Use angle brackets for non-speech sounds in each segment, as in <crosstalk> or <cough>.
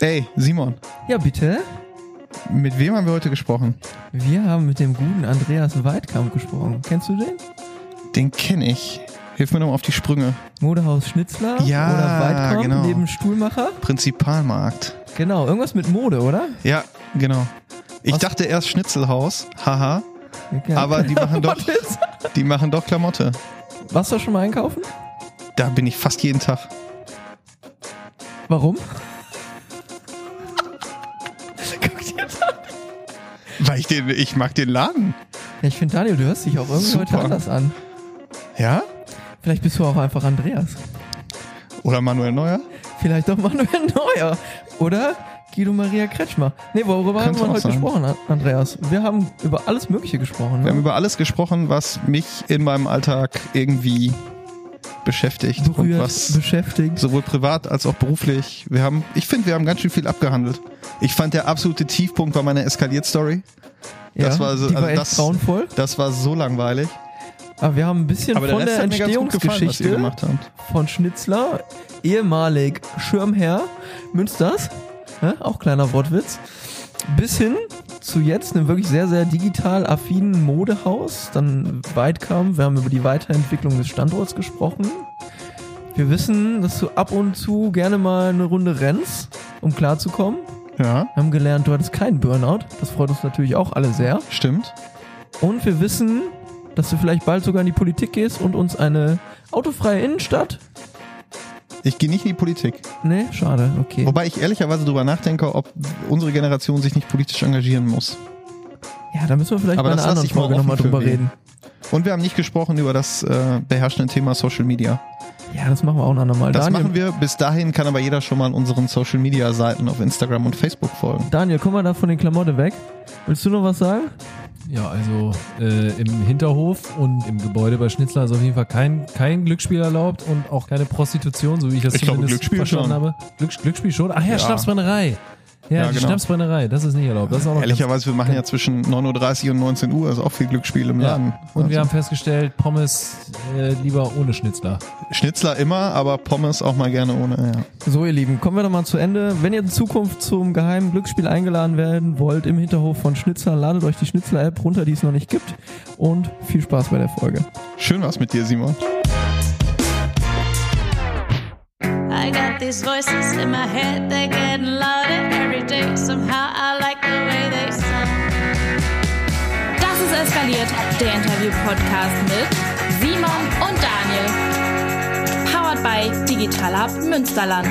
Ey, Simon, Ja, bitte. mit wem haben wir heute gesprochen? Wir haben mit dem guten Andreas Weidkamp gesprochen. Kennst du den? Den kenne ich. Hilf mir nochmal auf die Sprünge. Modehaus Schnitzler Ja, oder Weidkamp genau. neben Stuhlmacher. Prinzipalmarkt. Genau, irgendwas mit Mode, oder? Ja, genau. Ich Was- dachte erst Schnitzelhaus, haha, Ja. aber die machen <laughs> doch, die machen doch Klamotte. Warst du schon mal einkaufen? Da bin ich fast jeden Tag. Warum? Ich den, ich mag den Laden. Ja, ich finde, Daniel, du hörst dich auch irgendwie heute Super. anders an. Ja? Vielleicht bist du auch einfach Andreas. Oder Manuel Neuer? Vielleicht auch Manuel Neuer. Oder Guido Maria Kretschmer. Nee, worüber haben Könnte wir auch heute sein. gesprochen, An- Andreas? Wir haben über alles Mögliche gesprochen. Wir haben Ne? über alles gesprochen, was mich in meinem Alltag irgendwie beschäftigt und Berührt, was beschäftigt. sowohl privat als auch beruflich. Wir haben, ich finde, wir haben ganz schön viel abgehandelt. Ich fand der absolute Tiefpunkt war meine Eskaliert-Story. Das ja, war so- war also echt das- grauenvoll. Das war so langweilig. Aber wir haben ein bisschen Aber der von der gefallen, ihr Entstehungsgeschichte gemacht habt. von Schnitzler, ehemalig Schirmherr Münsters, ja, auch kleiner Wortwitz, bis hin zu jetzt einem wirklich sehr, sehr digital affinen Modehaus, dann weit kam. Wir haben über die Weiterentwicklung des Standorts gesprochen. Wir wissen, dass du ab und zu gerne mal eine Runde rennst, um klarzukommen. Ja, Wir haben gelernt, du hattest keinen Burnout. Das freut uns natürlich auch alle sehr. stimmt. Und wir wissen, dass du vielleicht bald sogar in die Politik gehst und uns eine autofreie Innenstadt. Ich gehe nicht in die Politik. Nee, schade, okay. Wobei ich ehrlicherweise darüber nachdenke, ob unsere Generation sich nicht politisch engagieren muss. Ja, da müssen wir vielleicht Aber mal das einer anderen mal Folge offen nochmal drüber reden. Und wir haben nicht gesprochen über das äh, beherrschende Thema Social Media. Ja, das machen wir auch ein andermal. Das Daniel, machen wir. Bis dahin kann aber jeder schon mal unseren Social Media Seiten auf Instagram und Facebook folgen. Daniel, komm mal da von den Klamotten weg. Willst du noch was sagen? Ja, also äh, im Hinterhof und im Gebäude bei Schnitzler ist auf jeden Fall kein, kein Glücksspiel erlaubt und auch keine Prostitution, so wie ich das Ich glaube, zumindest Glücksspiel verstanden schon. habe. Glücks, Glücksspiel schon? Ach ja, Ja. Schnapsbrennerei. Ja, Ja, die genau. Schnapsbrennerei, das ist nicht erlaubt. Das ist auch Ehrlicherweise, wir machen ja zwischen 9.30 Uhr und 19 Uhr, also auch viel Glücksspiel im Laden. ja. Und wir also, haben festgestellt, Pommes äh, lieber ohne Schnitzler. Schnitzler immer, aber Pommes auch mal gerne ohne. Ja. So, ihr Lieben, kommen wir doch mal zu Ende. Wenn ihr in Zukunft zum geheimen Glücksspiel eingeladen werden wollt im Hinterhof von Schnitzler, ladet euch die Schnitzler-App runter, die es noch nicht gibt. Und viel Spaß bei der Folge. Schön war's mit dir, Simon. I got these voices in my head, they're getting louder every day. Somehow I like the way they sound. Das ist eskaliert, der Interview-Podcast mit Simon und Daniel. Powered by Digital Hub Münsterland.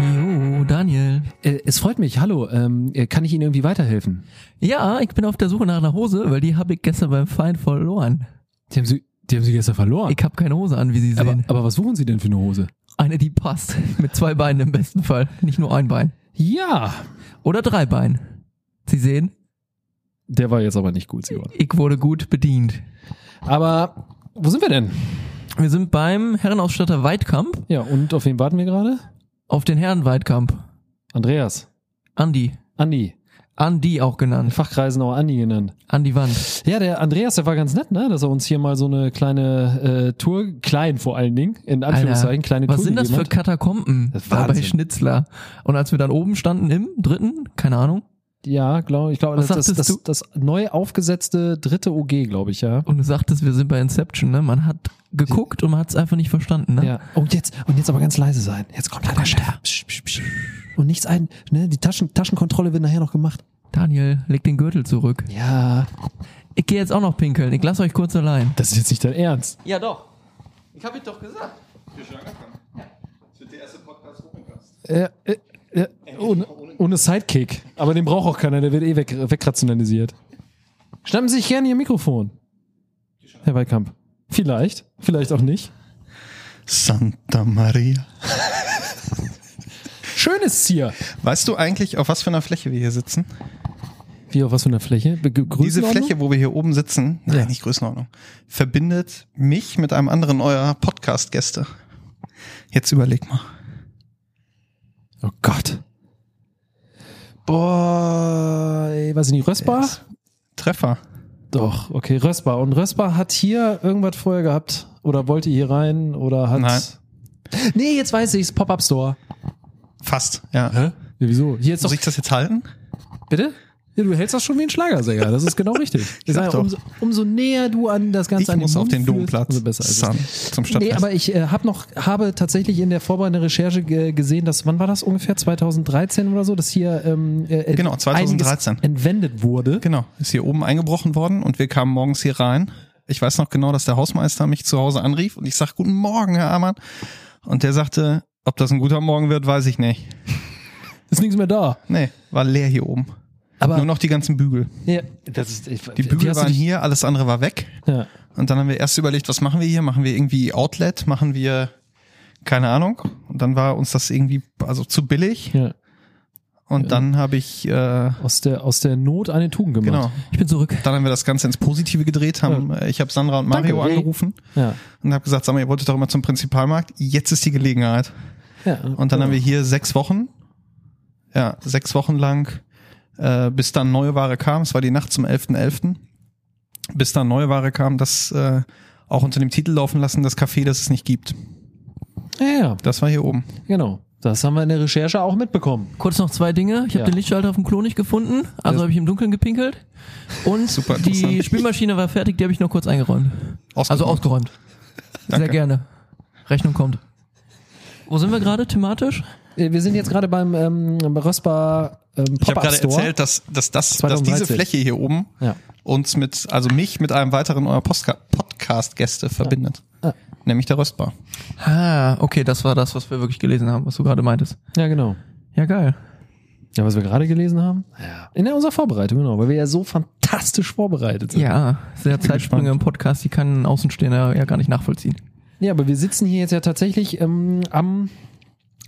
Jo, Daniel. Äh, es freut mich, hallo, ähm, äh, kann ich Ihnen irgendwie weiterhelfen? Ja, ich bin auf der Suche nach einer Hose, weil die habe ich gestern beim Feind verloren. Die haben Sie, die haben Sie gestern verloren. Ich habe keine Hose an, wie Sie aber, sehen. aber was suchen Sie denn für eine Hose? Eine, die passt. <laughs> Mit zwei Beinen im besten Fall. Nicht nur ein Bein. Ja, Oder drei Beinen. Sie sehen, der war jetzt aber nicht gut, Simon. ich wurde gut bedient. Aber wo sind wir denn? Wir sind beim Herrenausstatter Weidkamp Ja, und auf wen warten wir gerade? auf den Herren Weidkamp. Andreas. Andi. Andi. Andi auch In genannt. Fachkreisen auch Andi genannt. An die Wand. Ja, der Andreas, der war ganz nett, ne? Dass er uns hier mal so eine kleine äh, Tour, klein vor allen Dingen, in Anführungszeichen, kleine was Tour sind das für. Katakomben Das da bei. Schnitzler? Und als wir dann oben standen im dritten, keine Ahnung, Ja, glaube ich. glaube, Was das, das, das, das neu aufgesetzte dritte OG, glaube ich, ja. und du sagtest, wir sind bei Inception, ne? Man hat geguckt und man hat es einfach nicht verstanden, ne? Ja. Und jetzt, und jetzt aber ganz leise sein. Jetzt kommt der Chef. Und nichts ein, ne? Die Taschen, Taschenkontrolle wird nachher noch gemacht. Daniel, leg den Gürtel zurück. Ja. Ich gehe jetzt auch noch pinkeln. Ich lasse euch kurz allein. Das ist jetzt nicht dein Ernst. Ja, doch. Ich habe es doch gesagt. Das wird der erste Podcast Äh, äh, äh, ohne, ohne Sidekick. Aber den braucht auch keiner, der wird eh weg, wegrationalisiert. Schnappen Sie sich gerne Ihr Mikrofon. Herr Weidkamp. Vielleicht, vielleicht auch nicht. Santa Maria. Schön ist es hier. Weißt du eigentlich, auf was für einer Fläche wir hier sitzen? Wie auf was für einer Fläche? Diese? Fläche, wo wir hier oben sitzen, nein, Ja. nicht Größenordnung, verbindet mich mit einem anderen eurer Podcast-Gäste. Jetzt überleg mal. Oh Gott. Boah, ey, weiß ich nicht, Röstbar? Yes. Treffer. Doch, okay, Röstbar. Und Röstbar hat hier irgendwas vorher gehabt oder wollte hier rein oder hat. Nein. Nee, jetzt weiß ich's, Pop-Up Store. Fast, ja. Hä? Ja, wieso? Hier ist doch, Muss ich das jetzt halten? bitte? Ja, du hältst das schon wie ein Schlagersänger. Das ist genau richtig. <laughs> Ich sag sage, umso, umso näher du an das Ganze Ich an muss den auf Mund den führst, Domplatz. umso besser ist. Sun, zum Nee, Stadtfest. aber ich äh, habe noch, habe tatsächlich in der vorbereitenden Recherche ge gesehen, dass, wann war das ungefähr? 2013 oder so, dass hier ähm, äh, Genau, 2013. einiges entwendet wurde. Genau, ist hier oben eingebrochen worden und wir kamen morgens hier rein. Ich weiß noch genau, dass der Hausmeister mich zu Hause anrief und ich sag Guten Morgen, Herr Amann. Und der sagte, ob das ein guter Morgen wird, weiß ich nicht. Ist nichts mehr da. Nee, war leer hier oben. Aber Nur noch die ganzen Bügel. ja, das ist, ich, Die Bügel du waren dich- hier, alles andere war weg. Ja. Und dann haben wir erst überlegt, was machen wir hier? Machen wir irgendwie Outlet? Machen wir keine Ahnung? Und dann war uns das irgendwie also zu billig. Ja. Und dann habe ich äh, Aus der, aus der Not eine Tugend gemacht. genau. Ich bin zurück. Dann haben wir das Ganze ins Positive gedreht. Haben, äh, Ich habe Sandra und Mario Danke. angerufen Ja. und habe gesagt, sag mal, ihr wolltet doch immer zum Prinzipalmarkt. Jetzt ist die Gelegenheit. ja. Und dann haben wir hier sechs Wochen, ja, sechs Wochen lang, äh, bis dann neue Ware kam. Es war die Nacht zum 11.11. Bis dann neue Ware kam, das äh, auch unter dem Titel laufen lassen, das Café, das es nicht gibt. ja, ja, Das war hier oben. genau. Das haben wir in der Recherche auch mitbekommen. Kurz noch zwei Dinge. Ich habe Ja. den Lichtschalter auf dem Klo nicht gefunden, also habe ich im Dunkeln gepinkelt. Und <laughs> Super die. Spülmaschine war fertig, die habe ich noch kurz eingeräumt. Also ausgeräumt. Sehr Danke. gerne. Rechnung kommt. Wo sind wir gerade thematisch? Äh, Wir sind jetzt gerade beim ähm, Röstbar ähm, Ich habe gerade erzählt, dass, dass, das, dass 2013. diese Fläche hier oben Ja. uns mit, also mich mit einem weiteren eurer Podcast-Gäste verbindet. Ja. Nämlich der Röstbar. Ah, okay, das war das, was wir wirklich gelesen haben, was du gerade meintest. ja, genau. Ja, geil. Ja, was wir gerade gelesen haben? Ja. In unserer Vorbereitung, genau, weil wir ja so fantastisch vorbereitet sind. Ja, sehr Zeitsprünge im Podcast, die kann ein Außenstehender ja gar nicht nachvollziehen. Ja, aber wir sitzen hier jetzt ja tatsächlich ähm, am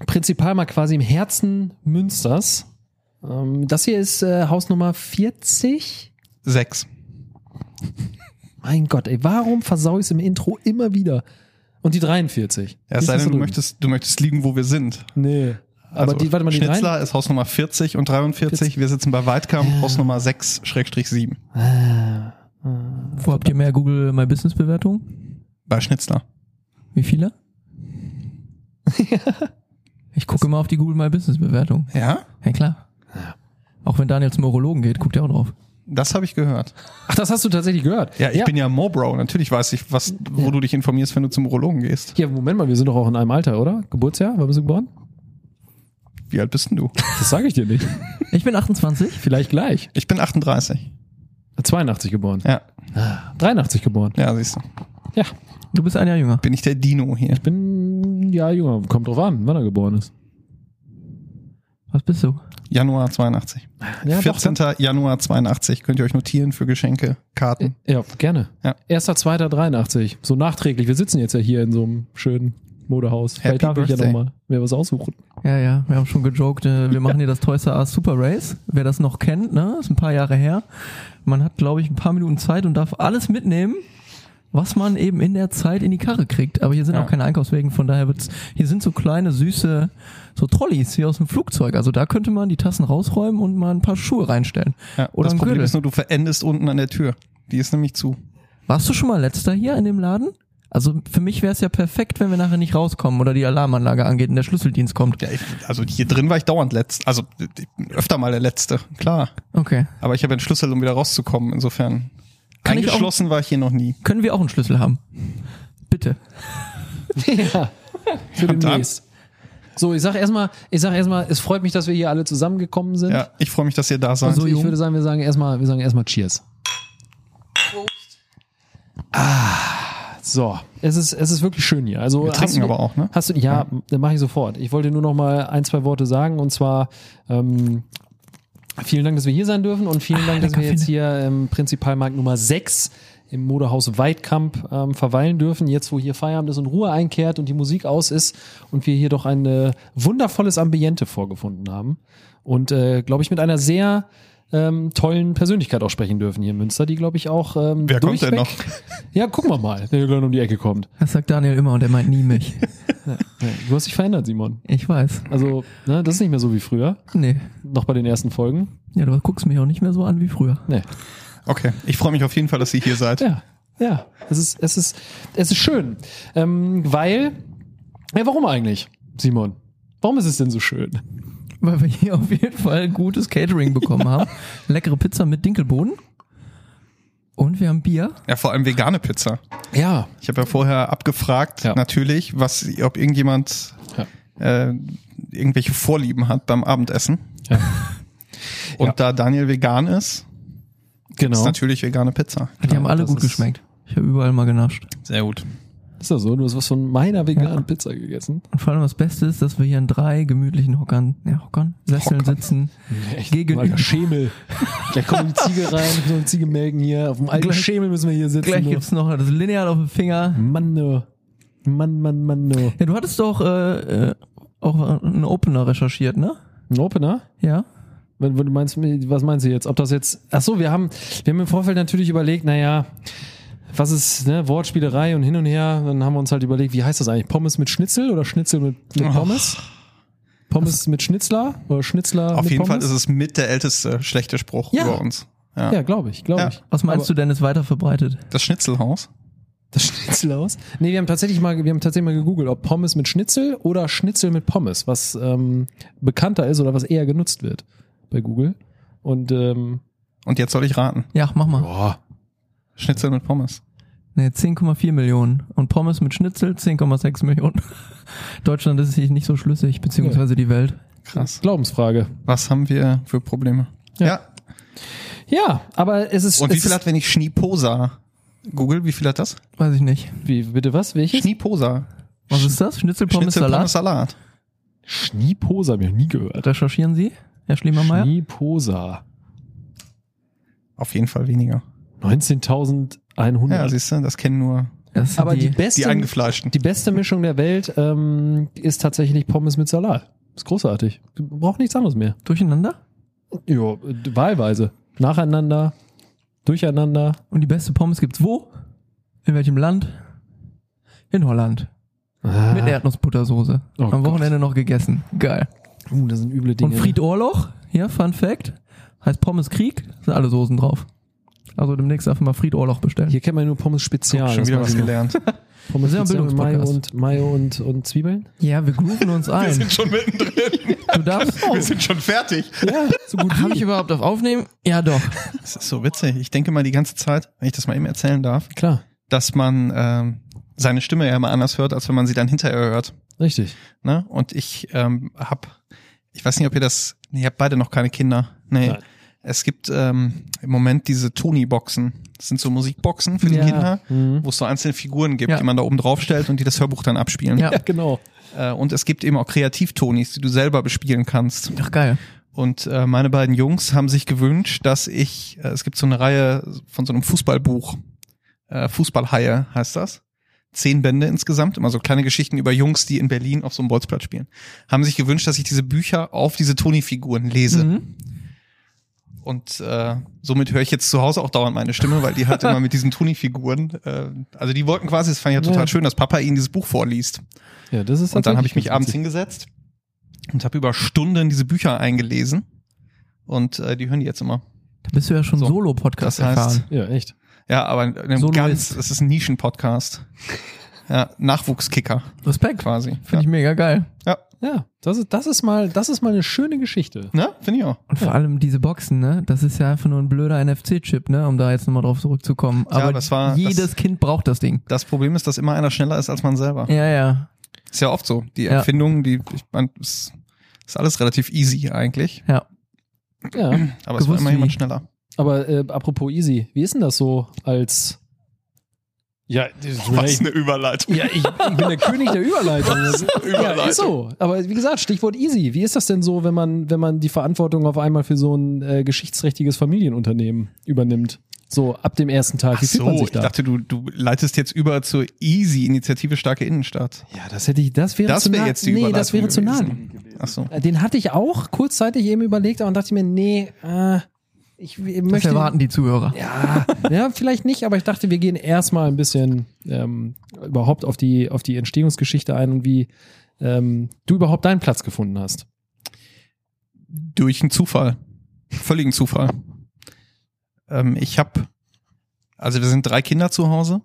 Prinzipalmarkt quasi im Herzen Münsters. Ähm, das hier ist äh, Haus Nummer 40. Sechs. Mein Gott, ey, warum versau ich es im Intro immer wieder? Und die 43. Ja, es Ist sei das denn, du möchtest, du möchtest liegen, wo wir sind. Nee. Aber Also, die, warte mal, die 43. Schnitzler ist Haus Nummer 40 und 43. Wir sitzen bei Weidkamp, Haus Nummer 6-7. Wo habt ihr mehr Google My Business Bewertung? Bei Schnitzler. Wie viele? <laughs> Ich gucke immer auf die Google My Business Bewertung. Ja? Ja, klar. Auch wenn Daniel zum Urologen geht, guckt er auch drauf. Das habe ich gehört. Ach, das hast du tatsächlich gehört. Ja, ich bin ja Mobro. Natürlich weiß ich, was, wo du dich informierst, wenn du zum Urologen gehst. Ja, Moment mal, wir sind doch auch in einem Alter, oder? Geburtsjahr? Wann bist du geboren? Wie alt bist denn du? Das sage ich dir nicht. Ich bin 28. Vielleicht gleich. Ich bin 38. 82 geboren. Ja, 83 geboren. ja, siehst du. Ja. Du bist ein Jahr jünger. Bin ich der Dino hier. Bin ja jünger. Kommt drauf an, wann er geboren ist. Was bist du? Januar 82. Ja, 14. Januar 82. Könnt ihr euch notieren für Geschenke, Karten. Ja, gerne. Ja. 1.2.83. So nachträglich. Wir sitzen jetzt ja hier in so einem schönen Modehaus. Vielleicht darf ich ja Birthday. nochmal mir was aussuchen. Ja, ja, wir haben schon gejoked, äh, wir machen hier das Toys R Us Super Race. Wer das noch kennt, ne, ist ein paar Jahre her. Man hat, glaube ich, ein paar Minuten Zeit und darf alles mitnehmen, was man eben in der Zeit in die Karre kriegt. Aber hier sind Ja. auch keine Einkaufswegen, von daher wird's, hier sind so kleine, süße, so Trolleys wie aus dem Flugzeug. Also da könnte man die Tassen rausräumen und mal ein paar Schuhe reinstellen. Ja, Oder das Problem Gürtel. ist nur, du verendest unten an der Tür. Die ist nämlich zu. Warst du schon mal letzter hier in dem Laden? Also für mich wäre es ja perfekt, wenn wir nachher nicht rauskommen oder die Alarmanlage angeht und der Schlüsseldienst kommt. Ja, ich, also hier drin war ich dauernd letzt. Also bin öfter mal der Letzte, klar. Okay. Aber ich habe einen Schlüssel, um wieder rauszukommen. Insofern. Kann ich auch- eingeschlossen war ich hier noch nie. Können wir auch einen Schlüssel haben? Bitte. ja. Für demnächst. So, ich sag erstmal, ich sag erstmal, es freut mich, dass wir hier alle zusammengekommen sind. Ja, ich freue mich, dass ihr da seid. Also ich würde sagen, wir sagen erstmal, wir sagen erstmal Cheers. Ah, so. Es ist, es ist wirklich schön hier. Also Wir trinken du, aber auch, ne? Hast du, ja, dann mache ich sofort. Ich wollte nur noch mal ein, zwei Worte sagen und zwar, ähm, vielen Dank, dass wir hier sein dürfen und vielen Ah, Dank, dass wir jetzt hier im Prinzipalmarkt Nummer 6 im Modehaus Weidkamp ähm, verweilen dürfen, jetzt wo hier Feierabend ist und Ruhe einkehrt und die Musik aus ist und wir hier doch ein äh, wundervolles Ambiente vorgefunden haben. Und äh, glaube ich mit einer sehr ähm, tollen Persönlichkeit auch sprechen dürfen hier in Münster, die glaube ich auch ähm, Wer kommt denn noch? <laughs> Ja, gucken wir mal, der gleich um die Ecke kommt. Das sagt Daniel immer und er meint nie mich. <laughs> Ja, du hast dich verändert, Simon. Ich weiß. Also, ne, das ist nicht mehr so wie früher, Nee. noch bei den ersten Folgen. Ja, du guckst mich auch nicht mehr so an wie früher. Nee. Okay, ich freue mich auf jeden Fall, dass ihr hier seid. Ja, ja. Es ist, es ist, es ist schön. Ähm, weil, ja, warum eigentlich, Simon? Warum ist es denn so schön? Weil wir hier auf jeden Fall gutes Catering bekommen haben. <laughs> Leckere Pizza mit Dinkelboden. Und wir haben Bier. Ja, vor allem vegane Pizza. Ja. Ich habe ja vorher abgefragt, Ja. natürlich, was, ob irgendjemand äh, irgendwelche Vorlieben hat beim Abendessen. Ja. <laughs> Und Ja. da Daniel vegan ist, Genau. ist natürlich vegane Pizza. Die haben alle das gut geschmeckt. Ich habe überall mal genascht. Sehr gut. Ist ja so, du hast was von meiner veganen Pizza gegessen. Und vor allem das Beste ist, dass wir hier in drei gemütlichen Hockern, ja, Hockern, Sesseln Hockern. sitzen. Echt, Gegen- Alter, Schemel. Gleich kommt die Ziege <laughs> rein, so eine Ziege melken hier. Auf dem alten Gleich- Schemel müssen wir hier sitzen. Gleich gibt's noch das Lineal auf dem Finger. Mann, no. Mann, Mann, Mann, no. Ja, du hattest doch äh, äh, auch einen Opener recherchiert, ne? Ein Opener? Ja. Wenn, wenn du meinst, was meinst du jetzt? Ob das jetzt, ach so, wir haben, wir haben im Vorfeld natürlich überlegt, naja, was ist, ne, Wortspielerei und hin und her. Dann haben wir uns halt überlegt, wie heißt das eigentlich? Pommes mit Schnitzel oder Schnitzel mit, mit Oh. Pommes? Pommes mit Schnitzler oder Schnitzler Auf mit jeden Pommes? Fall ist es mit der älteste schlechte Spruch Ja. über uns. Ja. Ja, glaube ich, glaube Ja. ich. Was meinst Aber- du denn ist weiter verbreitet? Das Schnitzelhaus. Das Schnitzel aus? Nee, wir haben tatsächlich mal, wir haben tatsächlich mal gegoogelt, ob Pommes mit Schnitzel oder Schnitzel mit Pommes, was ähm, bekannter ist oder was eher genutzt wird bei Google. Und ähm, Und jetzt soll ich raten. Ja, mach mal. boah, Schnitzel mit Pommes. Ne, 10,4 Millionen. Und Pommes mit Schnitzel 10,6 Millionen. <laughs> Deutschland ist sich nicht so schlüssig, beziehungsweise die Welt. Krass. Glaubensfrage. Was haben wir für Probleme? Ja. Ja. Ja, aber es ist. Und wie viel hat, wenn ich Schnieposa google, wie viel hat das? Weiß ich nicht. Wie, bitte was? Welches? Schnieposa. Was ist das? Schnitzel, Pommes, Schnitzel, Pommes, Salat? Salat. Schnieposa, hab ich noch nie gehört. Recherchieren Sie, Herr Schliemermeier? Schnieposa. Auf jeden Fall weniger. 19.100. Ja, siehst du, das kennen nur Das aber die, die, beste, die Eingefleischten. die beste Mischung der Welt ähm, ist tatsächlich Pommes mit Salat. Ist großartig. Du brauchst nichts anderes mehr. durcheinander? Ja, äh, wahlweise. Nacheinander, durcheinander. Und die beste Pommes gibt's wo? In welchem Land? In Holland. Ah, Mit Erdnussbuttersoße. Oh Am Gott. Wochenende noch gegessen. Geil. uh, das sind üble Dinge. Und Fried Ohrloch, hier, Fun Fact, heißt Pommes Krieg, sind alle Soßen drauf. Also demnächst einfach mal Fried Ohrloch bestellen. Hier kennt man nur Pommes Spezial. Schon das wieder was gelernt. <laughs> Pommes Wir sind Spezial mit Mayo und, Mayo und, und Zwiebeln. Ja, wir grooven uns <laughs> ein. schon mittendrin. Du darfst. <laughs> Wir sind schon fertig. Ja, so gut Habe ich überhaupt auf Aufnehmen? Ja, doch. Das ist so witzig. Ich denke mal die ganze Zeit, wenn ich das mal eben erzählen darf, Klar, dass man ähm, seine Stimme ja immer anders hört, als wenn man sie dann hinterher hört. richtig. Ne? Und ich ähm, hab, ich weiß nicht, ob ihr das, nee, ihr habt beide noch keine Kinder. Nee. Nein. Es gibt ähm, im Moment diese Tony-Boxen. Das sind so Musikboxen für die Ja. Kinder, Mhm. wo es so einzelne Figuren gibt, Ja. die man da oben drauf stellt und die das Hörbuch dann abspielen. Ja. Genau. <laughs> Äh, und es gibt eben auch Kreativtonis, die du selber bespielen kannst. Ach, geil. Und äh, meine beiden Jungs haben sich gewünscht, dass ich, äh, es gibt so eine Reihe von so einem Fußballbuch, äh, Fußballhaie heißt das. Zehn Bände insgesamt, immer so kleine Geschichten über Jungs, die in Berlin auf so einem Bolzplatz spielen. Haben sich gewünscht, dass ich diese Bücher auf diese Toni-Figuren lese. Mhm. Und äh, somit höre ich jetzt zu Hause auch dauernd meine Stimme, weil die halt immer mit diesen Toni-Figuren, äh, also die wollten quasi, das fand ich ja total Ja. schön, dass Papa ihnen dieses Buch vorliest. Ja, das ist Und dann habe ich mich abends hingesetzt und habe über Stunden diese Bücher eingelesen. Und äh, die hören die jetzt immer. Da bist du ja schon So, Solo-Podcast das heißt- erfahren. Ja, echt. Ja, aber in einem Solo ganz, ist- es ist ein Nischen-Podcast. Ja, Nachwuchskicker Respekt. quasi. Finde ich mega geil. Ja, Ja, das ist, das ist mal, das ist mal eine schöne Geschichte. ne? Finde ich auch. Und vor allem diese Boxen, ne? Das ist ja einfach nur ein blöder NFC-Chip, ne? Um da jetzt nochmal drauf zurückzukommen. Ja, Aber das war- jedes das- Kind braucht das Ding. Das Problem ist, dass immer einer schneller ist als man selber. Ja, ja. Ist ja oft so. Die Ja. Erfindungen, die, ich mein, ist, ist alles relativ easy eigentlich. Ja. Ja. Aber es war Gewusst immer wie. jemand schneller. Aber äh, apropos easy, wie ist denn das so als ja, eine Überleitung. ja, ich, ich bin der König der Überleitung. Das, Überleitung. Ja, ist so. Aber wie gesagt, Stichwort easy. Wie ist das denn so, wenn man, wenn man die Verantwortung auf einmal für so ein äh, geschichtsträchtiges Familienunternehmen übernimmt? So ab dem ersten Tag. Ach Wie fühlt man so, sich ich da? dachte, du, du leitest jetzt über zur Easy-Initiative Starke Innenstadt. ja, das hätte ich, das wäre Das zu wäre nah. jetzt die Nee, das wäre zu nah. gewesen. Ach so. Den hatte ich auch kurzzeitig eben überlegt, aber dann dachte ich mir, nee, äh, ich, ich Das möchte. erwarten die Zuhörer. Ja, ja, vielleicht nicht, aber ich dachte, wir gehen erstmal ein bisschen ähm, überhaupt auf die, auf die Entstehungsgeschichte ein und wie ähm, du überhaupt deinen Platz gefunden hast. Durch einen Zufall. Völligen Zufall. Ähm, ich habe, also wir sind drei Kinder zu Hause.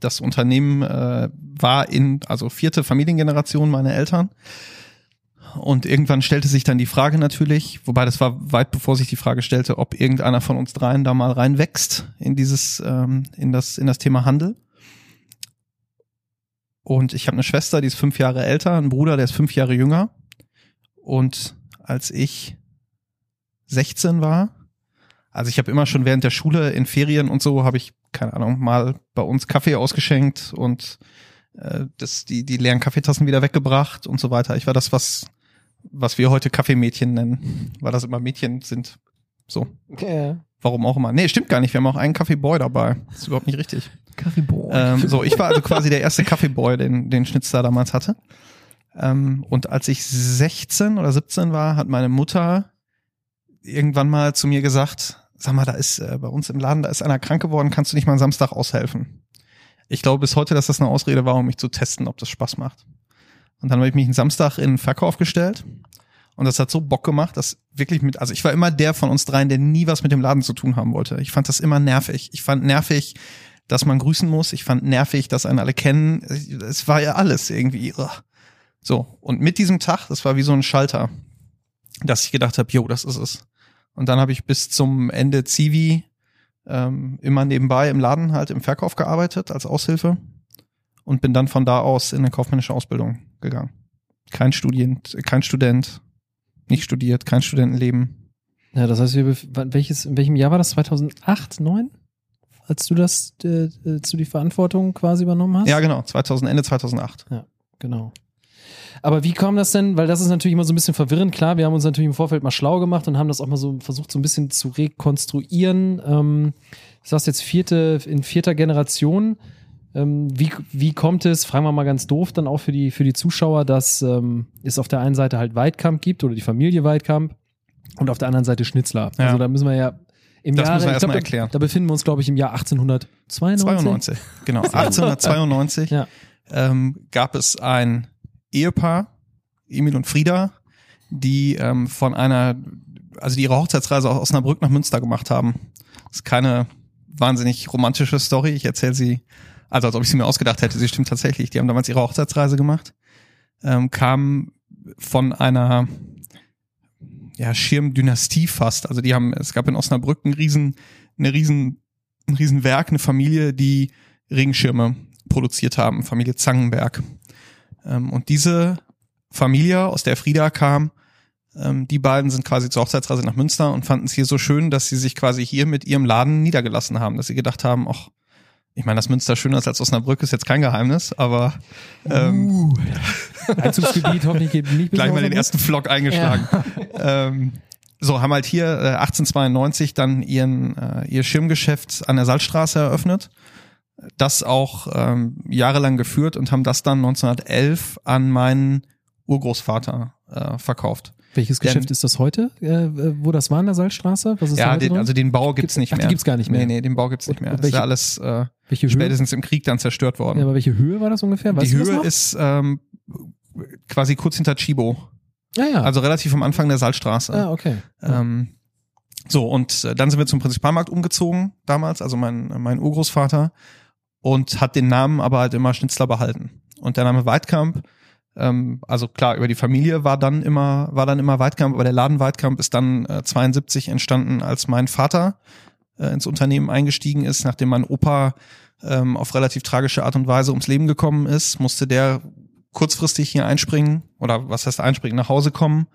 das Unternehmen äh, war in, also vierte Familiengeneration meine Eltern. Und irgendwann stellte sich dann die Frage natürlich, wobei das war weit bevor sich die Frage stellte, ob irgendeiner von uns dreien da mal reinwächst in dieses, ähm, in das, in das Thema Handel. Und ich habe eine Schwester, die ist fünf Jahre älter, einen Bruder, der ist fünf Jahre jünger. Und als ich 16 war, also ich habe immer schon während der Schule in Ferien und so habe ich keine Ahnung mal bei uns Kaffee ausgeschenkt und äh, das die die leeren Kaffeetassen wieder weggebracht und so weiter. Ich war das was was wir heute Kaffeemädchen nennen, weil das immer Mädchen sind. So, Ja. warum auch immer. Nee, stimmt gar nicht. Wir haben auch einen Kaffeeboy dabei. Das ist überhaupt nicht richtig. Kaffeeboy. Ähm, so, ich war also <laughs> quasi der erste Kaffeeboy, den, den Schnitzler damals hatte. Ähm, und als ich 16 oder 17 war, hat meine Mutter irgendwann mal zu mir gesagt, sag mal, da ist äh, bei uns im Laden, da ist einer krank geworden, kannst du nicht mal am Samstag aushelfen? Ich glaube bis heute, dass das eine Ausrede war, um mich zu testen, ob das Spaß macht. Und dann habe ich mich einen Samstag in den Verkauf gestellt. Und das hat so Bock gemacht, dass wirklich mit, also ich war immer der von uns dreien, der nie was mit dem Laden zu tun haben wollte. Ich fand das immer nervig. Ich fand nervig, dass man grüßen muss. Ich fand nervig, dass einen alle kennen. Es war ja alles irgendwie. ugh. So, und mit diesem Tag, das war wie so ein Schalter, dass ich gedacht habe, jo, das ist es. Und dann habe ich bis zum Ende Zivi ähm, immer nebenbei im Laden halt im Verkauf gearbeitet als Aushilfe und bin dann von da aus in eine kaufmännische Ausbildung gegangen. Kein Student, kein Student, nicht studiert, kein Studentenleben. Ja, das heißt, wir welches, in welchem Jahr war das? 2008, 9? Als du das, äh, als du die Verantwortung quasi übernommen hast? Ja, genau, 2000, Ende 2008. Genau. Aber wie kam das denn? Weil das ist natürlich immer so ein bisschen verwirrend. Klar, wir haben uns natürlich im Vorfeld mal schlau gemacht und haben das auch mal so versucht, so ein bisschen zu rekonstruieren. Ähm, du sagst jetzt vierte, in vierter Generation. Ähm, wie, wie kommt es, fragen wir mal ganz doof, dann auch für die, für die Zuschauer, dass ähm, es auf der einen Seite halt Weidkamp gibt oder die Familie Weidkamp und auf der anderen Seite Schnitzler. Ja. Also da müssen wir ja im Das Jahre, müssen wir ich erst glaub, mal da- erklären. Da befinden wir uns, glaube ich, im Jahr 1892. 92, genau. <laughs> 1892 Ja. ähm, gab es ein Ehepaar, Emil und Frieda, die ähm, von einer, also die ihre Hochzeitsreise aus Osnabrück nach Münster gemacht haben. Das ist keine wahnsinnig romantische Story. Ich erzähle sie, also als ob ich sie mir ausgedacht hätte. Sie stimmt tatsächlich. Die haben damals ihre Hochzeitsreise gemacht, ähm, kamen von einer ja, Schirmdynastie fast. Also die haben, es gab in Osnabrück ein riesen, eine riesen, ein riesen Werk, eine Familie, die Regenschirme produziert haben, Familie Zangenberg. Ähm, und diese Familie, aus der Frieda kam, ähm, die beiden sind quasi zur Hochzeitsreise nach Münster und fanden es hier so schön, dass sie sich quasi hier mit ihrem Laden niedergelassen haben, dass sie gedacht haben, ach, ich meine, dass Münster schöner ist als Osnabrück, ist jetzt kein Geheimnis, aber ähm, Einzugsgebiet <laughs> hoffentlich geht nicht bis gleich mal den ersten Vlog eingeschlagen. Ähm, so, haben halt hier äh, 1892 dann ihren, äh, ihr Schirmgeschäft an der Salzstraße eröffnet. Das auch ähm, jahrelang geführt und haben das dann 1911 an meinen Urgroßvater äh, verkauft. Welches Denn- Geschäft ist das heute, äh, äh, wo das war in der Salzstraße? Was ist Ja, den, also den Bau gibt's nicht ach, die mehr. gibt's gar nicht mehr. Nee, nee, den Bau gibt's nicht mehr. Das ist ja alles äh, welche Höhe? spätestens im Krieg dann zerstört worden. Ja, aber welche Höhe war das ungefähr? Weißt die Höhe ist ähm, quasi kurz hinter Chibo. ja, ja. Also relativ am Anfang der Salzstraße. ah, okay. Ähm, so, und äh, dann sind wir zum Prinzipalmarkt umgezogen damals, also mein, mein Urgroßvater, und hat den Namen aber halt immer Schnitzler behalten. Und der Name Weidkamp, ähm, also klar, über die Familie war dann immer, war dann immer Weidkamp, aber der Laden Weidkamp ist dann äh, 72 entstanden, als mein Vater äh, ins Unternehmen eingestiegen ist, nachdem mein Opa ähm, auf relativ tragische Art und Weise ums Leben gekommen ist, musste der kurzfristig hier einspringen oder was heißt einspringen, nach Hause kommen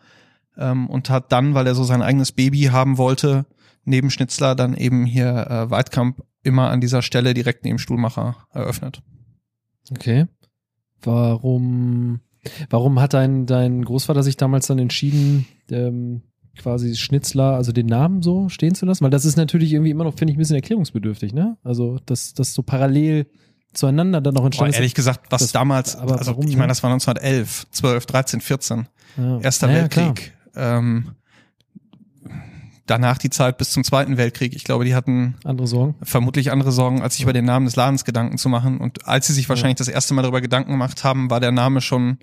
ähm, und hat dann, weil er so sein eigenes Baby haben wollte, neben Schnitzler dann eben hier äh, Weidkamp immer an dieser Stelle direkt neben Stuhlmacher eröffnet. Okay. Warum, warum hat dein, dein Großvater sich damals dann entschieden, ähm, quasi Schnitzler, also den Namen so stehen zu lassen? Weil das ist natürlich irgendwie immer noch, finde ich, ein bisschen erklärungsbedürftig, ne? Also, dass das so parallel zueinander dann noch Boah, entstanden ehrlich gesagt, was das- damals, aber also warum, ich ne? meine, das war 1911, 12, 13, 14, Ja. Erster Naja. Weltkrieg. Ähm, danach die Zeit bis zum Zweiten Weltkrieg. Ich glaube, die hatten Andere Sorgen. vermutlich andere Sorgen, als sich über den Namen des Ladens Gedanken zu machen. Und als sie sich wahrscheinlich das erste Mal darüber Gedanken gemacht haben, war der Name schon,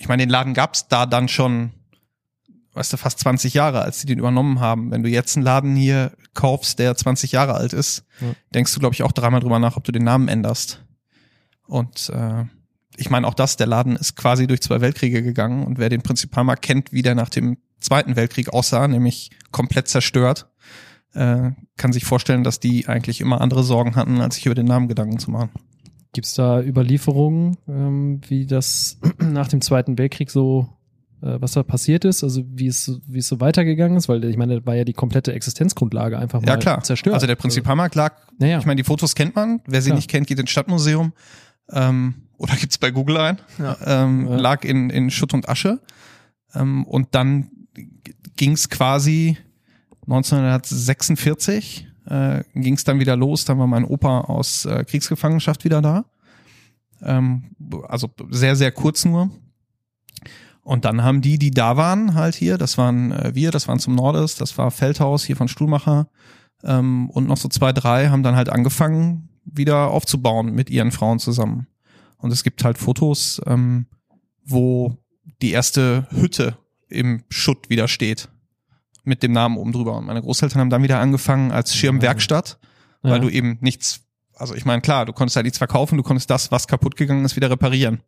ich meine, den Laden gab's da dann schon, weißt du, fast 20 Jahre, als sie den übernommen haben. Wenn du jetzt einen Laden hier kaufst, der 20 Jahre alt ist, Ja. denkst du, glaube ich, auch dreimal drüber nach, ob du den Namen änderst. Und äh, ich meine auch das, der Laden ist quasi durch zwei Weltkriege gegangen und wer den Prinzipalmarkt kennt, wie der nach dem Zweiten Weltkrieg aussah, nämlich komplett zerstört, äh, kann sich vorstellen, dass die eigentlich immer andere Sorgen hatten, als sich über den Namen Gedanken zu machen. Gibt's da Überlieferungen, ähm, wie das <clears throat> nach dem Zweiten Weltkrieg so, was da passiert ist, also wie es, wie es so weitergegangen ist, weil ich meine, das war ja die komplette Existenzgrundlage einfach mal Ja klar, zerstört. also der Prinzipalmarkt lag, Naja. ich meine, die Fotos kennt man, wer sie Klar. nicht kennt, geht ins Stadtmuseum ähm, oder gibt's bei Google ein, Ja. ähm, Ja. lag in, in Schutt und Asche ähm, und dann ging's quasi 1946 äh, ging's dann wieder los, dann war mein Opa aus äh, Kriegsgefangenschaft wieder da. Ähm, also sehr, sehr kurz nur. Und dann haben die, die da waren, halt hier, das waren äh, wir, das waren zum Nordes, das war Feldhaus hier von Stuhlmacher ähm, und noch so zwei, drei haben dann halt angefangen, wieder aufzubauen mit ihren Frauen zusammen. Und es gibt halt Fotos, ähm, wo die erste Hütte im Schutt wieder steht. Mit dem Namen oben drüber. Und meine Großeltern haben dann wieder angefangen als Schirmwerkstatt, Ja. weil du eben nichts, also ich meine, klar, du konntest halt nichts verkaufen, du konntest das, was kaputt gegangen ist, wieder reparieren.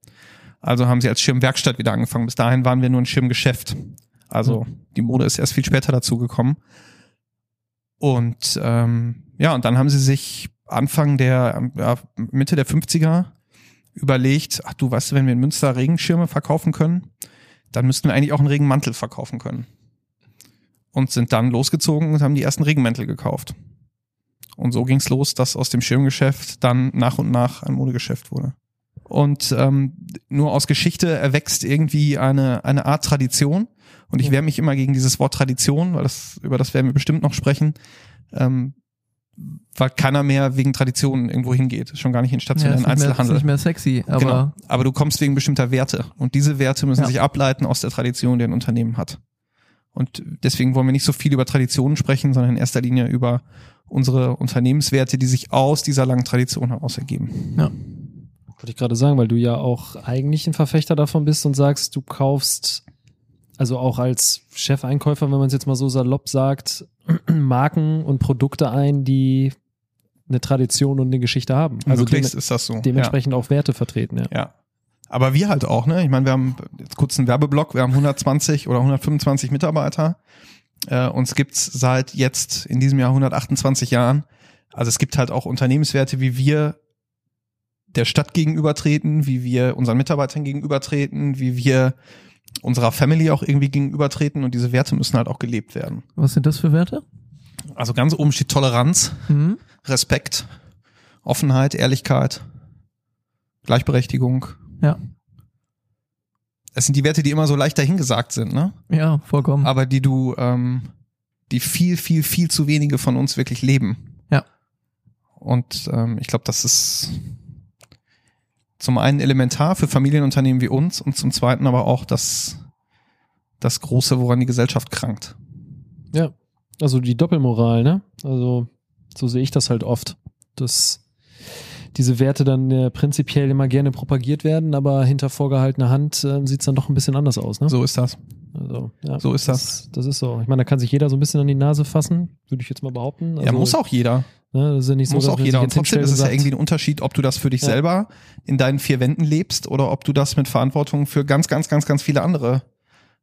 Also haben sie als Schirmwerkstatt wieder angefangen. Bis dahin waren wir nur ein Schirmgeschäft. Also die Mode ist erst viel später dazu gekommen. Und ähm, ja, und dann haben sie sich Anfang der, ja, Mitte der 50er überlegt, ach du weißt du, wenn wir in Münster Regenschirme verkaufen können, dann müssten wir eigentlich auch einen Regenmantel verkaufen können. Und sind dann losgezogen und haben die ersten Regenmäntel gekauft. Und so ging's los, dass aus dem Schirmgeschäft dann nach und nach ein Modegeschäft wurde. Und ähm, nur aus Geschichte erwächst irgendwie eine, eine Art Tradition. Und ich wehre mich immer gegen dieses Wort Tradition, weil das, über das werden wir bestimmt noch sprechen, ähm, weil keiner mehr wegen Traditionen irgendwo hingeht. Schon gar nicht in Ja, stationären nicht, mehr, ist Einzelhandel. nicht mehr sexy, aber genau. Aber du kommst wegen bestimmter Werte. Und diese Werte müssen Ja. sich ableiten aus der Tradition, die ein Unternehmen hat. Und deswegen wollen wir nicht so viel über Traditionen sprechen, sondern in erster Linie über unsere Unternehmenswerte, die sich aus dieser langen Tradition heraus ergeben. Wollte ich gerade sagen, weil du ja auch eigentlich ein Verfechter davon bist und sagst, du kaufst, also auch als Chefeinkäufer, wenn man es jetzt mal so salopp sagt, <clears throat> Marken und Produkte ein, die eine Tradition und eine Geschichte haben. Also Möglichst ist das so. dementsprechend auch Werte vertreten, ja. Ja. ja. Aber wir halt auch, ne? Ich meine, wir haben jetzt kurz einen Werbeblock, wir haben 120 oder 125 Mitarbeiter. Äh, uns gibt's seit jetzt in diesem Jahr 128 Jahren. Also es gibt halt auch Unternehmenswerte, wie wir der Stadt gegenübertreten, wie wir unseren Mitarbeitern gegenübertreten, wie wir unserer Family auch irgendwie gegenübertreten und diese Werte müssen halt auch gelebt werden. was sind das für Werte? Also ganz oben steht Toleranz, Mhm. Respekt, Offenheit, Ehrlichkeit, Gleichberechtigung. Ja. Es sind die Werte, die immer so leicht dahingesagt sind, ne? Ja, vollkommen. Aber die du, ähm, die viel, viel, viel zu wenige von uns wirklich leben. Ja. Und ähm, ich glaube, das ist zum einen elementar für Familienunternehmen wie uns und zum zweiten aber auch das, das Große, woran die Gesellschaft krankt. Ja, also die Doppelmoral, ne? Also so sehe ich das halt oft, dass diese Werte dann äh, prinzipiell immer gerne propagiert werden, aber hinter vorgehaltener Hand äh, sieht es dann doch ein bisschen anders aus, ne? So ist das. Also, ja, So ist das. Das ist so. Ich meine, da kann sich jeder so ein bisschen an die Nase fassen, würde ich jetzt mal behaupten. Also, ja, muss auch jeder. Ne, das ist ja nicht so, muss auch jeder. Und trotzdem ist es ja irgendwie ein Unterschied, ob du das für dich Ja. selber in deinen vier Wänden lebst oder ob du das mit Verantwortung für ganz, ganz, ganz, ganz viele andere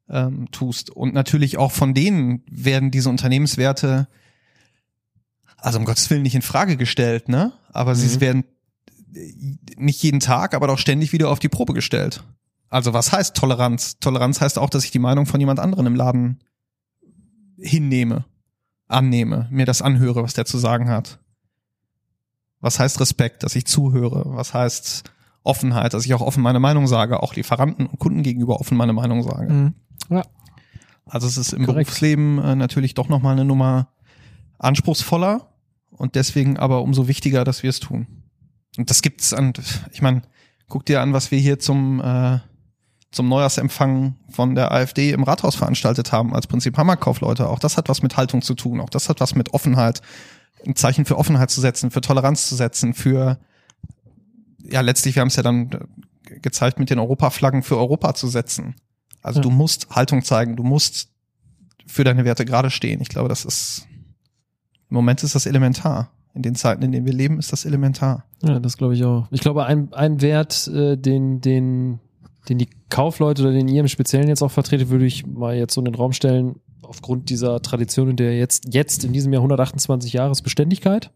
ähm, tust. Und natürlich auch von denen werden diese Unternehmenswerte, also um Gottes Willen nicht in Frage gestellt, ne? Aber sie Mhm. werden äh, nicht jeden Tag, aber doch ständig wieder auf die Probe gestellt. Also was heißt Toleranz? Toleranz heißt auch, dass ich die Meinung von jemand anderen im Laden hinnehme, annehme, mir das anhöre, was der zu sagen hat. Was heißt Respekt, dass ich zuhöre? Was heißt Offenheit, dass ich auch offen meine Meinung sage, auch Lieferanten und Kunden gegenüber offen meine Meinung sage? Mhm. Also es ist im Korrekt. Berufsleben äh, natürlich doch nochmal eine Nummer anspruchsvoller und deswegen aber umso wichtiger, dass wir es tun. Und das gibt's an, ich meine, guck dir an, was wir hier zum, äh, zum Neujahrsempfang von der AfD im Rathaus veranstaltet haben als Prinzip Hammerkaufleute. Auch das hat was mit Haltung zu tun. Auch das hat was mit Offenheit, ein Zeichen für Offenheit zu setzen, für Toleranz zu setzen, für, ja, letztlich, wir haben es ja dann gezeigt, mit den Europaflaggen für Europa zu setzen. Also Ja. du musst Haltung zeigen, du musst für deine Werte gerade stehen. Ich glaube, das ist, im Moment ist das elementar In den Zeiten, in denen wir leben, ist das elementar. Ja, das glaube ich auch. Ich glaube, ein, ein Wert, äh, den, den, den die Kaufleute oder den ihr im Speziellen jetzt auch vertretet, würde ich mal jetzt so in den Raum stellen, aufgrund dieser Tradition, in der jetzt, jetzt in diesem Jahr 128 Jahres Beständigkeit.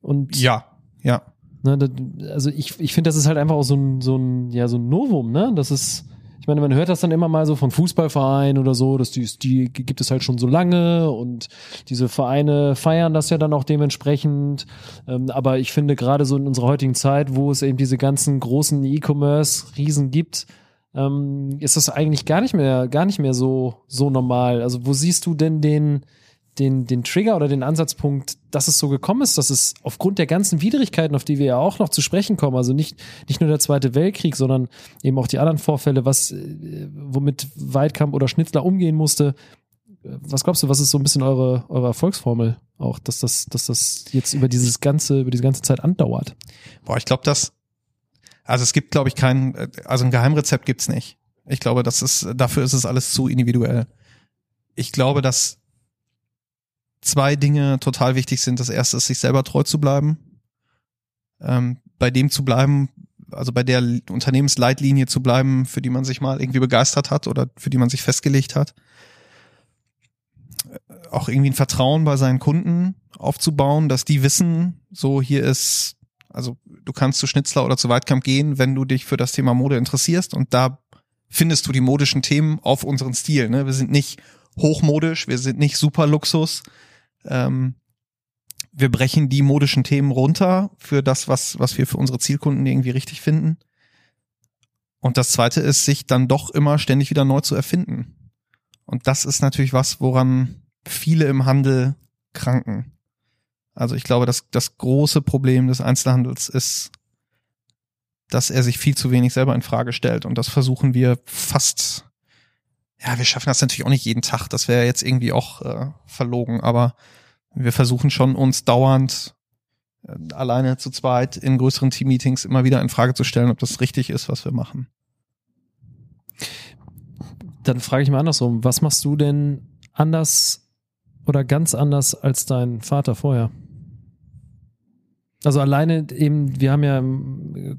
Und Ja, ja. Ne, also ich, ich finde, das ist halt einfach auch so ein, so ein, ja, so ein Novum, ne? Das ist, ich meine, man hört das dann immer mal so von Fußballvereinen oder so, dass die, die gibt es halt schon so lange und diese Vereine feiern das ja dann auch dementsprechend. Ähm, aber ich finde gerade so in unserer heutigen Zeit, wo es eben diese ganzen großen E-Commerce-Riesen gibt, ähm, ist das eigentlich gar nicht mehr, gar nicht mehr so, so normal. Also wo siehst du denn den, den, den Trigger oder den Ansatzpunkt, dass es so gekommen ist, dass es aufgrund der ganzen Widrigkeiten, auf die wir ja auch noch zu sprechen kommen, also nicht, nicht nur der Zweite Weltkrieg, sondern eben auch die anderen Vorfälle, was, äh, womit Weidkamp oder Schnitzler umgehen musste. Was glaubst du, was ist so ein bisschen eure, eure Erfolgsformel auch, dass das, dass das jetzt über dieses ganze, über diese ganze Zeit andauert? Boah, ich glaube, dass, also es gibt, glaube ich, kein, also ein Geheimrezept gibt's nicht. Ich glaube, das ist, dafür ist es alles zu individuell. Ich glaube, dass zwei Dinge total wichtig sind. Das erste ist, sich selber treu zu bleiben, ähm, bei dem zu bleiben, also bei der Unternehmensleitlinie zu bleiben, für die man sich mal irgendwie begeistert hat oder für die man sich festgelegt hat. Auch irgendwie ein Vertrauen bei seinen Kunden aufzubauen, dass die wissen, so hier ist, also du kannst zu Schnitzler oder zu Weitkamp gehen, wenn du dich für das Thema Mode interessierst und da findest du die modischen Themen auf unseren Stil. Ne? Wir sind nicht hochmodisch, wir sind nicht super Luxus. Ähm, wir brechen die modischen Themen runter für das, was, was wir für unsere Zielkunden irgendwie richtig finden. Und das zweite ist, sich dann doch immer ständig wieder neu zu erfinden. Und das ist natürlich was, woran viele im Handel kranken. Also ich glaube, dass das große Problem des Einzelhandels ist, dass er sich viel zu wenig selber in Frage stellt. Und das versuchen wir fast, ja, wir schaffen das natürlich auch nicht jeden Tag. Das wäre jetzt irgendwie auch äh, verlogen, aber wir versuchen schon uns dauernd äh, alleine zu zweit in größeren Team-Meetings immer wieder in Frage zu stellen, ob das richtig ist, was wir machen. Dann frage ich mal andersrum, was machst du denn anders oder ganz anders als dein Vater vorher? Also alleine eben, wir haben ja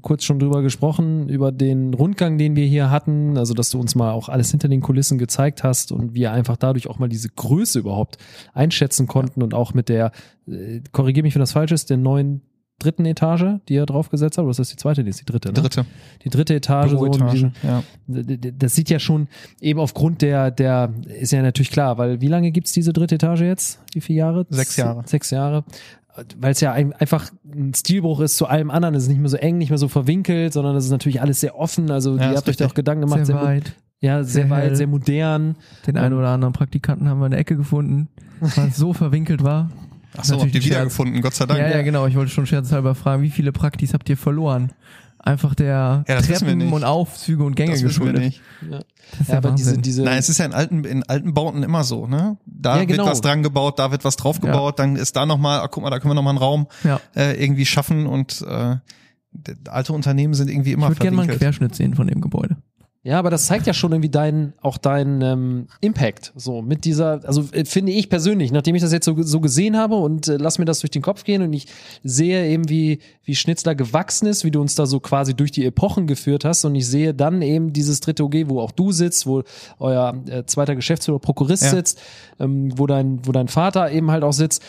kurz schon drüber gesprochen, über den Rundgang, den wir hier hatten, also dass du uns mal auch alles hinter den Kulissen gezeigt hast und wir einfach dadurch auch mal diese Größe überhaupt einschätzen konnten und auch mit der, äh, korrigier mich, wenn das falsch ist, der neuen dritten Etage, die er draufgesetzt hat, oder ist das die zweite? Nee, ist die dritte, ne? Dritte Die dritte Etage, so diesem, ja. das sieht ja schon eben aufgrund der, der, ist ja natürlich klar, weil wie lange gibt's diese dritte Etage jetzt? Wie viele Jahre? Sechs Jahre. Sechs Jahre. Weil es ja ein, einfach ein Stilbruch ist zu allem anderen. Es ist nicht mehr so eng, nicht mehr so verwinkelt, sondern es ist natürlich alles sehr offen. Also Ja, ihr habt euch da auch Gedanken gemacht. Sehr mo- weit. Ja, sehr, sehr weit, hell. sehr modern. Den einen oder anderen Praktikanten haben wir in der Ecke gefunden, weil es so verwinkelt war. Ach so, habt Natürlich ihr wiedergefunden, Gott sei Dank. Ja, ja, genau. Ich wollte schon scherzhalber fragen, wie viele Praktis habt ihr verloren? Einfach der Ja, das Treppen und Aufzüge und Gänge das wissen wir geschuldet. nicht. Das ist Ja, aber diese, Wahnsinn. diese, Nein, es ist ja in alten, in alten Bauten immer so, ne? Da Ja, genau. wird was dran gebaut, da wird was drauf gebaut, dann ist da nochmal, ah, guck mal, da können wir nochmal einen Raum ja. äh, irgendwie schaffen und äh, alte Unternehmen sind irgendwie immer Ich würde gerne mal einen. Querschnitt sehen von dem Gebäude. Ja, aber das zeigt ja schon irgendwie deinen, auch deinen ähm, Impact. So mit dieser, also äh, finde ich persönlich, nachdem ich das jetzt so, so gesehen habe und äh, lass mir das durch den Kopf gehen und ich sehe eben, wie, wie Schnitzler gewachsen ist, wie du uns da so quasi durch die Epochen geführt hast und ich sehe dann eben dieses dritte OG, wo auch du sitzt, wo euer äh, zweiter Geschäftsführer Prokurist Ja. sitzt, ähm, wo dein, wo dein Vater eben halt auch sitzt.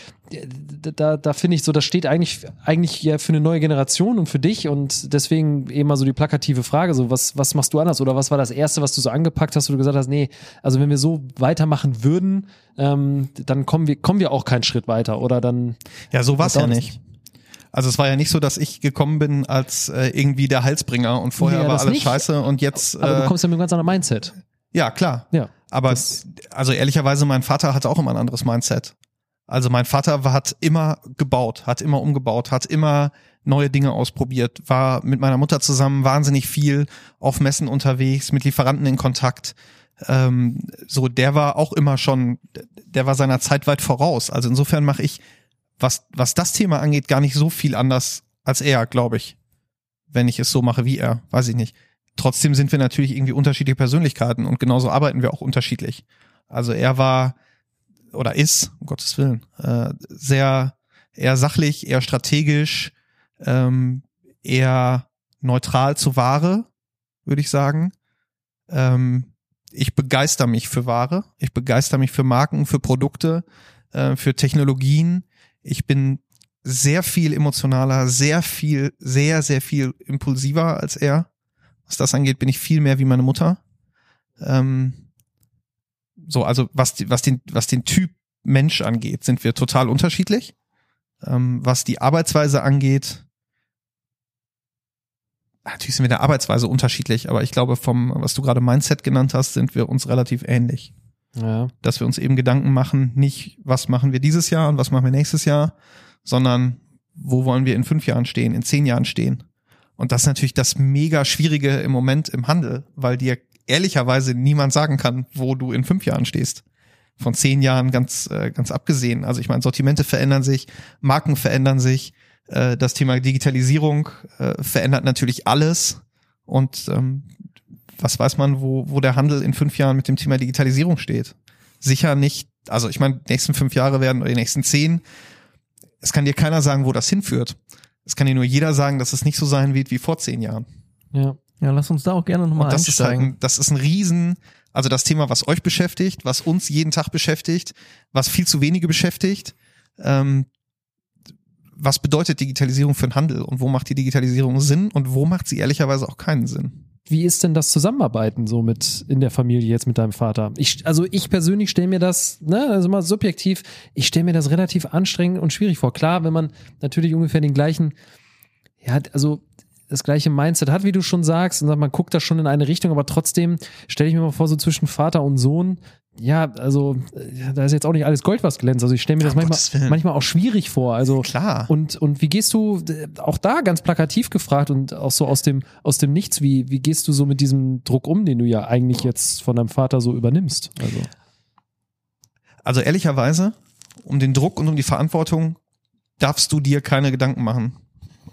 Da, da, da finde ich so, das steht eigentlich, eigentlich ja für eine neue Generation und für dich und deswegen eben mal so die plakative Frage, so was, was machst du anders oder was war das erste, was du so angepackt hast, wo du gesagt hast, nee, also wenn wir so weitermachen würden, ähm, dann kommen wir, kommen wir auch keinen Schritt weiter oder dann. Ja, so Das ja dauert nicht. Also es war ja nicht so, dass ich gekommen bin als äh, irgendwie der Halsbringer und vorher Ja, war alles nicht. scheiße und jetzt Aber du äh, kommst ja mit einem ganz anderen Mindset. ja klar. Ja. Aber Das- also ehrlicherweise, mein Vater hatte auch immer ein anderes Mindset. Also mein Vater hat immer gebaut, hat immer umgebaut, hat immer neue Dinge ausprobiert, war mit meiner Mutter zusammen wahnsinnig viel auf Messen unterwegs, mit Lieferanten in Kontakt. Ähm, so, der war auch immer schon, der war seiner Zeit weit voraus. Also insofern mache ich, was, was das Thema angeht, gar nicht so viel anders als er, glaube ich. Wenn ich es so mache wie er, weiß ich nicht. Trotzdem sind wir natürlich irgendwie unterschiedliche Persönlichkeiten und genauso arbeiten wir auch unterschiedlich. Also er war oder ist, um Gottes Willen, äh, sehr eher sachlich, eher strategisch, ähm, eher neutral zu Ware, würde ich sagen. Ähm, ich begeister mich für Ware, ich begeister mich für Marken, für Produkte, äh, für Technologien. Ich bin sehr viel emotionaler, sehr viel, sehr, sehr viel impulsiver als er. Was das angeht, bin ich viel mehr wie meine Mutter. Ähm, so, also was, was, den, was den Typ Mensch angeht, sind wir total unterschiedlich. Ähm, was die Arbeitsweise angeht, natürlich sind wir der Arbeitsweise unterschiedlich, aber ich glaube, vom, was du gerade Mindset genannt hast, sind wir uns relativ ähnlich. Ja. Dass wir uns eben Gedanken machen, nicht, was machen wir dieses Jahr und was machen wir nächstes Jahr, sondern wo wollen wir in fünf Jahren stehen, in zehn Jahren stehen. Und das ist natürlich das mega Schwierige im Moment im Handel, weil dir ehrlicherweise niemand sagen kann, wo du in fünf Jahren stehst. Von zehn Jahren ganz, äh, ganz abgesehen. Also ich meine, Sortimente verändern sich, Marken verändern sich, äh, das Thema Digitalisierung äh, verändert natürlich alles. Und ähm, was weiß man, wo, wo der Handel in fünf Jahren mit dem Thema Digitalisierung steht? Sicher nicht, also ich meine, die nächsten fünf Jahre werden oder die nächsten zehn. Es kann dir keiner sagen, wo das hinführt. Es kann dir nur jeder sagen, dass es nicht so sein wird wie vor zehn Jahren. Ja. Ja, lass uns da auch gerne nochmal das ist, halt einsteigen. ein, das ist ein Riesen, also das Thema, was euch beschäftigt, was uns jeden Tag beschäftigt, was viel zu wenige beschäftigt. Ähm, was bedeutet Digitalisierung für den Handel und wo macht die Digitalisierung Sinn und wo macht sie ehrlicherweise auch keinen Sinn? Wie ist denn das Zusammenarbeiten so mit in der Familie jetzt mit deinem Vater? Ich, also ich persönlich stelle mir das, ne, also mal subjektiv, ich stelle mir das relativ anstrengend und schwierig vor. Klar, wenn man natürlich ungefähr den gleichen, ja, also das gleiche Mindset hat, wie du schon sagst, und man guckt da schon in eine Richtung, aber trotzdem stelle ich mir mal vor, so zwischen Vater und Sohn, ja, also da ist jetzt auch nicht alles Gold, was glänzt. Also ich stelle mir das manchmal, manchmal auch schwierig vor. Also Klar. und, und wie gehst du, auch da ganz plakativ gefragt und auch so aus dem, aus dem Nichts, wie, wie gehst du so mit diesem Druck um, den du ja eigentlich jetzt von deinem Vater so übernimmst? Also, Also ehrlicherweise, um den Druck und um die Verantwortung darfst du dir keine Gedanken machen.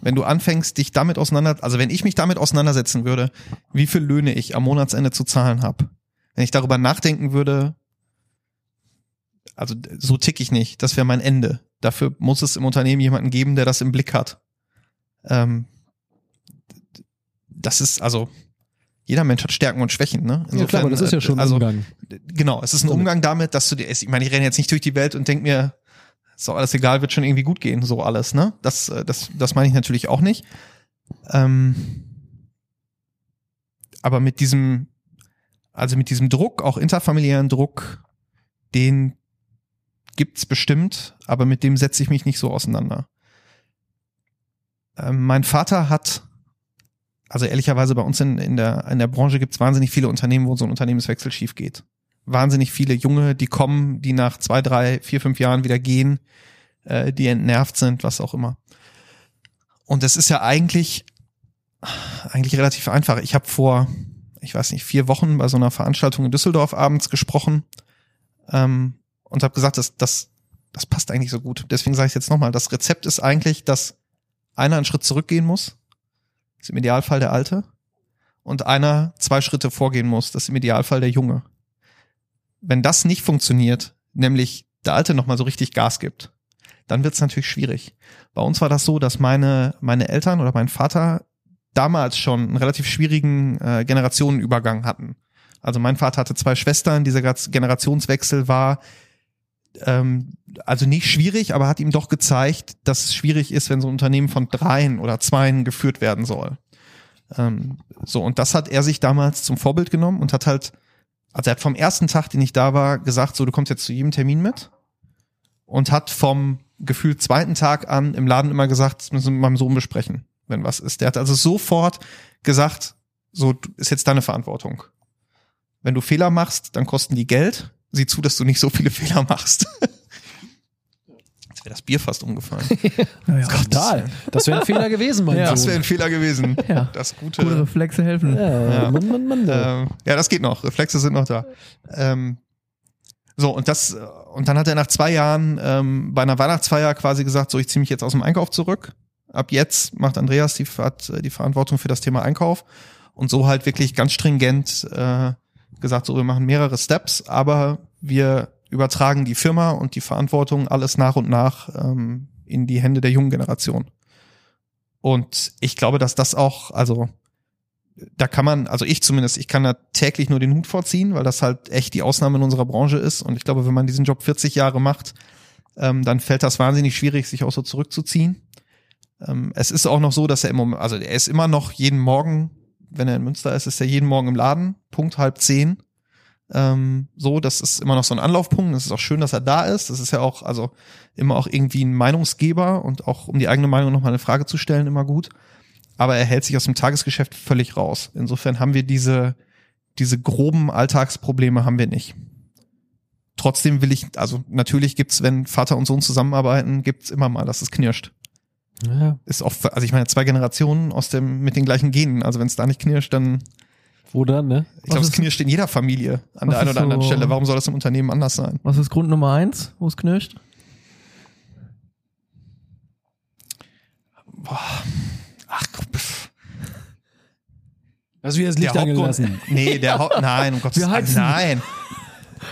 Wenn du anfängst, dich damit auseinander, also wenn ich mich damit auseinandersetzen würde, wie viel Löhne ich am Monatsende zu zahlen habe, wenn ich darüber nachdenken würde, also so tick ich nicht, das wäre mein Ende. Dafür muss es im Unternehmen jemanden geben, der das im Blick hat. Ähm, das ist also jeder Mensch hat Stärken und Schwächen, ne? ja klar, aber das ist ja schon ein also, Umgang. Genau, es ist ein Umgang damit, dass du dir, ich meine, ich renne jetzt nicht durch die Welt und denk mir, ist doch alles egal, wird schon irgendwie gut gehen, so alles, ne? Das, äh, das, das meine ich natürlich auch nicht. Ähm, aber mit diesem, also mit diesem Druck, auch interfamiliären Druck, den gibt's bestimmt, aber mit dem setze ich mich nicht so auseinander. Ähm, mein Vater hat, also ehrlicherweise bei uns in, in, der, in der Branche gibt's wahnsinnig viele Unternehmen, wo so ein Unternehmenswechsel schief geht. Wahnsinnig viele Junge, die kommen, die nach zwei, drei, vier, fünf Jahren wieder gehen, äh, die entnervt sind, was auch immer. Und das ist ja eigentlich, eigentlich relativ einfach. Ich habe vor, ich weiß nicht, vier Wochen bei so einer Veranstaltung in Düsseldorf abends gesprochen ähm, und habe gesagt, das, das, das passt eigentlich so gut. Deswegen sage ich jetzt nochmal, das Rezept ist eigentlich, dass einer einen Schritt zurückgehen muss, das ist im Idealfall der Alte, und einer zwei Schritte vorgehen muss, das ist im Idealfall der Junge. Wenn das nicht funktioniert, nämlich der Alte nochmal so richtig Gas gibt, dann wird es natürlich schwierig. Bei uns war das so, dass meine, meine Eltern oder mein Vater damals schon einen relativ schwierigen äh, Generationenübergang hatten. Also mein Vater hatte zwei Schwestern, dieser Generationswechsel war ähm, also nicht schwierig, aber hat ihm doch gezeigt, dass es schwierig ist, wenn so ein Unternehmen von dreien oder zweien geführt werden soll. Ähm, so, und das hat er sich damals zum Vorbild genommen und hat halt, also er hat vom ersten Tag, den ich da war, gesagt, so, du kommst jetzt zu jedem Termin mit und hat vom gefühlt zweiten Tag an im Laden immer gesagt, das müssen wir mit meinem Sohn besprechen, wenn was ist. Der hat also sofort gesagt, so ist jetzt deine Verantwortung. Wenn du Fehler machst, dann kosten die Geld. Sieh zu, dass du nicht so viele <laughs> Fehler machst. Jetzt wäre das Bier fast umgefallen. <laughs> Naja, Total. Das wäre ein Fehler gewesen, mein Ja. Das Sohn. wäre ein Fehler gewesen. Ja. Das gute. Gute Reflexe helfen. ja, Ja. Mann, Mann, Mann. Ähm, ja, das geht noch. Reflexe sind noch da. Ähm, so, und das, und dann hat er nach zwei Jahren ähm, bei einer Weihnachtsfeier quasi gesagt, so, ich ziehe mich jetzt aus dem Einkauf zurück. Ab jetzt macht Andreas die, hat die Verantwortung für das Thema Einkauf. Und so halt wirklich ganz stringent äh, gesagt, so, wir machen mehrere Steps, aber wir übertragen die Firma und die Verantwortung alles nach und nach ähm, in die Hände der jungen Generation. Und ich glaube, dass das auch, also da kann man, also ich zumindest, ich kann da täglich nur den Hut vorziehen, weil das halt echt die Ausnahme in unserer Branche ist. Und ich glaube, wenn man diesen Job 40 Jahre macht, ähm, dann fällt das wahnsinnig schwierig, sich auch so zurückzuziehen. Ähm, es ist auch noch so, dass er im Moment, also er ist immer noch jeden Morgen, wenn er in Münster ist, ist er jeden Morgen im Laden, Punkt halb zehn. Ähm, so, das ist immer noch so ein Anlaufpunkt. Es ist auch schön, dass er da ist. Das ist ja auch, also immer auch irgendwie ein Meinungsgeber und auch um die eigene Meinung nochmal eine Frage zu stellen, immer gut. Aber er hält sich aus dem Tagesgeschäft völlig raus. Insofern haben wir diese, diese groben Alltagsprobleme haben wir nicht. Trotzdem will ich, also natürlich gibt's, wenn Vater und Sohn zusammenarbeiten, gibt's immer mal, dass es knirscht. Ja. Ist auch, also ich meine, zwei Generationen aus dem, mit den gleichen Genen. Also wenn es da nicht knirscht, dann, Wo dann, ne? ich glaube, es knirscht in jeder Familie an der einen oder anderen so- Stelle. Warum soll das im Unternehmen anders sein? Was ist Grund Nummer eins, wo es knirscht? Ach, pff. Du wieder das Licht der Hauptgrund, angelassen? nee, der Haupt, <laughs> nein, um Gottes Willen, nein.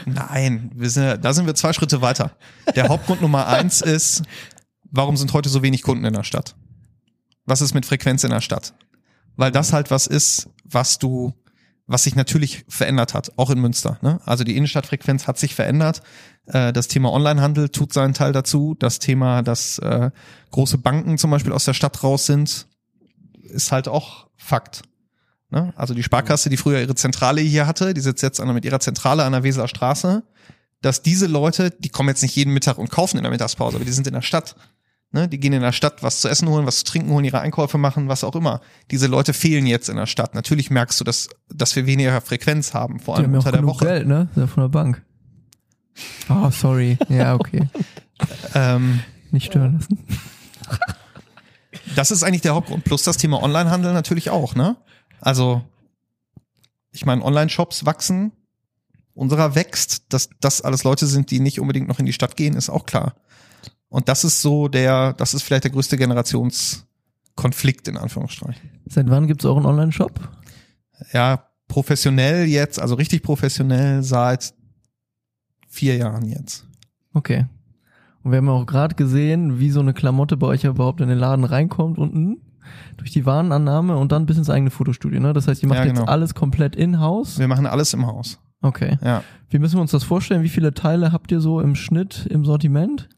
Nein, wir sind, da sind wir zwei Schritte weiter. Der Hauptgrund Nummer eins ist, warum sind heute so wenig Kunden in der Stadt? Was ist mit Frequenz in der Stadt? Weil das halt was ist, was du, was sich natürlich verändert hat, auch in Münster. Ne? Also die Innenstadtfrequenz hat sich verändert. Äh, Das Thema Onlinehandel tut seinen Teil dazu. Das Thema, dass äh, große Banken zum Beispiel aus der Stadt raus sind, ist halt auch Fakt. Ne? Also die Sparkasse, die früher ihre Zentrale hier hatte, die sitzt jetzt mit ihrer Zentrale an der Weseler Straße, dass diese Leute, die kommen jetzt nicht jeden Mittag und kaufen in der Mittagspause, aber die sind in der Stadt. Ne? Die gehen in der Stadt was zu essen holen, was zu trinken holen, ihre Einkäufe machen, was auch immer. Diese Leute fehlen jetzt in der Stadt. Natürlich merkst du, dass, dass wir weniger Frequenz haben, vor Die allem haben ja auch unter der Woche. Geld, ne? Von der Bank. Oh, sorry. Ja, okay. <laughs> Ähm, Nicht stören lassen. das ist eigentlich der Hauptgrund. Plus das Thema Onlinehandel natürlich auch, ne? Also, ich meine, Online-Shops wachsen, unserer wächst, dass das alles Leute sind, die nicht unbedingt noch in die Stadt gehen, ist auch klar. Und das ist so der, das ist vielleicht der größte Generationskonflikt in Anführungsstrichen. Seit wann gibt's auch einen Online-Shop? Ja, professionell jetzt, also richtig professionell seit vier Jahren jetzt. Okay. Und wir haben ja auch gerade gesehen, wie so eine Klamotte bei euch ja überhaupt in den Laden reinkommt unten durch die Warenannahme und dann bis ins eigene Fotostudio. Ne? Das heißt, ihr macht Ja, genau. jetzt alles komplett in-house. Wir machen alles im Haus. Okay. Ja. Wie müssen wir uns das vorstellen? Wie viele Teile habt ihr so im Schnitt im Sortiment?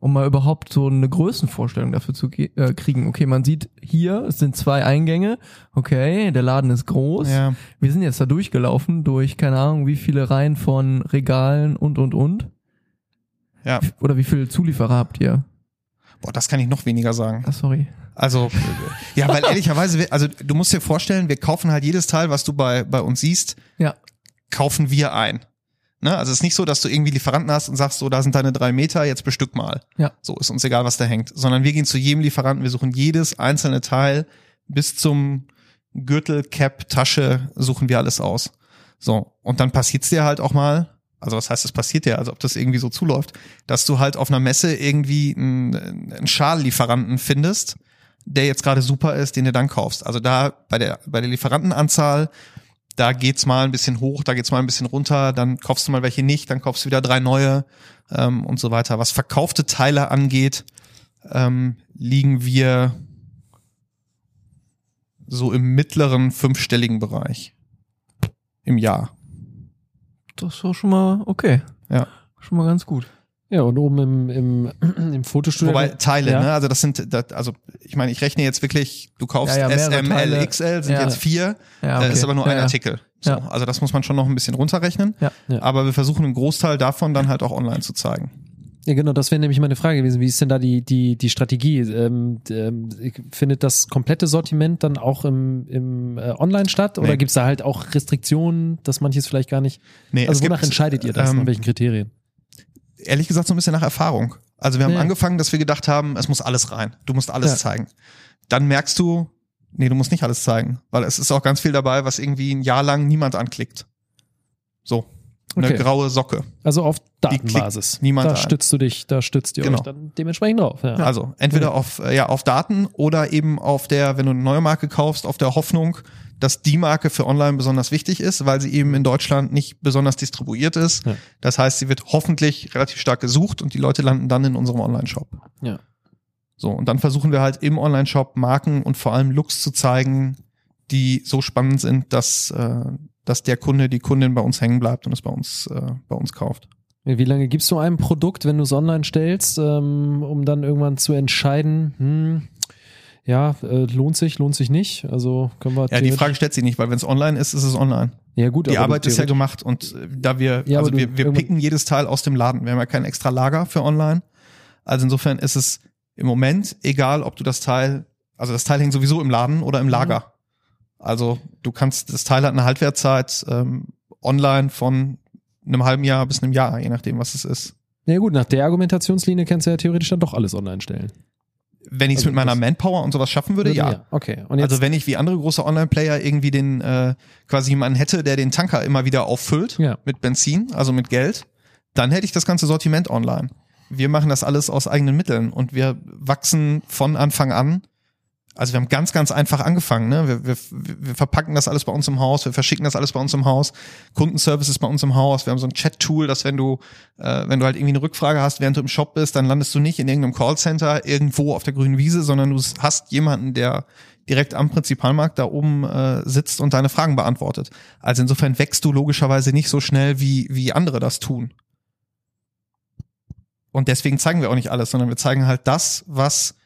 Um mal überhaupt so eine Größenvorstellung dafür zu äh, kriegen. Okay, man sieht hier, es sind zwei Eingänge. Okay, der Laden ist groß. Ja. Wir sind jetzt da durchgelaufen durch, keine Ahnung, wie viele Reihen von Regalen und, und, und. Ja. Oder wie viele Zulieferer habt ihr? Boah, das kann ich noch weniger sagen. Ah, sorry. Also, ja, weil <laughs> ehrlicherweise, also du musst dir vorstellen, wir kaufen halt jedes Teil, was du bei, bei uns siehst, Ja. kaufen wir ein. Ne? Also es ist nicht so, dass du irgendwie Lieferanten hast und sagst, so, da sind deine drei Meter, jetzt bestück mal. Ja. So ist uns egal, was da hängt. Sondern wir gehen zu jedem Lieferanten, wir suchen jedes einzelne Teil bis zum Gürtel, Cap, Tasche, suchen wir alles aus. So, und dann passiert's dir halt auch mal, also was heißt, es passiert dir, also ob das irgendwie so zuläuft, dass du halt auf einer Messe irgendwie einen, einen Schallieferanten findest, der jetzt gerade super ist, den du dann kaufst. Also da bei der, bei der Lieferantenanzahl, da geht's mal ein bisschen hoch, da geht's mal ein bisschen runter, dann kaufst du mal welche nicht, dann kaufst du wieder drei neue ähm, und so weiter. Was verkaufte Teile angeht, ähm, liegen wir so im mittleren fünfstelligen Bereich im Jahr. Das doch schon mal okay. Ja. Schon mal ganz gut. Ja, und oben im, im, <clears throat> im Fotostudio. Wobei Teile, Ja. ne? Also das sind, das, also ich meine, ich rechne jetzt wirklich, du kaufst Ja, ja, mehrere S, M, L, Teile. XL, sind Ja. jetzt vier, Ja, äh, okay. ist aber nur ja, ein ja. Artikel. So, Ja. Also das muss man schon noch ein bisschen runterrechnen. Ja. Ja. Aber wir versuchen einen Großteil davon dann halt auch online zu zeigen. Ja, genau, das wäre nämlich meine Frage gewesen. Wie ist denn da die, die, die Strategie? Ähm, ähm, findet das komplette Sortiment dann auch im, im äh, Online statt? Oder Nee. gibt's da halt auch Restriktionen, dass manches vielleicht gar nicht. Nee, es Also wonach gibt, entscheidet ihr das? ähm, nach welchen Kriterien? Ehrlich gesagt so ein bisschen nach Erfahrung. Also wir haben Ja. angefangen, dass wir gedacht haben, es muss alles rein. Du musst alles Ja. zeigen. Dann merkst du, nee, du musst nicht alles zeigen, weil es ist auch ganz viel dabei, was irgendwie ein Jahr lang niemand anklickt. So, eine Okay. graue Socke. Also auf Datenbasis. niemand da ein. stützt du dich, da stützt ihr Genau. euch dann dementsprechend drauf. Ja. Also entweder auf äh, ja auf Daten oder eben auf der, wenn du eine neue Marke kaufst, auf der Hoffnung, dass die Marke für online besonders wichtig ist, weil sie eben in Deutschland nicht besonders distribuiert ist. Ja. Das heißt, sie wird hoffentlich relativ stark gesucht und die Leute landen dann in unserem Online-Shop. Ja. So, und dann versuchen wir halt im Online-Shop Marken und vor allem Looks zu zeigen, die so spannend sind, dass, äh, dass der Kunde, die Kundin bei uns hängen bleibt und es bei uns, äh, bei uns kauft. Wie lange gibst du einem Produkt, wenn du es online stellst, ähm, um dann irgendwann zu entscheiden, hm, ja, äh, lohnt sich, lohnt sich nicht? Also können wir Ja, die Frage stellt sich nicht, weil wenn es online ist, ist es online. ja, gut, Die Arbeit ist ja gemacht und äh, da wir, Ja, also wir, wir picken jedes Teil aus dem Laden. Wir haben ja kein extra Lager für online. Also insofern ist es im Moment egal, ob du das Teil, also das Teil hängt sowieso im Laden oder im Lager. Also du kannst, das Teil hat eine Halbwertzeit ähm, online von einem halben Jahr bis einem Jahr, je nachdem, was es ist. Ja gut, nach der Argumentationslinie kannst du ja theoretisch dann doch alles online stellen. Wenn ich es Also mit meiner Manpower und sowas schaffen würde, ja. Okay. Und jetzt, Also wenn ich wie andere große Online-Player irgendwie den äh, quasi jemanden hätte, der den Tanker immer wieder auffüllt Ja. mit Benzin, also mit Geld, dann hätte ich das ganze Sortiment online. Wir machen das alles aus eigenen Mitteln und wir wachsen von Anfang an. Also wir haben ganz, ganz einfach angefangen. Ne? Wir, wir, wir verpacken das alles bei uns im Haus, wir verschicken das alles bei uns im Haus. Kundenservice ist bei uns im Haus. Wir haben so ein Chat-Tool, dass wenn du, äh, wenn du halt irgendwie eine Rückfrage hast, während du im Shop bist, dann landest du nicht in irgendeinem Callcenter irgendwo auf der grünen Wiese, sondern du hast jemanden, der direkt am Prinzipalmarkt da oben äh, sitzt und deine Fragen beantwortet. Also insofern wächst du logischerweise nicht so schnell, wie, wie andere das tun. Und deswegen zeigen wir auch nicht alles, sondern wir zeigen halt das, was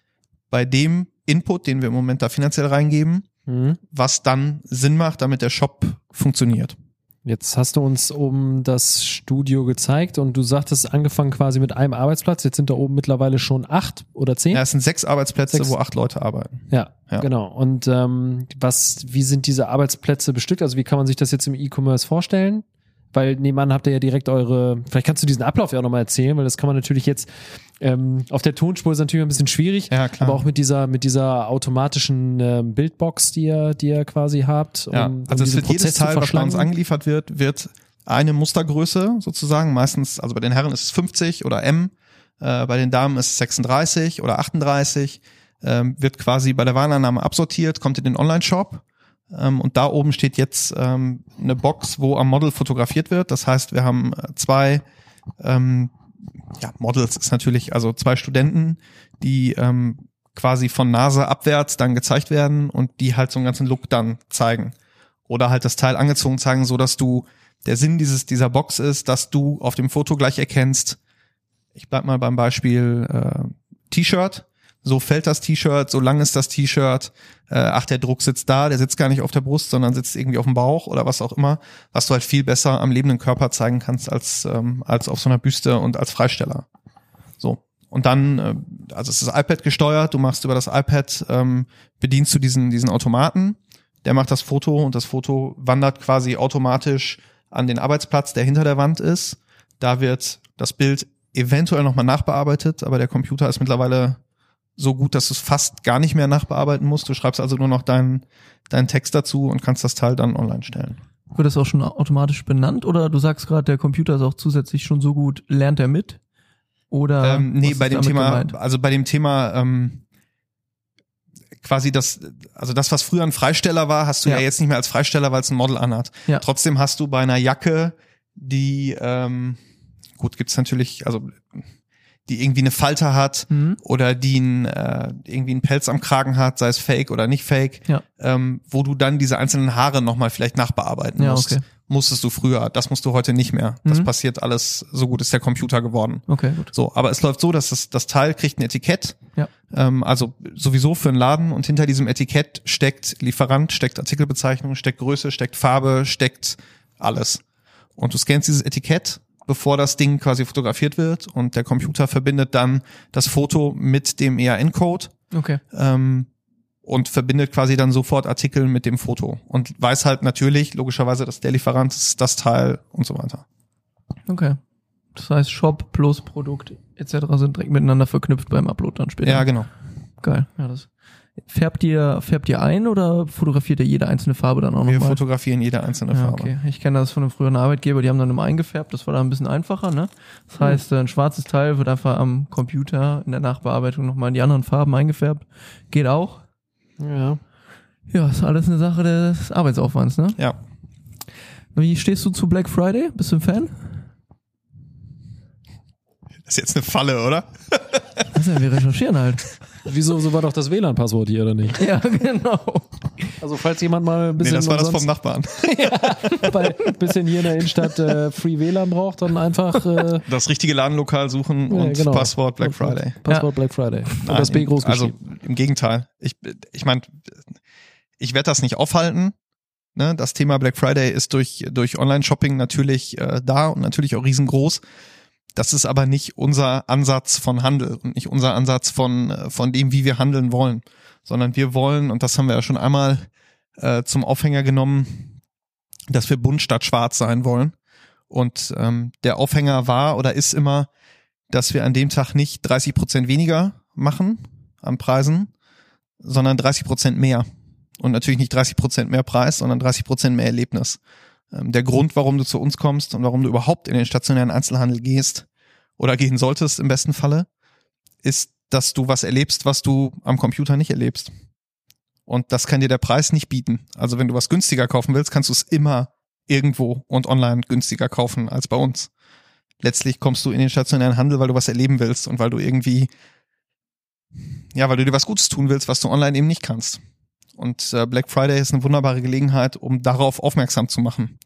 bei dem Input, den wir im Moment da finanziell reingeben, Mhm. was dann Sinn macht, damit der Shop funktioniert. Jetzt hast du uns oben das Studio gezeigt und du sagtest, angefangen quasi mit einem Arbeitsplatz. Jetzt sind da oben mittlerweile schon acht oder zehn. Ja, es sind sechs Arbeitsplätze, Sechs. wo acht Leute arbeiten. Ja, Ja. genau. Und ähm, was, wie sind diese Arbeitsplätze bestückt? Also wie kann man sich das jetzt im E-Commerce vorstellen? Weil nebenan habt ihr ja direkt eure, vielleicht kannst du diesen Ablauf ja auch nochmal erzählen, weil das kann man natürlich jetzt ähm, auf der Tonspur ist natürlich ein bisschen schwierig, Ja, klar. aber auch mit dieser mit dieser automatischen ähm, Bildbox, die ihr, die ihr quasi habt. Ja, um- um also es diesen wird jedes Prozess zu Teil, was bei uns angeliefert wird, wird eine Mustergröße sozusagen. Meistens, also bei den Herren ist es 50 oder M, äh, bei den Damen ist es 36 oder 38. Ähm, wird quasi bei der Warenannahme absortiert, kommt in den Online-Shop. Ähm, und da oben steht jetzt ähm, eine Box, wo am Model fotografiert wird. Das heißt, wir haben äh, zwei ähm, ja, Models ist natürlich, also zwei Studenten, die ähm, quasi von Nase abwärts dann gezeigt werden und die halt so einen ganzen Look dann zeigen. Oder halt das Teil angezogen zeigen, so dass du, der Sinn dieses, dieser Box ist, dass du auf dem Foto gleich erkennst, ich bleib mal beim Beispiel äh, T-Shirt, so fällt das T-Shirt, so lang ist das T-Shirt, äh, ach, der Druck sitzt da, der sitzt gar nicht auf der Brust, sondern sitzt irgendwie auf dem Bauch oder was auch immer, was du halt viel besser am lebenden Körper zeigen kannst als, ähm, als auf so einer Büste und als Freisteller. So. Und dann, äh, also es ist iPad gesteuert, du machst über das iPad, ähm, bedienst du diesen, diesen Automaten, der macht das Foto und das Foto wandert quasi automatisch an den Arbeitsplatz, der hinter der Wand ist. Da wird das Bild eventuell nochmal nachbearbeitet, aber der Computer ist mittlerweile so gut, dass du es fast gar nicht mehr nachbearbeiten musst. Du schreibst also nur noch deinen, deinen Text dazu und kannst das Teil dann online stellen. Wird das auch schon automatisch benannt oder du sagst gerade, der Computer ist auch zusätzlich schon so gut, lernt er mit? Oder ähm, nee, bei dem Thema, gemeint? also bei dem Thema ähm, quasi das, also das, was früher ein Freisteller war, hast du ja, Ja. jetzt nicht mehr als Freisteller, weil es ein Model anhat. Ja. Trotzdem hast du bei einer Jacke, die ähm, gut gibt's natürlich, also die irgendwie eine Falte hat Mhm. oder die ein, äh, irgendwie einen Pelz am Kragen hat, sei es fake oder nicht fake, Ja. ähm, wo du dann diese einzelnen Haare nochmal vielleicht nachbearbeiten Ja, musst. okay. Musstest du früher, das musst du heute nicht mehr. Das Mhm. passiert alles, so gut ist der Computer geworden. Okay, gut. So, aber es läuft so, dass das, das Teil kriegt ein Etikett, Ja. ähm, also sowieso für einen Laden und hinter diesem Etikett steckt Lieferant, steckt Artikelbezeichnung, steckt Größe, steckt Farbe, steckt alles. Und du scannst dieses Etikett, bevor das Ding quasi fotografiert wird und der Computer verbindet dann das Foto mit dem EAN-Code Okay. ähm, und verbindet quasi dann sofort Artikel mit dem Foto und weiß halt natürlich, logischerweise, dass der Lieferant ist, das Teil und so weiter. Okay. Das heißt, Shop plus Produkt etc. sind direkt miteinander verknüpft beim Upload dann später. Ja, genau. Geil. Ja, das. Färbt ihr, färbt ihr ein oder fotografiert ihr jede einzelne Farbe dann auch Wir nochmal? fotografieren jede einzelne Ja, Farbe. okay. Ich kenne das von einem früheren Arbeitgeber, die haben dann immer eingefärbt, das war dann ein bisschen einfacher, ne? Das Hm. heißt, ein schwarzes Teil wird einfach am Computer in der Nachbearbeitung nochmal in die anderen Farben eingefärbt. Geht auch. Ja. Ja, ist alles eine Sache des Arbeitsaufwands, ne? Ja. Wie stehst du zu Black Friday? Bist du ein Fan? Das ist jetzt eine Falle, oder? Denn, wir recherchieren halt. <laughs> Wieso, so war doch das WLAN-Passwort hier, oder nicht? Ja, genau. Also, falls jemand mal ein Nee, bisschen, das war das vom Nachbarn. <laughs> bei, bisschen hier in der Innenstadt äh, Free WLAN braucht, dann einfach äh, Das richtige Ladenlokal suchen ja, und genau. Passwort Black Friday. Passwort Black Friday. Und Nein, das B groß Also im Gegenteil. Ich, ich meine, ich werde das nicht aufhalten. Ne? Das Thema Black Friday ist durch, durch Online-Shopping natürlich äh, da und natürlich auch riesengroß. Das ist aber nicht unser Ansatz von Handel und nicht unser Ansatz von, äh, von dem, wie wir handeln wollen, sondern wir wollen, und das haben wir ja schon einmal äh, zum Aufhänger genommen, dass wir bunt statt schwarz sein wollen. Und ähm, der Aufhänger war oder ist immer, dass wir an dem Tag nicht 30 Prozent weniger machen an Preisen, sondern 30 Prozent mehr. Und natürlich nicht 30 Prozent mehr Preis, sondern 30 Prozent mehr Erlebnis. Ähm, Der Grund, warum du zu uns kommst und warum du überhaupt in den stationären Einzelhandel gehst oder gehen solltest im besten Falle, ist, dass du was erlebst, was du am Computer nicht erlebst. Und das kann dir der Preis nicht bieten. Also wenn du was günstiger kaufen willst, kannst du es immer irgendwo und online günstiger kaufen als bei uns. Letztlich kommst du in den stationären Handel, weil du was erleben willst und weil du irgendwie, ja, weil du dir was Gutes tun willst, was du online eben nicht kannst. Und äh, Black Friday ist eine wunderbare Gelegenheit, um darauf aufmerksam zu machen.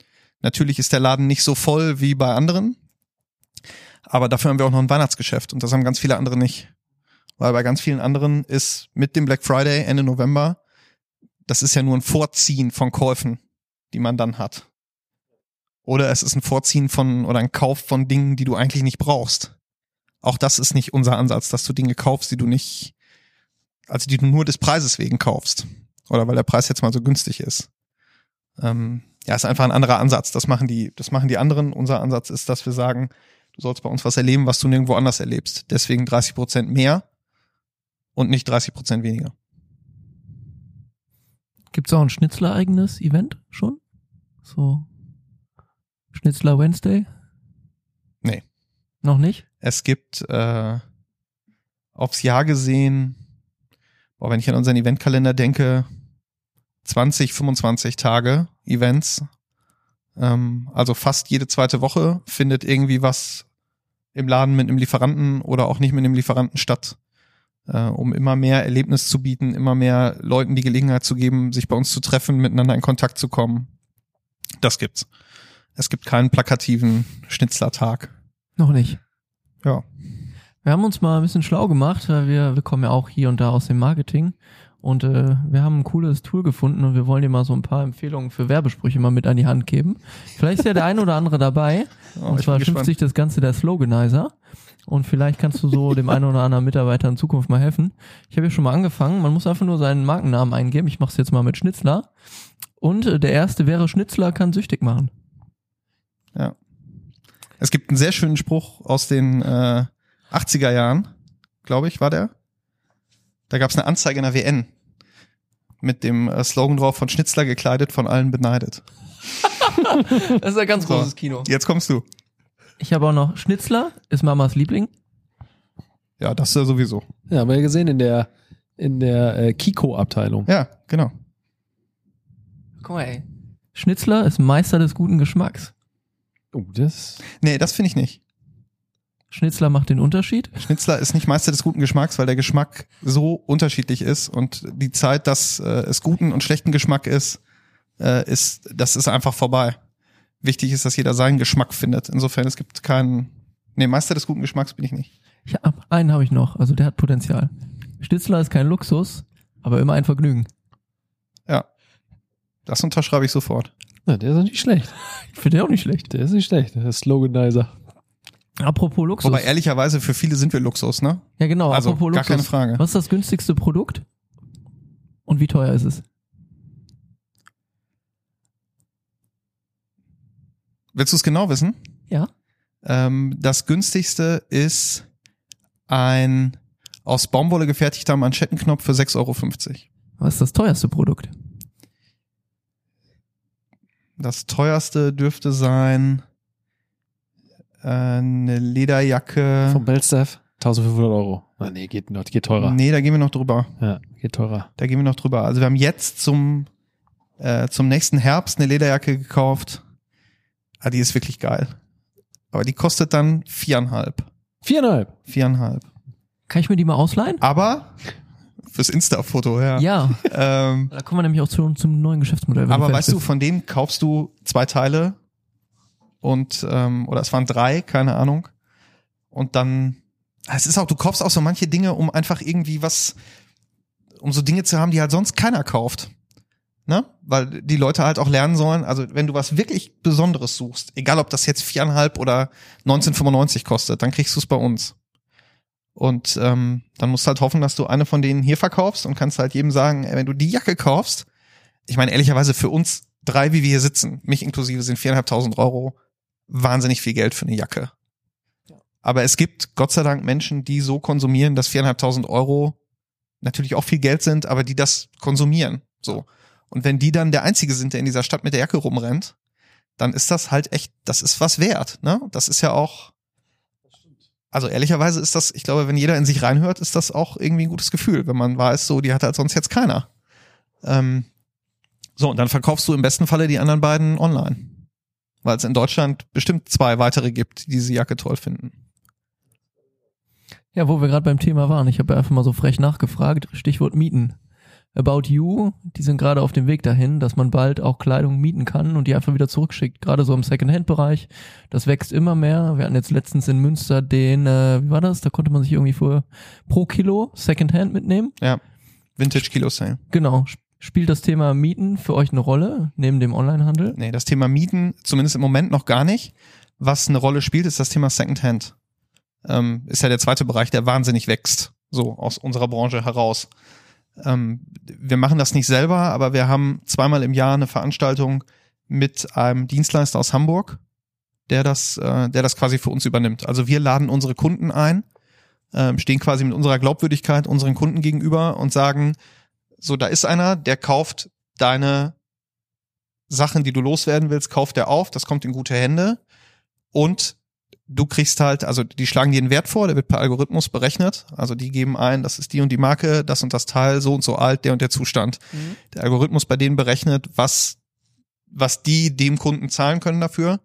Natürlich ist der Laden nicht so voll wie bei anderen, aber dafür haben wir auch noch ein Weihnachtsgeschäft und das haben ganz viele andere nicht. Weil bei ganz vielen anderen ist mit dem Black Friday Ende November, das ist ja nur ein Vorziehen von Käufen, die man dann hat. Oder es ist ein Vorziehen von oder ein Kauf von Dingen, die du eigentlich nicht brauchst. Auch das ist nicht unser Ansatz, dass du Dinge kaufst, die du nicht, also die du nur des Preises wegen kaufst. Oder weil der Preis jetzt mal so günstig ist. Ähm, ja, ist einfach ein anderer Ansatz. Das machen die, das machen die anderen. Unser Ansatz ist, dass wir sagen, du sollst bei uns was erleben, was du nirgendwo anders erlebst. Deswegen 30 Prozent mehr und nicht 30 Prozent weniger. Gibt's auch ein Schnitzler-eigenes Event schon? So Schnitzler Wednesday? Nee. Noch nicht? Es gibt äh, aufs Jahr gesehen, boah, wenn ich an unseren Eventkalender denke, 20, 25 Tage Events. Ähm, also fast jede zweite Woche findet irgendwie was im Laden mit einem Lieferanten oder auch nicht mit einem Lieferanten statt, äh, um immer mehr Erlebnis zu bieten, immer mehr Leuten die Gelegenheit zu geben, sich bei uns zu treffen, miteinander in Kontakt zu kommen. Das gibt's. Es gibt keinen plakativen Schnitzlertag. Noch nicht. Ja. Wir haben uns mal ein bisschen schlau gemacht, weil wir, wir kommen ja auch hier und da aus dem Marketing. Und äh, wir haben ein cooles Tool gefunden und wir wollen dir mal so ein paar Empfehlungen für Werbesprüche mal mit an die Hand geben. Vielleicht ist ja der ein oder andere dabei. <laughs> Oh, und zwar schimpft sich das Ganze der Sloganizer. Und vielleicht kannst du so <laughs> dem einen oder anderen Mitarbeiter in Zukunft mal helfen. Ich habe ja schon mal angefangen. Man muss einfach nur seinen Markennamen eingeben. Ich mache es jetzt mal mit Schnitzler. Und äh, der erste wäre Schnitzler kann süchtig machen. Ja. Es gibt einen sehr schönen Spruch aus den äh, 80er Jahren, glaube ich, war der. Da gab es eine Anzeige in der WN mit dem äh, Slogan drauf von Schnitzler gekleidet, von allen beneidet. <laughs> Das ist ein ganz So. großes Kino. Jetzt kommst du. Ich habe auch noch Schnitzler, ist Mamas Liebling. Ja, das ist ja sowieso. Ja, haben wir ja gesehen in der, in der äh, Kiko-Abteilung. Ja, genau. Guck mal, ey. Schnitzler ist Meister des guten Geschmacks. Oh, das. Nee, das finde ich nicht. Schnitzler macht den Unterschied. Schnitzler ist nicht Meister des guten Geschmacks, weil der Geschmack so unterschiedlich ist und die Zeit, dass äh, es guten und schlechten Geschmack ist, äh, ist, das ist einfach vorbei. Wichtig ist, dass jeder seinen Geschmack findet. Insofern, es gibt keinen, nee, Meister des guten Geschmacks bin ich nicht. Ich hab, einen habe ich noch, also der hat Potenzial. Schnitzler ist kein Luxus, aber immer ein Vergnügen. Ja. Das unterschreibe ich sofort. Ja, der ist nicht schlecht. Ich finde den auch nicht schlecht. Der ist nicht schlecht. Der ist Sloganizer. Apropos Luxus. Wobei ehrlicherweise für viele sind wir Luxus, ne? ja, genau, also apropos gar Luxus. keine Frage. Was ist das günstigste Produkt? Und wie teuer ist es? Willst du es genau wissen? Ja. Ähm, das günstigste ist ein aus Baumwolle gefertigter Manschettenknopf für 6,50 Euro. Was ist das teuerste Produkt? Das teuerste dürfte sein eine Lederjacke. Vom Bellstaff 1500 Euro. Ah, nee, geht, noch- geht teurer. Nee, da gehen wir noch drüber. Ja. Geht teurer. Da gehen wir noch drüber. Also wir haben jetzt zum, äh, zum nächsten Herbst eine Lederjacke gekauft. Ah, die ist wirklich geil. Aber die kostet dann viereinhalb. Viereinhalb. Viereinhalb. Kann ich mir die mal ausleihen? Aber fürs Insta-Foto, ja. Ja. Ähm, Da kommen wir nämlich auch zu, zum neuen Geschäftsmodell. aber weißt du, von denen kaufst du zwei Teile und ähm, oder es waren drei, keine Ahnung. Und dann, es ist auch, du kaufst auch so manche Dinge, um einfach irgendwie was, um so Dinge zu haben, die halt sonst keiner kauft. Ne? Weil die Leute halt auch lernen sollen, also wenn du was wirklich Besonderes suchst, egal ob das jetzt viereinhalb oder 1995 kostet, dann kriegst du es bei uns. Und ähm, dann musst du halt hoffen, dass du eine von denen hier verkaufst und kannst halt jedem sagen, ey, wenn du die Jacke kaufst, ich meine ehrlicherweise für uns drei, wie wir hier sitzen, mich inklusive, sind viereinhalbtausend Euro wahnsinnig viel Geld für eine Jacke. Aber es gibt Gott sei Dank Menschen, die so konsumieren, dass viereinhalbtausend Euro natürlich auch viel Geld sind, aber die das konsumieren. So. Und wenn die dann der Einzige sind, der in dieser Stadt mit der Jacke rumrennt, dann ist das halt echt, das ist was wert. Ne? Das ist ja auch, also ehrlicherweise ist das, ich glaube, wenn jeder in sich reinhört, ist das auch irgendwie ein gutes Gefühl, wenn man weiß, so, die hat halt sonst jetzt keiner. Ähm, so, und dann verkaufst du im besten Falle die anderen beiden online. Weil es in Deutschland bestimmt zwei weitere gibt, die diese Jacke toll finden. Ja, wo wir gerade beim Thema waren, ich habe ja einfach mal so frech nachgefragt, Stichwort Mieten. About You, die sind gerade auf dem Weg dahin, dass man bald auch Kleidung mieten kann und die einfach wieder zurückschickt. Gerade so im Secondhand-Bereich. Das wächst immer mehr. Wir hatten jetzt letztens in Münster den, äh, wie war das? Da konnte man sich irgendwie für pro Kilo Secondhand mitnehmen. Ja. Vintage Kilo Sale. Genau. Sp- Spielt das Thema Mieten für euch eine Rolle neben dem Onlinehandel? Nee, das Thema Mieten zumindest im Moment noch gar nicht. Was eine Rolle spielt, ist das Thema Secondhand. Ähm, ist ja der zweite Bereich, der wahnsinnig wächst, so aus unserer Branche heraus. Ähm, wir machen das nicht selber, aber wir haben zweimal im Jahr eine Veranstaltung mit einem Dienstleister aus Hamburg, der das, äh, der das quasi für uns übernimmt. Also wir laden unsere Kunden ein, ähm, stehen quasi mit unserer Glaubwürdigkeit unseren Kunden gegenüber und sagen, so, da ist einer, der kauft deine Sachen, die du loswerden willst, kauft er auf, das kommt in gute Hände. Und du kriegst halt, also die schlagen dir einen Wert vor, der wird per Algorithmus berechnet, also die geben ein, das ist die und die Marke, das und das Teil, so und so alt, der und der Zustand. Der Algorithmus bei denen berechnet, was, was die dem Kunden zahlen können dafür.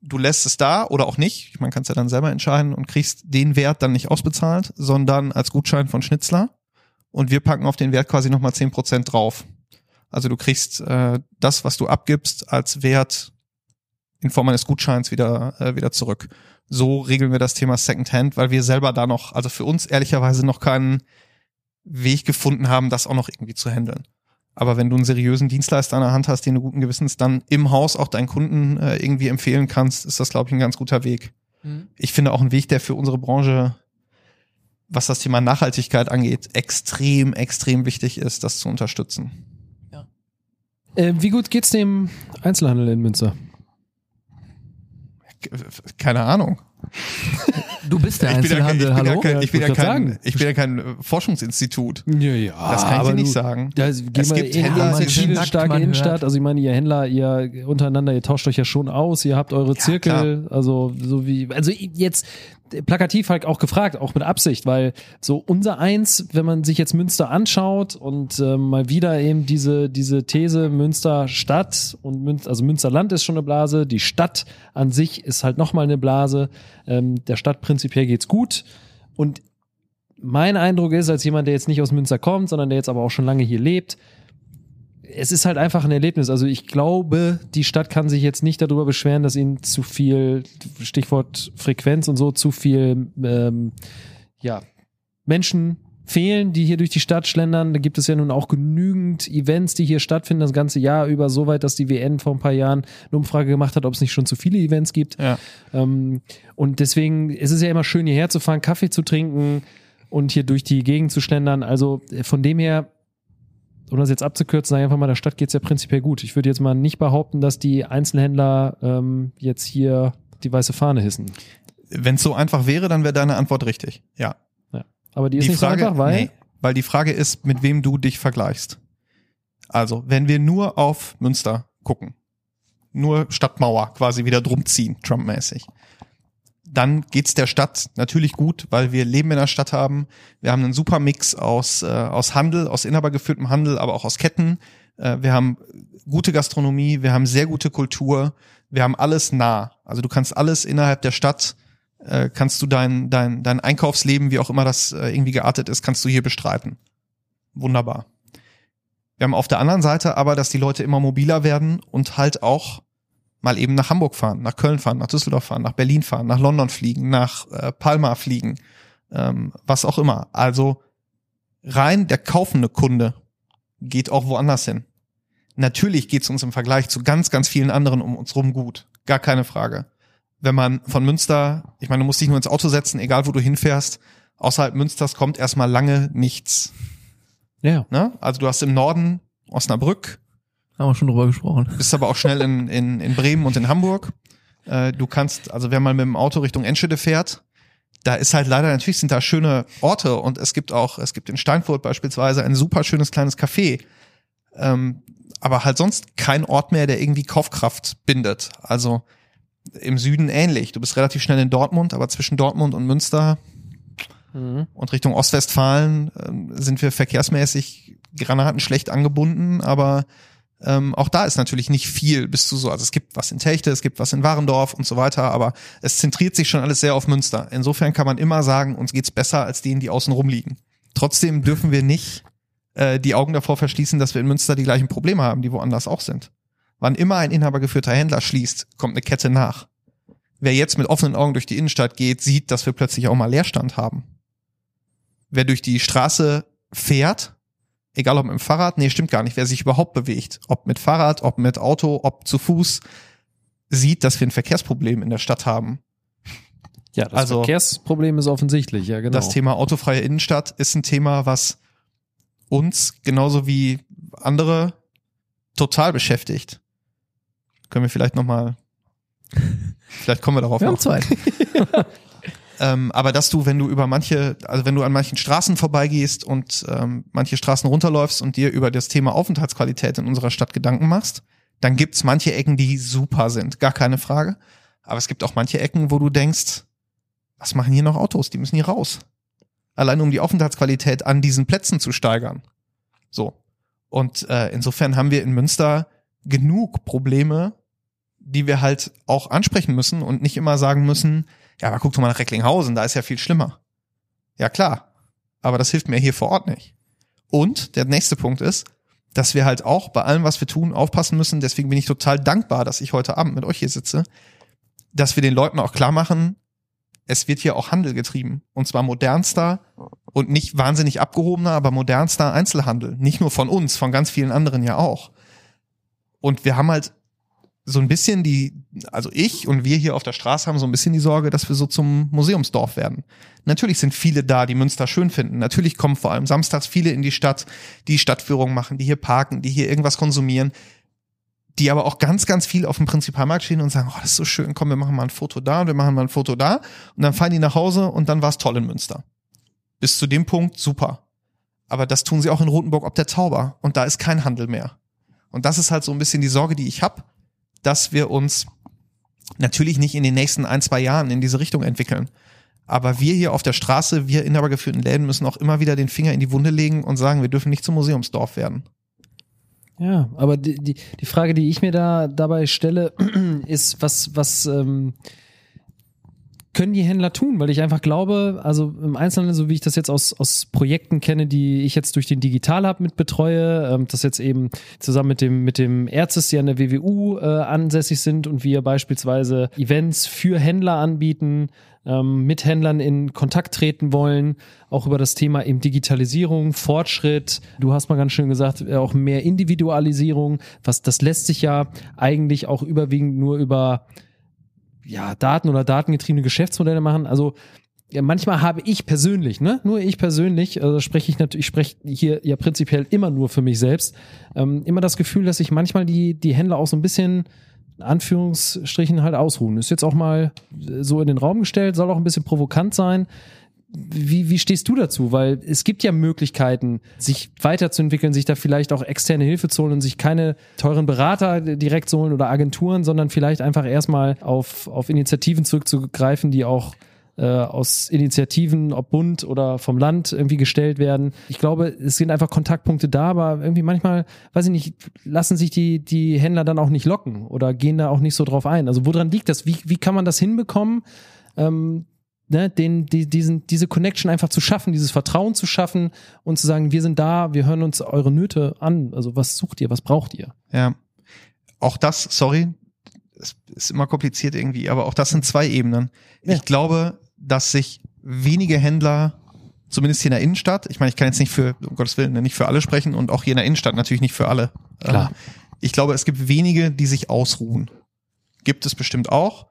Du lässt es da oder auch nicht, man kann es ja dann selber entscheiden und kriegst den Wert dann nicht ausbezahlt, sondern als Gutschein von Schnitzler und wir packen auf den Wert quasi nochmal zehn Prozent drauf. Also du kriegst äh, das, was du abgibst, als Wert in Form eines Gutscheins wieder, äh, wieder zurück. So regeln wir das Thema Secondhand, weil wir selber da noch, also für uns ehrlicherweise noch keinen Weg gefunden haben, das auch noch irgendwie zu handeln. Aber wenn du einen seriösen Dienstleister an der Hand hast, den du guten Gewissens dann im Haus auch deinen Kunden äh, irgendwie empfehlen kannst, ist das, glaube ich, ein ganz guter Weg. Ich finde auch ein Weg, der für unsere Branche, was das Thema Nachhaltigkeit angeht, extrem, extrem wichtig ist, das zu unterstützen. Äh, wie gut geht's dem Einzelhandel in Münster? Keine Ahnung. Du bist der ich bin ja kein, ich Einzelhandel, bin ja hallo? kein, ich bin Ja, ja kein, ich bin ja kein äh, Forschungsinstitut. Ja, ja. Das kann ich dir nicht sagen. Da, Es geh mal gibt Händler, sind starke nackt, man Innenstadt. hört. Also ich meine, ihr Händler, ihr untereinander, ihr tauscht euch ja schon aus, ihr habt eure Zirkel, also so wie, also jetzt plakativ halt auch gefragt, auch mit Absicht, weil so unser Eins, wenn man sich jetzt Münster anschaut und äh, mal wieder eben diese diese These Münster Stadt und Münster, also Münsterland ist schon eine Blase, die Stadt an sich ist halt nochmal eine Blase. Ähm, der Stadt prinzipiell geht's gut und mein Eindruck ist, als jemand, der jetzt nicht aus Münster kommt, sondern der jetzt aber auch schon lange hier lebt, es ist halt einfach ein Erlebnis. Also ich glaube, die Stadt kann sich jetzt nicht darüber beschweren, dass ihnen zu viel, Stichwort Frequenz und so, zu viel ähm, ja, Menschen fehlen, die hier durch die Stadt schlendern. Da gibt es ja nun auch genügend Events, die hier stattfinden, das ganze Jahr über, so weit, dass die WN vor ein paar Jahren eine Umfrage gemacht hat, ob es nicht schon zu viele Events gibt. Ja. Ähm, und deswegen ist es ja immer schön, hierher zu fahren, Kaffee zu trinken und hier durch die Gegend zu schlendern. Also äh, von dem her, um das jetzt abzukürzen, sage ich einfach mal, der Stadt geht's ja prinzipiell gut. Ich würde jetzt mal nicht behaupten, dass die Einzelhändler ähm, jetzt hier die weiße Fahne hissen. Wenn es so einfach wäre, dann wäre deine Antwort richtig. Ja. Aber die ist die nicht Frage, so einfach, weil nee, weil die Frage ist, mit wem du dich vergleichst. Also, wenn wir nur auf Münster gucken, nur Stadtmauer quasi wieder drum ziehen, Trump-mäßig, dann geht's der Stadt natürlich gut, weil wir Leben in der Stadt haben. Wir haben einen super Mix aus, äh, aus Handel, aus inhabergeführtem Handel, aber auch aus Ketten. Äh, wir haben gute Gastronomie, wir haben sehr gute Kultur, wir haben alles nah. Also du kannst alles innerhalb der Stadt, äh, kannst du dein, dein, dein Einkaufsleben, wie auch immer das äh, irgendwie geartet ist, kannst du hier bestreiten. Wunderbar. Wir haben auf der anderen Seite aber, dass die Leute immer mobiler werden und halt auch mal eben nach Hamburg fahren, nach Köln fahren, nach Düsseldorf fahren, nach Berlin fahren, nach London fliegen, nach äh, Palma fliegen, ähm, was auch immer. Also rein der kaufende Kunde geht auch woanders hin. Natürlich geht es uns im Vergleich zu ganz, ganz vielen anderen um uns rum gut. Gar keine Frage. Wenn man von Münster, ich meine, du musst dich nur ins Auto setzen, egal wo du hinfährst, außerhalb Münsters kommt erstmal lange nichts. Ja. Ne? Also du hast im Norden Osnabrück, Haben wir schon drüber gesprochen. bist aber auch schnell in, in, in Bremen und in Hamburg. Äh, du kannst, also wer mal mit dem Auto Richtung Enschede fährt, da ist halt leider, natürlich sind da schöne Orte und es gibt auch, es gibt in Steinfurt beispielsweise ein super schönes kleines Café. Ähm, aber halt sonst kein Ort mehr, der irgendwie Kaufkraft bindet. Also im Süden ähnlich. Du bist relativ schnell in Dortmund, aber zwischen Dortmund und Münster und Richtung Ostwestfalen ähm, sind wir verkehrsmäßig granatenschlecht angebunden, aber ähm, auch da ist natürlich nicht viel bis zu so. Also es gibt was in Techte, es gibt was in Warendorf und so weiter, aber es zentriert sich schon alles sehr auf Münster. Insofern kann man immer sagen, uns geht's besser als denen, die außen rumliegen. Trotzdem dürfen wir nicht äh, die Augen davor verschließen, dass wir in Münster die gleichen Probleme haben, die woanders auch sind. Wann immer ein inhabergeführter Händler schließt, kommt eine Kette nach. Wer jetzt mit offenen Augen durch die Innenstadt geht, sieht, dass wir plötzlich auch mal Leerstand haben. Wer durch die Straße fährt, egal ob mit dem Fahrrad, nee, stimmt gar nicht, wer sich überhaupt bewegt, ob mit Fahrrad, ob mit Auto, ob zu Fuß, sieht, dass wir ein Verkehrsproblem in der Stadt haben. Ja, das Also- Verkehrsproblem ist offensichtlich, ja, genau. Das Thema autofreie Innenstadt ist ein Thema, was uns genauso wie andere total beschäftigt. Können wir vielleicht noch mal, <laughs> vielleicht kommen wir darauf Wir haben noch. Zeit. <laughs> Ähm, aber dass du, wenn du über manche, also wenn du an manchen Straßen vorbeigehst und ähm, manche Straßen runterläufst und dir über das Thema Aufenthaltsqualität in unserer Stadt Gedanken machst, dann gibt's manche Ecken, die super sind, gar keine Frage. Aber es gibt auch manche Ecken, wo du denkst, was machen hier noch Autos? Die müssen hier raus. Allein um die Aufenthaltsqualität an diesen Plätzen zu steigern. So. Und äh, insofern haben wir in Münster genug Probleme, die wir halt auch ansprechen müssen und nicht immer sagen müssen, ja, aber guck doch mal nach Recklinghausen, da ist ja viel schlimmer. Ja, klar. Aber das hilft mir hier vor Ort nicht. Und der nächste Punkt ist, dass wir halt auch bei allem, was wir tun, aufpassen müssen. Deswegen bin ich total dankbar, dass ich heute Abend mit euch hier sitze, dass wir den Leuten auch klar machen, es wird hier auch Handel getrieben. Und zwar modernster und nicht wahnsinnig abgehobener, aber modernster Einzelhandel. Nicht nur von uns, von ganz vielen anderen ja auch. Und wir haben halt so ein bisschen die, also ich und wir hier auf der Straße haben so ein bisschen die Sorge, dass wir so zum Museumsdorf werden. Natürlich sind viele da, die Münster schön finden. Natürlich kommen vor allem samstags viele in die Stadt, die Stadtführung machen, die hier parken, die hier irgendwas konsumieren, die aber auch ganz, ganz viel auf dem Prinzipalmarkt stehen und sagen, oh, das ist so schön, komm, wir machen mal ein Foto da und wir machen mal ein Foto da. Und dann fahren die nach Hause und dann war es toll in Münster. Bis zu dem Punkt super. Aber das tun sie auch in Rothenburg ob der Tauber. Und da ist kein Handel mehr. Und das ist halt so ein bisschen die Sorge, die ich habe, dass wir uns natürlich nicht in den nächsten ein, zwei Jahren in diese Richtung entwickeln. Aber wir hier auf der Straße, wir inhabergeführten Läden müssen auch immer wieder den Finger in die Wunde legen und sagen, wir dürfen nicht zum Museumsdorf werden. Ja, aber die, die, die Frage, die ich mir da dabei stelle, <clears throat> ist, was, was ähm, können die Händler tun? Weil ich einfach glaube, also im Einzelnen, so wie ich das jetzt aus, aus Projekten kenne, die ich jetzt durch den Digital Hub mit betreue, ähm, das jetzt eben zusammen mit dem, mit dem Ärztes, die an der WWU äh, ansässig sind und wir beispielsweise Events für Händler anbieten, ähm, mit Händlern in Kontakt treten wollen, auch über das Thema eben Digitalisierung, Fortschritt. Du hast mal ganz schön gesagt, äh, auch mehr Individualisierung. Was das lässt sich ja eigentlich auch überwiegend nur über ja, Daten oder datengetriebene Geschäftsmodelle machen. Also ja, manchmal habe ich persönlich, ne, nur ich persönlich, also spreche ich natürlich, ich spreche hier ja prinzipiell immer nur für mich selbst, ähm, immer das Gefühl, dass sich manchmal die die Händler auch so ein bisschen in Anführungsstrichen halt ausruhen. Ist jetzt auch mal so in den Raum gestellt, soll auch ein bisschen provokant sein. Wie, wie stehst du dazu? Weil es gibt ja Möglichkeiten, sich weiterzuentwickeln, sich da vielleicht auch externe Hilfe zu holen und sich keine teuren Berater direkt zu holen oder Agenturen, sondern vielleicht einfach erstmal auf, auf Initiativen zurückzugreifen, die auch äh, aus Initiativen, ob Bund oder vom Land irgendwie gestellt werden. Ich glaube, es sind einfach Kontaktpunkte da, aber irgendwie manchmal, weiß ich nicht, lassen sich die, die Händler dann auch nicht locken oder gehen da auch nicht so drauf ein. Also woran liegt das? Wie, wie kann man das hinbekommen? Ähm, ne, den, die, diesen, diese Connection einfach zu schaffen, dieses Vertrauen zu schaffen und zu sagen, wir sind da, wir hören uns eure Nöte an. Also was sucht ihr, was braucht ihr? Ja. Auch das, sorry, es ist immer kompliziert irgendwie, aber auch das sind zwei Ebenen. Ja. Ich glaube, dass sich wenige Händler, zumindest hier in der Innenstadt, ich meine, ich kann jetzt nicht für, um Gottes Willen, nicht für alle sprechen und auch hier in der Innenstadt natürlich nicht für alle. Klar. Ähm, Ich glaube, es gibt wenige, die sich ausruhen. Gibt es bestimmt auch.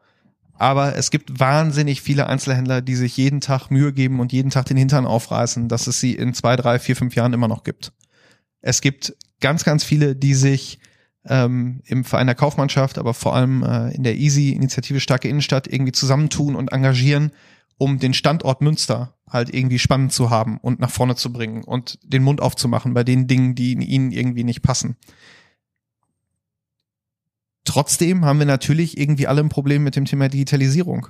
Aber es gibt wahnsinnig viele Einzelhändler, die sich jeden Tag Mühe geben und jeden Tag den Hintern aufreißen, dass es sie in zwei, drei, vier, fünf Jahren immer noch gibt. Es gibt ganz, ganz viele, die sich ähm, im Verein der Kaufmannschaft, aber vor allem äh, in der Easy Initiative Starke Innenstadt irgendwie zusammentun und engagieren, um den Standort Münster halt irgendwie spannend zu haben und nach vorne zu bringen und den Mund aufzumachen bei den Dingen, die ihnen irgendwie nicht passen. Trotzdem haben wir natürlich irgendwie alle ein Problem mit dem Thema Digitalisierung.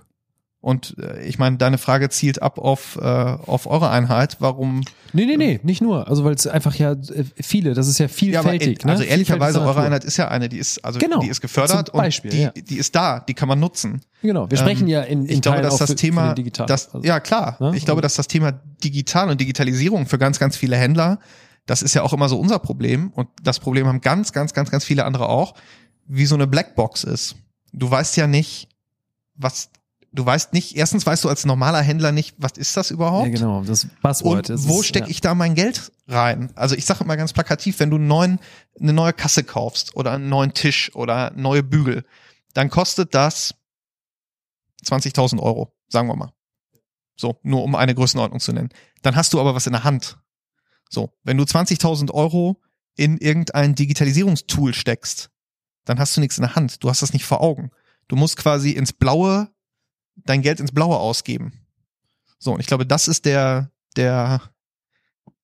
Und äh, ich meine, deine Frage zielt ab auf, äh, auf eure Einheit. Warum? Nee, nee, nee, nicht nur. Also weil es einfach ja äh, viele, das ist ja Ja, aber vielfältig. äh, also ne? ehrlicherweise, Vielfältig eure. Einheit ist ja eine, die ist, also Genau. die ist gefördert Beispiel, und die, ja. die ist da, die kann man nutzen. Genau, wir sprechen Ähm, ja in, in ich glaube, Teilen dass auch das für, Thema, für das, also, ja klar, Ne? ich glaube, Also- dass das Thema digital und Digitalisierung für ganz, ganz viele Händler, das ist ja auch immer so unser Problem und das Problem haben ganz, ganz, ganz, ganz viele andere auch, wie so eine Blackbox ist. Du weißt ja nicht, was, du weißt nicht, erstens weißt du als normaler Händler nicht, was ist das überhaupt? ja, genau, das Buzzword. Und wo stecke ja. ich da mein Geld rein? Also ich sage immer ganz plakativ, wenn du einen neuen, eine neue Kasse kaufst oder einen neuen Tisch oder neue Bügel, dann kostet das 20.000 Euro, sagen wir mal. So, nur um eine Größenordnung zu nennen. Dann hast du aber was in der Hand. So, wenn du 20.000 Euro in irgendein Digitalisierungstool steckst, dann hast du nichts in der Hand. Du hast das nicht vor Augen. Du musst quasi ins Blaue, dein Geld ins Blaue ausgeben. So, und ich glaube, das ist der, der,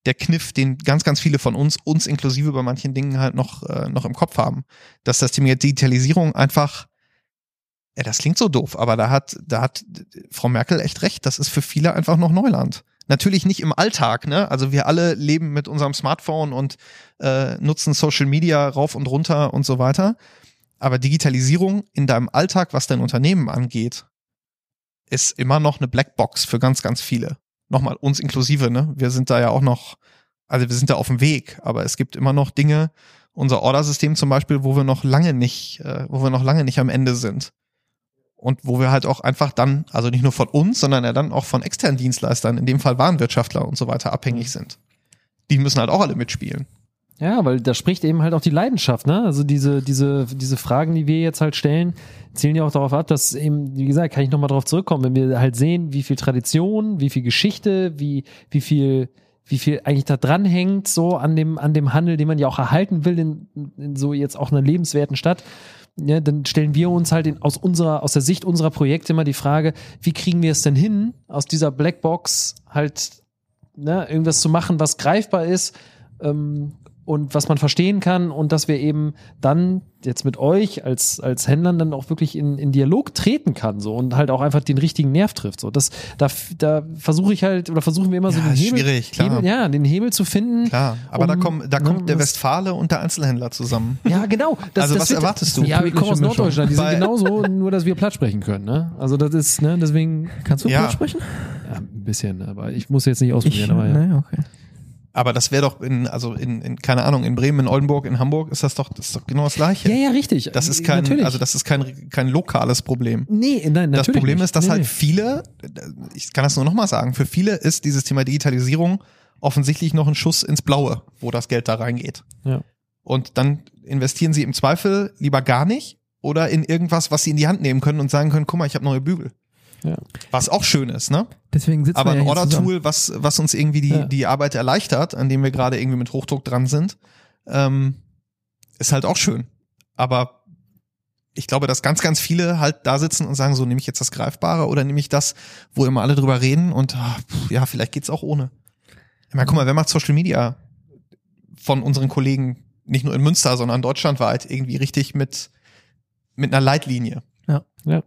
der Kniff, den ganz, ganz viele von uns, uns inklusive bei manchen Dingen halt noch, äh, noch im Kopf haben. Dass das Thema Digitalisierung einfach, ja, das klingt so doof, aber da hat, da hat Frau Merkel echt recht. Das ist für viele einfach noch Neuland. Natürlich nicht im Alltag, ne? Also wir alle leben mit unserem Smartphone und äh, nutzen Social Media rauf und runter und so weiter. Aber Digitalisierung in deinem Alltag, was dein Unternehmen angeht, ist immer noch eine Blackbox für ganz, ganz viele. Nochmal, uns inklusive, ne? Wir sind da ja auch noch, also wir sind da auf dem Weg, aber es gibt immer noch Dinge, unser Ordersystem zum Beispiel, wo wir noch lange nicht, äh, wo wir noch lange nicht am Ende sind. Und wo wir halt auch einfach dann, also nicht nur von uns, sondern ja dann auch von externen Dienstleistern, in dem Fall Warenwirtschaftler und so weiter, abhängig sind. Die müssen halt auch alle mitspielen. Ja, weil da spricht eben halt auch die Leidenschaft, ne? Also diese, diese, diese Fragen, die wir jetzt halt stellen, zielen ja auch darauf ab, dass eben, wie gesagt, kann ich nochmal darauf zurückkommen, wenn wir halt sehen, wie viel Tradition, wie viel Geschichte, wie, wie viel, wie viel eigentlich da dranhängt, so an dem, an dem Handel, den man ja auch erhalten will, in, in so jetzt auch einer lebenswerten Stadt. Ja, dann stellen wir uns halt in, aus unserer, aus der Sicht unserer Projekte immer die Frage, wie kriegen wir es denn hin, aus dieser Blackbox halt ne, irgendwas zu machen, was greifbar ist, ähm, und was man verstehen kann und dass wir eben dann jetzt mit euch als, als Händlern dann auch wirklich in, in Dialog treten kann so und halt auch einfach den richtigen Nerv trifft. So, das, da, da versuche ich halt oder versuchen wir immer so Ja, den ist Hebel, schwierig, klar. Hebel, ja, den Hebel zu finden. Klar, aber da Um, kommt, da ne, kommt der das- Westfale und der Einzelhändler zusammen. Ja, genau. Das, Also das was wird- erwartest du? Ja, wir kommen aus Mischung. Norddeutschland. Die sind genauso, nur dass wir platt sprechen können. Ne? Also das ist, ne, deswegen Kannst du Ja. Platt sprechen? ja, ein bisschen, aber ich muss jetzt nicht Ich, ausprobieren. aber ja. naja, okay. Aber das wäre doch in, also in, in, keine Ahnung, in Bremen, in Oldenburg, in Hamburg ist das doch, das ist doch genau das Gleiche. ja, ja, richtig. Das ist kein, Natürlich. also das ist kein, kein lokales Problem. nee, nein, natürlich Das Problem nicht. ist, dass nee, halt nee. viele, ich kann das nur nochmal sagen, für viele ist dieses Thema Digitalisierung offensichtlich noch ein Schuss ins Blaue, wo das Geld da reingeht. Ja. Und dann investieren sie im Zweifel lieber gar nicht oder in irgendwas, was sie in die Hand nehmen können und sagen können, guck mal, ich habe neue Bügel. Ja. Was auch schön ist, ne? Deswegen sitzen Aber wir ein ja zusammen. Order-Tool, was, was uns irgendwie die, Ja. die Arbeit erleichtert, an dem wir gerade irgendwie mit Hochdruck dran sind, ähm, ist halt auch schön. Aber ich glaube, dass ganz, ganz viele halt da sitzen und sagen, so nehme ich jetzt das Greifbare oder nehme ich das, wo immer alle drüber reden und pff, ja, vielleicht geht's auch ohne. Ich meine, guck mal, wer macht Social Media von unseren Kollegen, nicht nur in Münster, sondern deutschlandweit, irgendwie richtig mit, mit einer Leitlinie? Ja. Ja,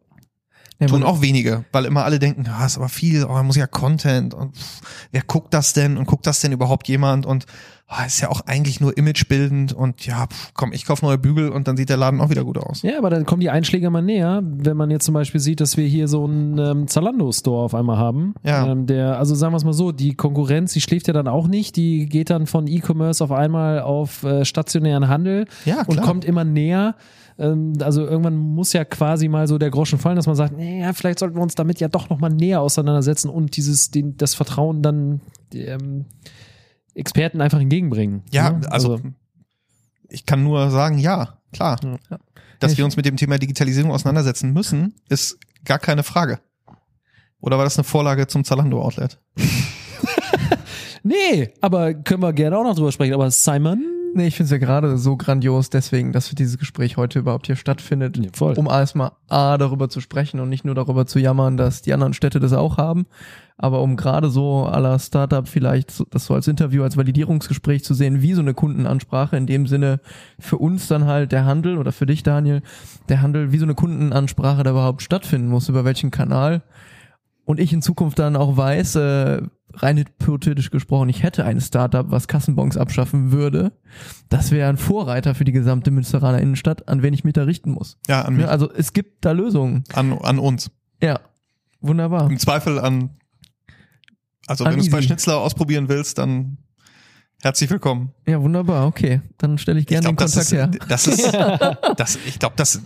Tun wo- auch wenige, weil immer alle denken, ja, ist aber viel, oh, muss ja Content und pff, wer guckt das denn und guckt das denn überhaupt jemand? Und ah, ist ja auch eigentlich nur imagebildend und ja, pff, komm, ich kauf neue Bügel und dann sieht der Laden auch wieder gut aus. Ja, aber dann kommen die Einschläge mal näher, wenn man jetzt zum Beispiel sieht, dass wir hier so einen ähm, Zalando-Store auf einmal haben. Ja. Ähm, der, also sagen wir es mal so, die Konkurrenz, die schläft ja dann auch nicht, die geht dann von E-Commerce auf einmal auf äh, stationären Handel Ja, und kommt immer näher. Ähm, also irgendwann muss ja quasi mal so der Groschen fallen, dass man sagt, nee, ja, vielleicht sollten wir uns damit ja doch noch mal näher auseinandersetzen und dieses, den, das Vertrauen dann ähm, Experten einfach entgegenbringen. Ja, Ne? also, ich kann nur sagen, ja, klar. Ja. Dass Ich- wir uns mit dem Thema Digitalisierung auseinandersetzen müssen, ist gar keine Frage. Oder war das eine Vorlage zum Zalando-Outlet? <laughs> Nee, aber können wir gerne auch noch drüber sprechen. Aber Simon, Nee, ich finde es ja gerade so grandios, deswegen, dass dieses Gespräch heute überhaupt hier stattfindet. Ja, voll. Um erstmal A, darüber zu sprechen und nicht nur darüber zu jammern, dass die anderen Städte das auch haben, aber um gerade so aller Startup vielleicht das so als Interview, als Validierungsgespräch zu sehen, wie so eine Kundenansprache, in dem Sinne für uns dann halt der Handel oder für dich, Daniel, der Handel, wie so eine Kundenansprache da überhaupt stattfinden muss, über welchen Kanal. Und ich in Zukunft dann auch weiß, äh, rein hypothetisch gesprochen, ich hätte ein Startup, was Kassenbons abschaffen würde, das wäre ein Vorreiter für die gesamte Münsteraner Innenstadt, an wen ich mich da richten muss. Ja, an mich. Ja, also es gibt da Lösungen. an, an uns. Ja, wunderbar. Im Zweifel an, also wenn du es bei. Schnitzler ausprobieren willst, dann herzlich willkommen. Ja, wunderbar, okay. Dann stelle ich Ich gerne glaube, den das Kontakt ist, her. das ist, <laughs> das, ich glaube, das,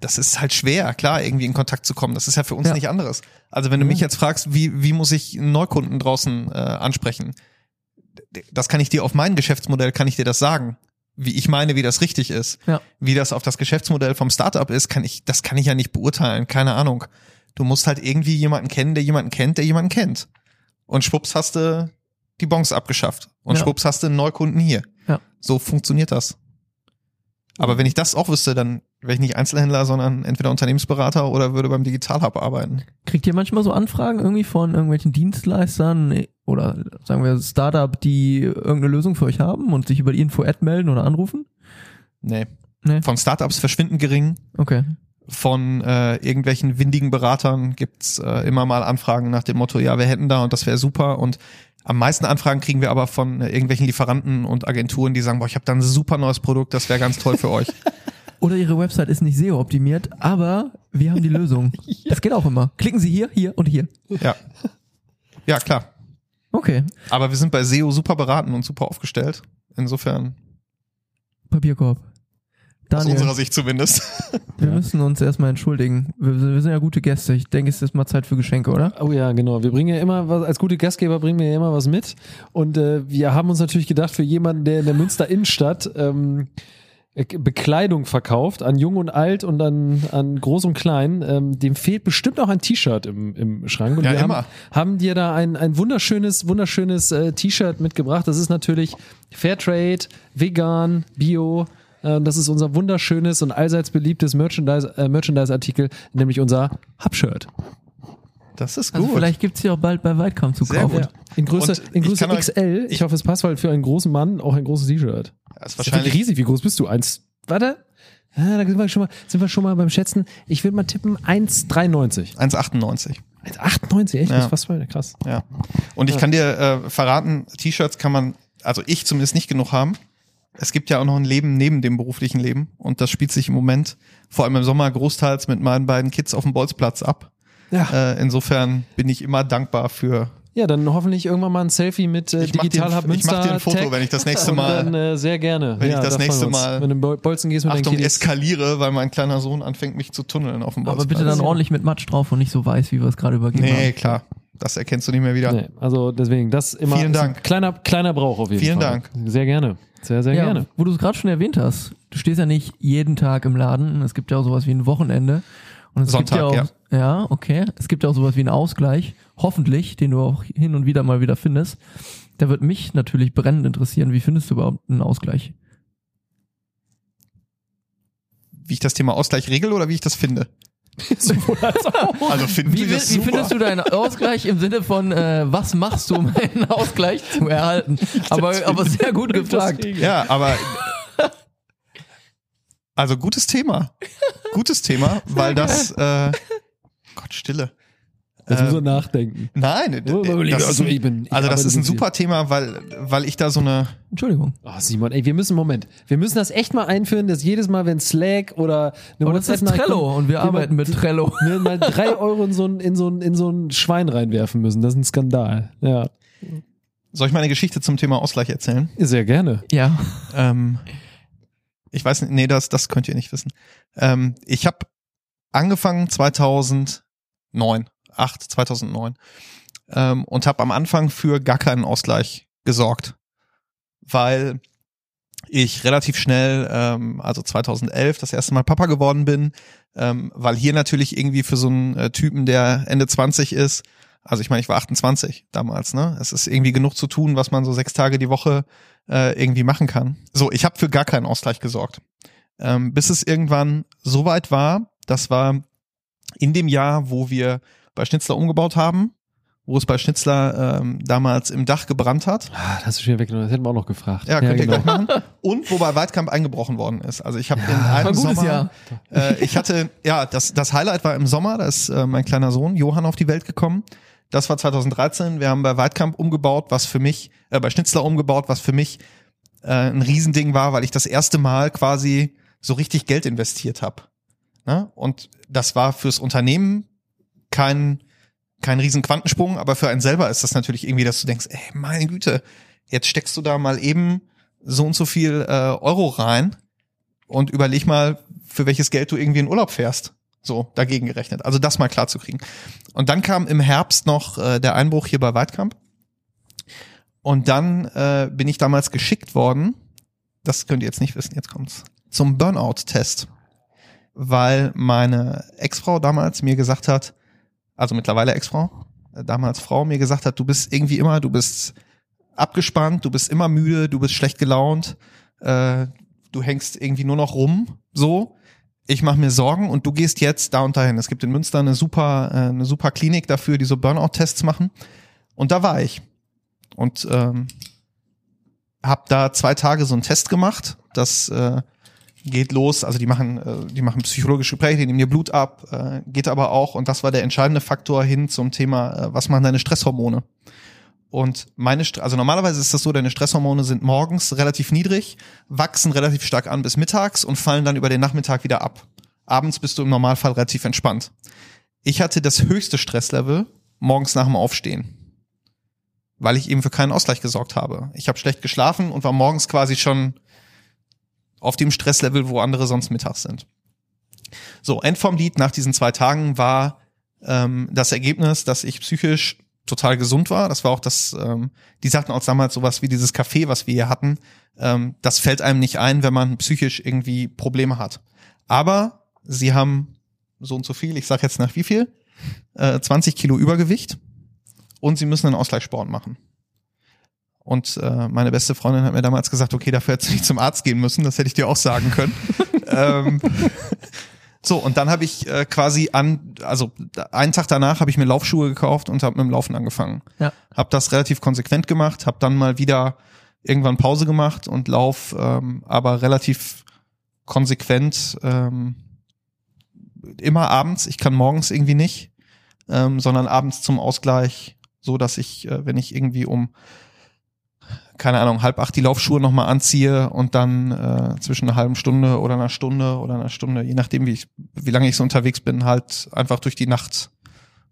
das ist halt schwer, klar, irgendwie in Kontakt zu kommen. Das ist ja für uns Ja. nicht anderes. Also wenn du mich jetzt fragst, wie, wie muss ich einen Neukunden draußen äh, ansprechen? Das kann ich dir auf mein Geschäftsmodell, kann ich dir das sagen. Wie ich meine, wie das richtig ist. Ja. Wie das auf das Geschäftsmodell vom Startup ist, kann ich, das kann ich ja nicht beurteilen. Keine Ahnung. Du musst halt irgendwie jemanden kennen, der jemanden kennt, der jemanden kennt. Und schwupps hast du die Bons abgeschafft. Und Ja. schwupps hast du einen Neukunden hier. Ja. So funktioniert das. Aber wenn ich das auch wüsste, dann wäre ich nicht Einzelhändler, sondern entweder Unternehmensberater oder würde beim Digital Hub arbeiten. Kriegt ihr manchmal so Anfragen irgendwie von irgendwelchen Dienstleistern oder sagen wir Startup, die irgendeine Lösung für euch haben und sich über die Info-Ad melden oder anrufen? Nee. Nee. Von Startups verschwindend gering. Okay. Von äh, irgendwelchen windigen Beratern gibt's äh, immer mal Anfragen nach dem Motto, ja, wir hätten da und das wäre super. Und am meisten Anfragen kriegen wir aber von äh, irgendwelchen Lieferanten und Agenturen, die sagen, boah, ich habe da ein super neues Produkt, das wäre ganz toll für euch. <laughs> Oder ihre Website ist nicht SEO-optimiert, aber wir haben die <laughs> Lösung. Das geht auch immer. Klicken Sie hier, hier und hier. Ja. Ja, klar. Okay. Aber wir sind bei SEO super beraten und super aufgestellt. Insofern, Papierkorb. Aus Daniel, unserer Sicht zumindest. <laughs> wir müssen uns erstmal entschuldigen. Wir, wir sind ja gute Gäste. Ich denke, es ist mal Zeit für Geschenke, oder? Oh ja, genau. Wir bringen ja immer was, als gute Gastgeber bringen wir ja immer was mit. Und äh, wir haben uns natürlich gedacht, für jemanden, der in der Münster Innenstadt ähm, äh, Bekleidung verkauft, an Jung und Alt und an, an Groß und Klein, ähm, dem fehlt bestimmt auch ein T-Shirt im, im Schrank. Und Ja, wir immer. Haben, haben dir da ein, ein wunderschönes, wunderschönes äh, T-Shirt mitgebracht. Das ist natürlich Fairtrade, vegan, bio. Äh, Das ist unser wunderschönes und allseits beliebtes Merchandise, äh, Merchandise-Artikel, nämlich unser Hub-Shirt. Das ist Also gut. vielleicht gibt's sie auch bald bei Weitkampf zu Sehr kaufen. gut. In Größe, Und in ich Größe euch- XL. Ich hoffe, es passt, weil für einen großen Mann auch ein großes T-Shirt. Das ist Das ist wahrscheinlich riesig. Wie groß bist du? Eins. Warte. Ja, da sind wir schon mal, sind wir schon mal beim Schätzen. Ich würde mal tippen 1,93. 1,98. 1,98, echt? Ja. Das ist fast voll krass. Ja. Und ich kann dir äh, verraten, T-Shirts kann man, also ich zumindest nicht genug haben. Es gibt ja auch noch ein Leben neben dem beruflichen Leben und das spielt sich im Moment, vor allem im Sommer, großteils mit meinen beiden Kids auf dem Bolzplatz ab. Ja. Äh, insofern bin ich immer dankbar für. Ja, dann hoffentlich irgendwann mal ein Selfie mit äh, Ich Digital ein- Hub ich Münster. mach dir ein Foto, Tag. wenn ich das nächste Und Mal- Dann, äh, sehr gerne. Wenn ich ja, das da freuen nächste. Mal- Wenn du Bolzen gehst mit Achtung, eskaliere, weil mein kleiner Sohn anfängt, mich zu tunneln auf dem Aber Bolzplatz. bitte dann ordentlich mit Matsch drauf und nicht so weiß, wie wir es gerade übergeben Nee, haben. klar. Das erkennst du nicht mehr wieder. Nee, also deswegen, das immer Vielen Dank. Kleiner, kleiner Brauch auf jeden Vielen Fall. Dank. Sehr gerne. Sehr, sehr Ja, gerne. wo du es gerade schon erwähnt hast, du stehst ja nicht jeden Tag im Laden. Es gibt ja auch sowas wie ein Wochenende. Und es Sonntag, gibt ja auch, ja. okay. Es gibt ja auch sowas wie einen Ausgleich, hoffentlich, den du auch hin und wieder mal wieder findest. Da wird mich natürlich brennend interessieren, wie findest du überhaupt einen Ausgleich? wie ich das Thema Ausgleich regel oder wie ich das finde? <laughs> Sowohl als auch. Also finden Wie, Sie wie, das wie super? findest du deinen Ausgleich im Sinne von, äh, was machst du, um einen Ausgleich zu erhalten? <laughs> Aber, aber sehr gut gefragt. Ja, aber <laughs> also gutes Thema. Gutes Thema, weil das äh, Gott, Stille. Jetzt muss Äh, er nachdenken. Nein, das ist, also ich bin- ich also das ist ein super Thema, weil weil ich da so eine Entschuldigung. Oh, Simon, ey, wir müssen, Moment, wir müssen das echt mal einführen, dass jedes Mal, wenn Slack oder eine Und das ist Trello kommt, und wir arbeiten mit Trello. <laughs> Wir mal drei Euro in so ein, in so ein, in so ein Schwein reinwerfen müssen. Das ist ein Skandal. Ja. soll ich mal eine Geschichte zum Thema Ausgleich erzählen? Sehr gerne. Ja. Ähm, ich weiß nicht, nee, das, das könnt ihr nicht wissen. Ähm, ich habe angefangen 2009, 8, 2009 ähm, und habe am Anfang für gar keinen Ausgleich gesorgt, weil ich relativ schnell, ähm, also 2011, das erste Mal Papa geworden bin, ähm, weil hier natürlich irgendwie für so einen äh, Typen, der Ende 20 ist, also ich meine, ich war 28 damals, ne? Es ist irgendwie genug zu tun, was man so sechs Tage die Woche äh, irgendwie machen kann. So, ich habe für gar keinen Ausgleich gesorgt. Ähm, bis es irgendwann so weit war, das war in dem Jahr, wo wir bei Schnitzler umgebaut haben, wo es bei Schnitzler ähm, damals im Dach gebrannt hat. Ah, das du schon weggenommen. Das hätten wir auch noch gefragt. Ja, könnt ihr genau. gleich machen. Und wo bei Weitkamp eingebrochen worden ist. Also ich habe in War einem Sommer, Jahr. äh, ich hatte, ja, das, das Highlight war im Sommer, da ist äh, mein kleiner Sohn Johann auf die Welt gekommen. Das war 2013. Wir haben bei Weitkamp umgebaut, was für mich, äh, bei Schnitzler umgebaut, was für mich äh, ein Riesending war, weil ich das erste Mal quasi so richtig Geld investiert habe. Ne? Und das war fürs Unternehmen kein, kein riesen Quantensprung, aber für einen selber ist das natürlich irgendwie, dass du denkst, ey, meine Güte, jetzt steckst du da mal eben so und so viel äh, Euro rein und überleg mal, für welches Geld du irgendwie in Urlaub fährst. So, dagegen gerechnet. Also das mal klar zu kriegen. Und dann kam im Herbst noch äh, der Einbruch hier bei Weidkamp. Und dann äh, bin ich damals geschickt worden, das könnt ihr jetzt nicht wissen, jetzt kommt's, zum Burnout-Test. Weil meine Ex-Frau damals mir gesagt hat, also mittlerweile Ex-Frau, äh, damals Frau, mir gesagt hat, du bist irgendwie immer, du bist abgespannt, du bist immer müde, du bist schlecht gelaunt, äh, du hängst irgendwie nur noch rum, so. Ich mache mir Sorgen und du gehst jetzt da und dahin. Es gibt in Münster eine super, äh, eine super Klinik dafür, die so Burnout-Tests machen. Und da war ich und ähm, habe da zwei Tage so einen Test gemacht. Das äh, geht los, also die machen, äh, die machen psychologische Gespräche, die nehmen dir Blut ab, äh, geht aber auch, und das war der entscheidende Faktor hin zum Thema, äh, was machen deine Stresshormone? Und meine, St also normalerweise ist das so, deine Stresshormone sind morgens relativ niedrig, wachsen relativ stark an bis mittags und fallen dann über den Nachmittag wieder ab. Abends bist du im Normalfall relativ entspannt. Ich hatte das höchste Stresslevel morgens nach dem Aufstehen weil ich eben für keinen Ausgleich gesorgt habe. Ich habe schlecht geschlafen und war morgens quasi schon auf dem Stresslevel, wo andere sonst mittags sind. So, End vom Lied nach diesen zwei Tagen war ähm, das Ergebnis, dass ich psychisch total gesund war. Das war auch das, ähm, die sagten auch damals sowas wie dieses Café, was wir hier hatten. Ähm, das fällt einem nicht ein, wenn man psychisch irgendwie Probleme hat. Aber sie haben so und so viel, ich sag jetzt nach wie viel, äh, 20 Kilo Übergewicht und sie müssen einen Ausgleichssport machen. Und äh, meine beste Freundin hat mir damals gesagt, okay, dafür hättest du nicht zum Arzt gehen müssen, das hätte ich dir auch sagen können. <laughs> ähm, so, und dann habe ich äh, quasi an, also einen Tag danach habe ich mir Laufschuhe gekauft und habe mit dem Laufen angefangen. Ja. Habe das relativ konsequent gemacht, habe dann mal wieder irgendwann Pause gemacht und lauf ähm, aber relativ konsequent ähm, immer abends. Ich kann morgens irgendwie nicht, ähm, sondern abends zum Ausgleich, so dass ich, äh, wenn ich irgendwie um keine Ahnung, halb acht die Laufschuhe nochmal anziehe und dann äh, zwischen einer halben Stunde oder einer Stunde oder einer Stunde, je nachdem, wie ich, wie lange ich so unterwegs bin, halt einfach durch die Nacht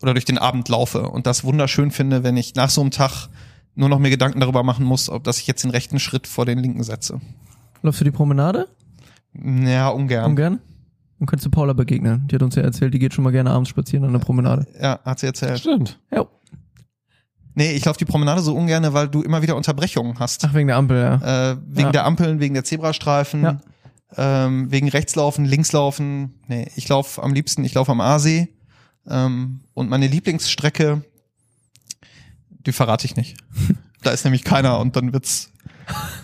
oder durch den Abend laufe und das wunderschön finde, wenn ich nach so einem Tag nur noch mir Gedanken darüber machen muss, ob dass ich jetzt den rechten Schritt vor den linken setze. Läufst du die Promenade? Ja, ungern. Ungern? Dann könntest du Paula begegnen. Die hat uns ja erzählt, die geht schon mal gerne abends spazieren an der Promenade. Ja, hat sie erzählt. Stimmt. Ja. Nee, ich laufe die Promenade so ungern, weil du immer wieder Unterbrechungen hast. Ach, wegen der Ampel, ja. Äh, wegen Ja. der Ampeln, wegen der Zebrastreifen, Ja. ähm, wegen Rechtslaufen, Linkslaufen. Nee, ich laufe am liebsten, ich laufe am Aasee. Ähm, und meine Lieblingsstrecke, die verrate ich nicht. <laughs> da ist nämlich keiner und dann wird's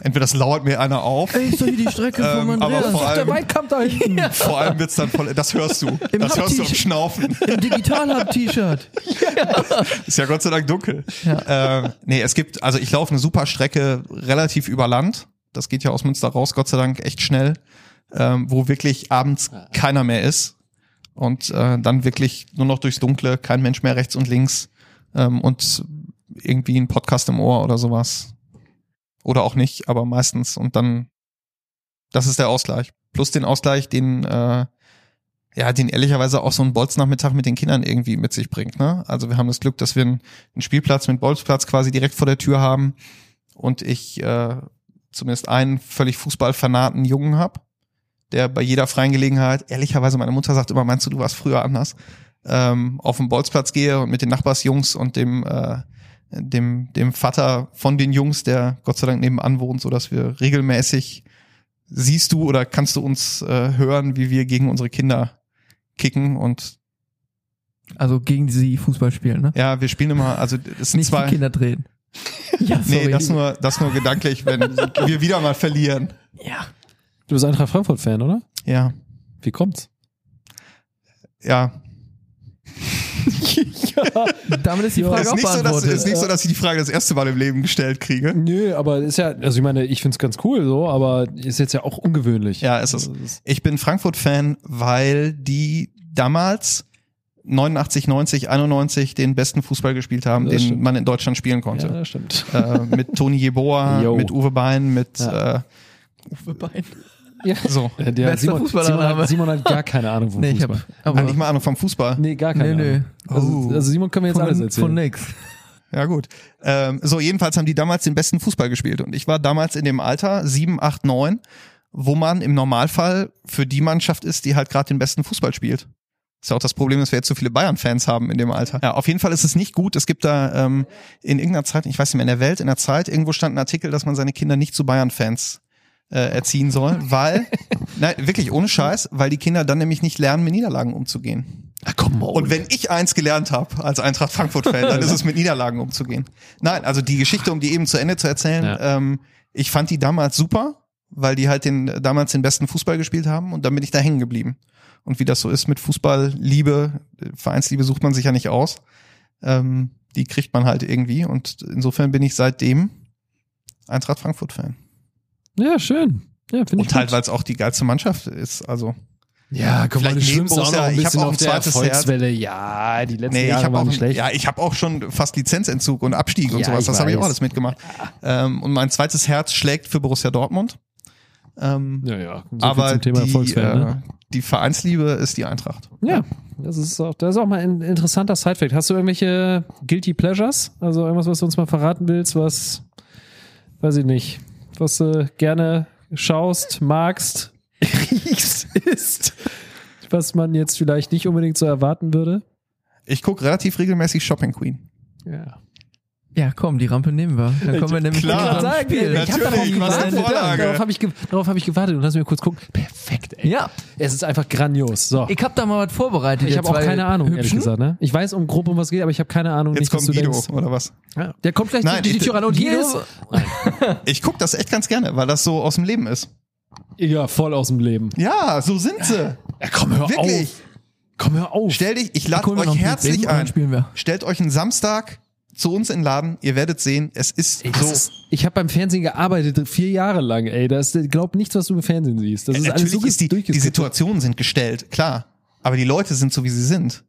Entweder das lauert mir einer auf, Ey, ist doch hier die Strecke Ähm, vom aber Andreas. vor allem- Der Weitkamp da hinten. <laughs> vor allem wird's dann voll, das hörst du. Im das hörst du im Hub-T-Shirt. Schnaufen. Im Digital-Hub-T-Shirt. <laughs> Ist ja Gott sei Dank dunkel. Ähm, nee, es gibt, also ich laufe eine super Strecke relativ über Land. Das geht ja aus Münster raus, Gott sei Dank, echt schnell, ähm, wo wirklich abends keiner mehr ist. Und äh, dann wirklich nur noch durchs Dunkle, kein Mensch mehr rechts und links ähm, und irgendwie ein Podcast im Ohr oder sowas. Oder auch nicht, aber meistens. Und dann, das ist der Ausgleich. Plus den Ausgleich, den äh, ja, den ehrlicherweise auch so ein Bolznachmittag mit den Kindern irgendwie mit sich bringt. Ne? Also wir haben das Glück, dass wir einen, Spielplatz mit Bolzplatz quasi direkt vor der Tür haben und ich äh, zumindest einen völlig Fußballfanaten Jungen hab, der bei jeder freien Gelegenheit, ehrlicherweise meine Mutter sagt immer, meinst du, du warst früher anders, ähm, auf den Bolzplatz gehe und mit den Nachbarsjungs und dem äh, dem dem Vater von den Jungs, der Gott sei Dank nebenan wohnt, so dass wir regelmäßig siehst du oder kannst du uns äh, hören, wie wir gegen unsere Kinder kicken und Also gegen sie Fußball spielen, ne? ja, wir spielen immer, also es sind Nicht die zwei. Kinder drehen. <laughs> Ja, Nee, das nur, das nur gedanklich, wenn wir wieder mal verlieren. Ja. Du bist Eintracht Frankfurt-Fan, oder? Ja, Wie kommt's? ja. <laughs> Damit ist die Ja, Frage ist auch nicht, so, dass, ist nicht so, dass ich die Frage das erste Mal im Leben gestellt kriege. Nö, aber ist ja, also ich meine, ich find's ganz cool so, aber ist jetzt ja auch ungewöhnlich. Ja, ist es. Also, das- Ich bin Frankfurt-Fan, weil die damals 89, 90, 91 den besten Fußball gespielt haben, Das den stimmt. man in Deutschland spielen Ja, konnte. das stimmt. äh, mit Toni Jeboa, <laughs> mit Uwe Bein, mit Ja. äh, so. Ja, der Bester Simon, Fußballername. Simon, hat, Simon hat gar keine Ahnung vom Nee, ich hab, Fußball. aber, Hat nicht mal Ahnung vom Fußball. Nee, gar keine Nee, nee. Ahnung. Also, Oh. also Simon können wir jetzt alles von, erzählen. von nix. Ja, gut. Ähm, so, jedenfalls haben die damals den besten Fußball gespielt. Und ich war damals in dem Alter, 7, 8, 9, wo man im Normalfall für die Mannschaft ist, die halt gerade den besten Fußball spielt. Ist ja auch das Problem, dass wir jetzt so viele Bayern-Fans haben in dem Alter. Ja, auf jeden Fall ist es nicht gut. Es gibt da ähm, in irgendeiner Zeit, ich weiß nicht mehr, in der Welt, in der Zeit, irgendwo stand ein Artikel, dass man seine Kinder nicht zu Bayern-Fans äh, erziehen soll, <laughs> weil, nein, wirklich ohne Scheiß, weil die Kinder dann nämlich nicht lernen, mit Niederlagen umzugehen. Ah, komm mal. Und wenn ich eins gelernt habe als Eintracht Frankfurt-Fan, dann ist es mit Niederlagen umzugehen. Nein, also die Geschichte, um die eben zu Ende zu erzählen, Ja. ähm, ich fand die damals super, weil die halt den damals den besten Fußball gespielt haben und dann bin ich da hängen geblieben. Und wie das so ist mit Fußballliebe, Vereinsliebe sucht man sich ja nicht aus. Ähm, die kriegt man halt irgendwie und insofern bin ich seitdem Eintracht Frankfurt-Fan. Ja, schön. Ja, finde ich Und halt, weil es auch die geilste Mannschaft ist. Also Ja, guck mal, du neben schwimmst auch noch ein ich bisschen auch auf ein der zweites Herz. Erfolgswelle. Ja, die letzten Nee, ich Jahre waren auch, nicht schlecht. ja, ich habe auch schon fast Lizenzentzug und Abstieg und Ja, sowas. ich Das habe ich auch alles mitgemacht. Ähm, und mein zweites Herz schlägt für Borussia Dortmund. Ähm, ja, ja. So aber die, ne? äh, die Vereinsliebe ist die Eintracht. Ja, das ist auch, das ist auch mal ein interessanter Sidefact. Hast du irgendwelche Guilty Pleasures? Also irgendwas, was du uns mal verraten willst, was, weiß ich nicht, was du gerne schaust, magst, <laughs> riechst, isst, was man jetzt vielleicht nicht unbedingt so erwarten würde? Ich gucke relativ regelmäßig Shopping Queen. Ja. Ja, komm, die Rampe nehmen wir. Dann kommen wir nämlich Klar. zum Spiel. Ich hab darauf gewartet. Darauf habe ich, ge darauf hab ich gewartet und hast mir kurz gucken. Perfekt, ey. Ja, Es ist einfach grandios. So. ich hab da mal was vorbereitet. Ich habe auch keine Ahnung, ehrlich Hübschen. gesagt. Ne? Ich weiß um grob um was geht, aber ich habe keine Ahnung. Jetzt nicht, was kommt du Guido, denkst. oder was? Ja. Der kommt gleich Nein, durch die ich- Tür rein und hier Guido, ist. <laughs> Ich gucke das echt ganz gerne, weil das so aus dem Leben ist. Ja, voll aus dem Leben. Ja, so sind sie. Ja, komm, hör Wirklich. auf. Komm, hör auf. Stell dich, ich lade euch herzlich ein. spielen wir. Stellt euch einen Samstag zu uns in den Laden. Ihr werdet sehen, es ist Ey, so. ist, ich habe beim Fernsehen gearbeitet, vier Jahre lang, ey. Das ist, glaub nichts, was du im Fernsehen siehst. Das ist alles Natürlich so ist die, die. Situationen sind gestellt, klar. Aber die Leute sind so, wie sie sind.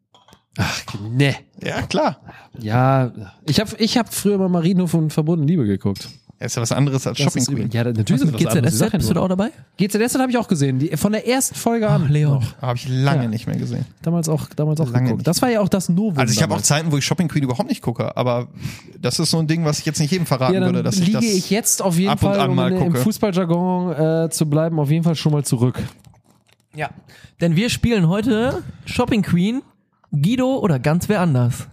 Ach, ne. Ja, klar. Ja, ich habe ich hab früher mal Marienhof und Verbotene Liebe geguckt. Ist ja was anderes als Das Shopping. Queen. Ja, natürlich Was ist anderes. Ich GZSZ, ja bist du da auch dabei? GZSZ habe ich auch gesehen. Die, von der ersten Folge an. Ach, Leon. Habe ich lange Ja. nicht mehr gesehen. Damals auch, damals auch Lange geguckt. nicht. Das war ja auch das Novum. Also ich habe auch. Zeiten, wo ich Shopping Queen überhaupt nicht gucke, aber das ist so ein Ding, was ich jetzt nicht jedem verraten ja, dann würde, dass ich liege das ich jetzt auf jeden ab und Fall, an um mal in, im. Fußballjargon äh, zu bleiben, auf jeden Fall schon mal zurück. Ja. Denn wir spielen heute Shopping Queen, Guido oder ganz wer anders.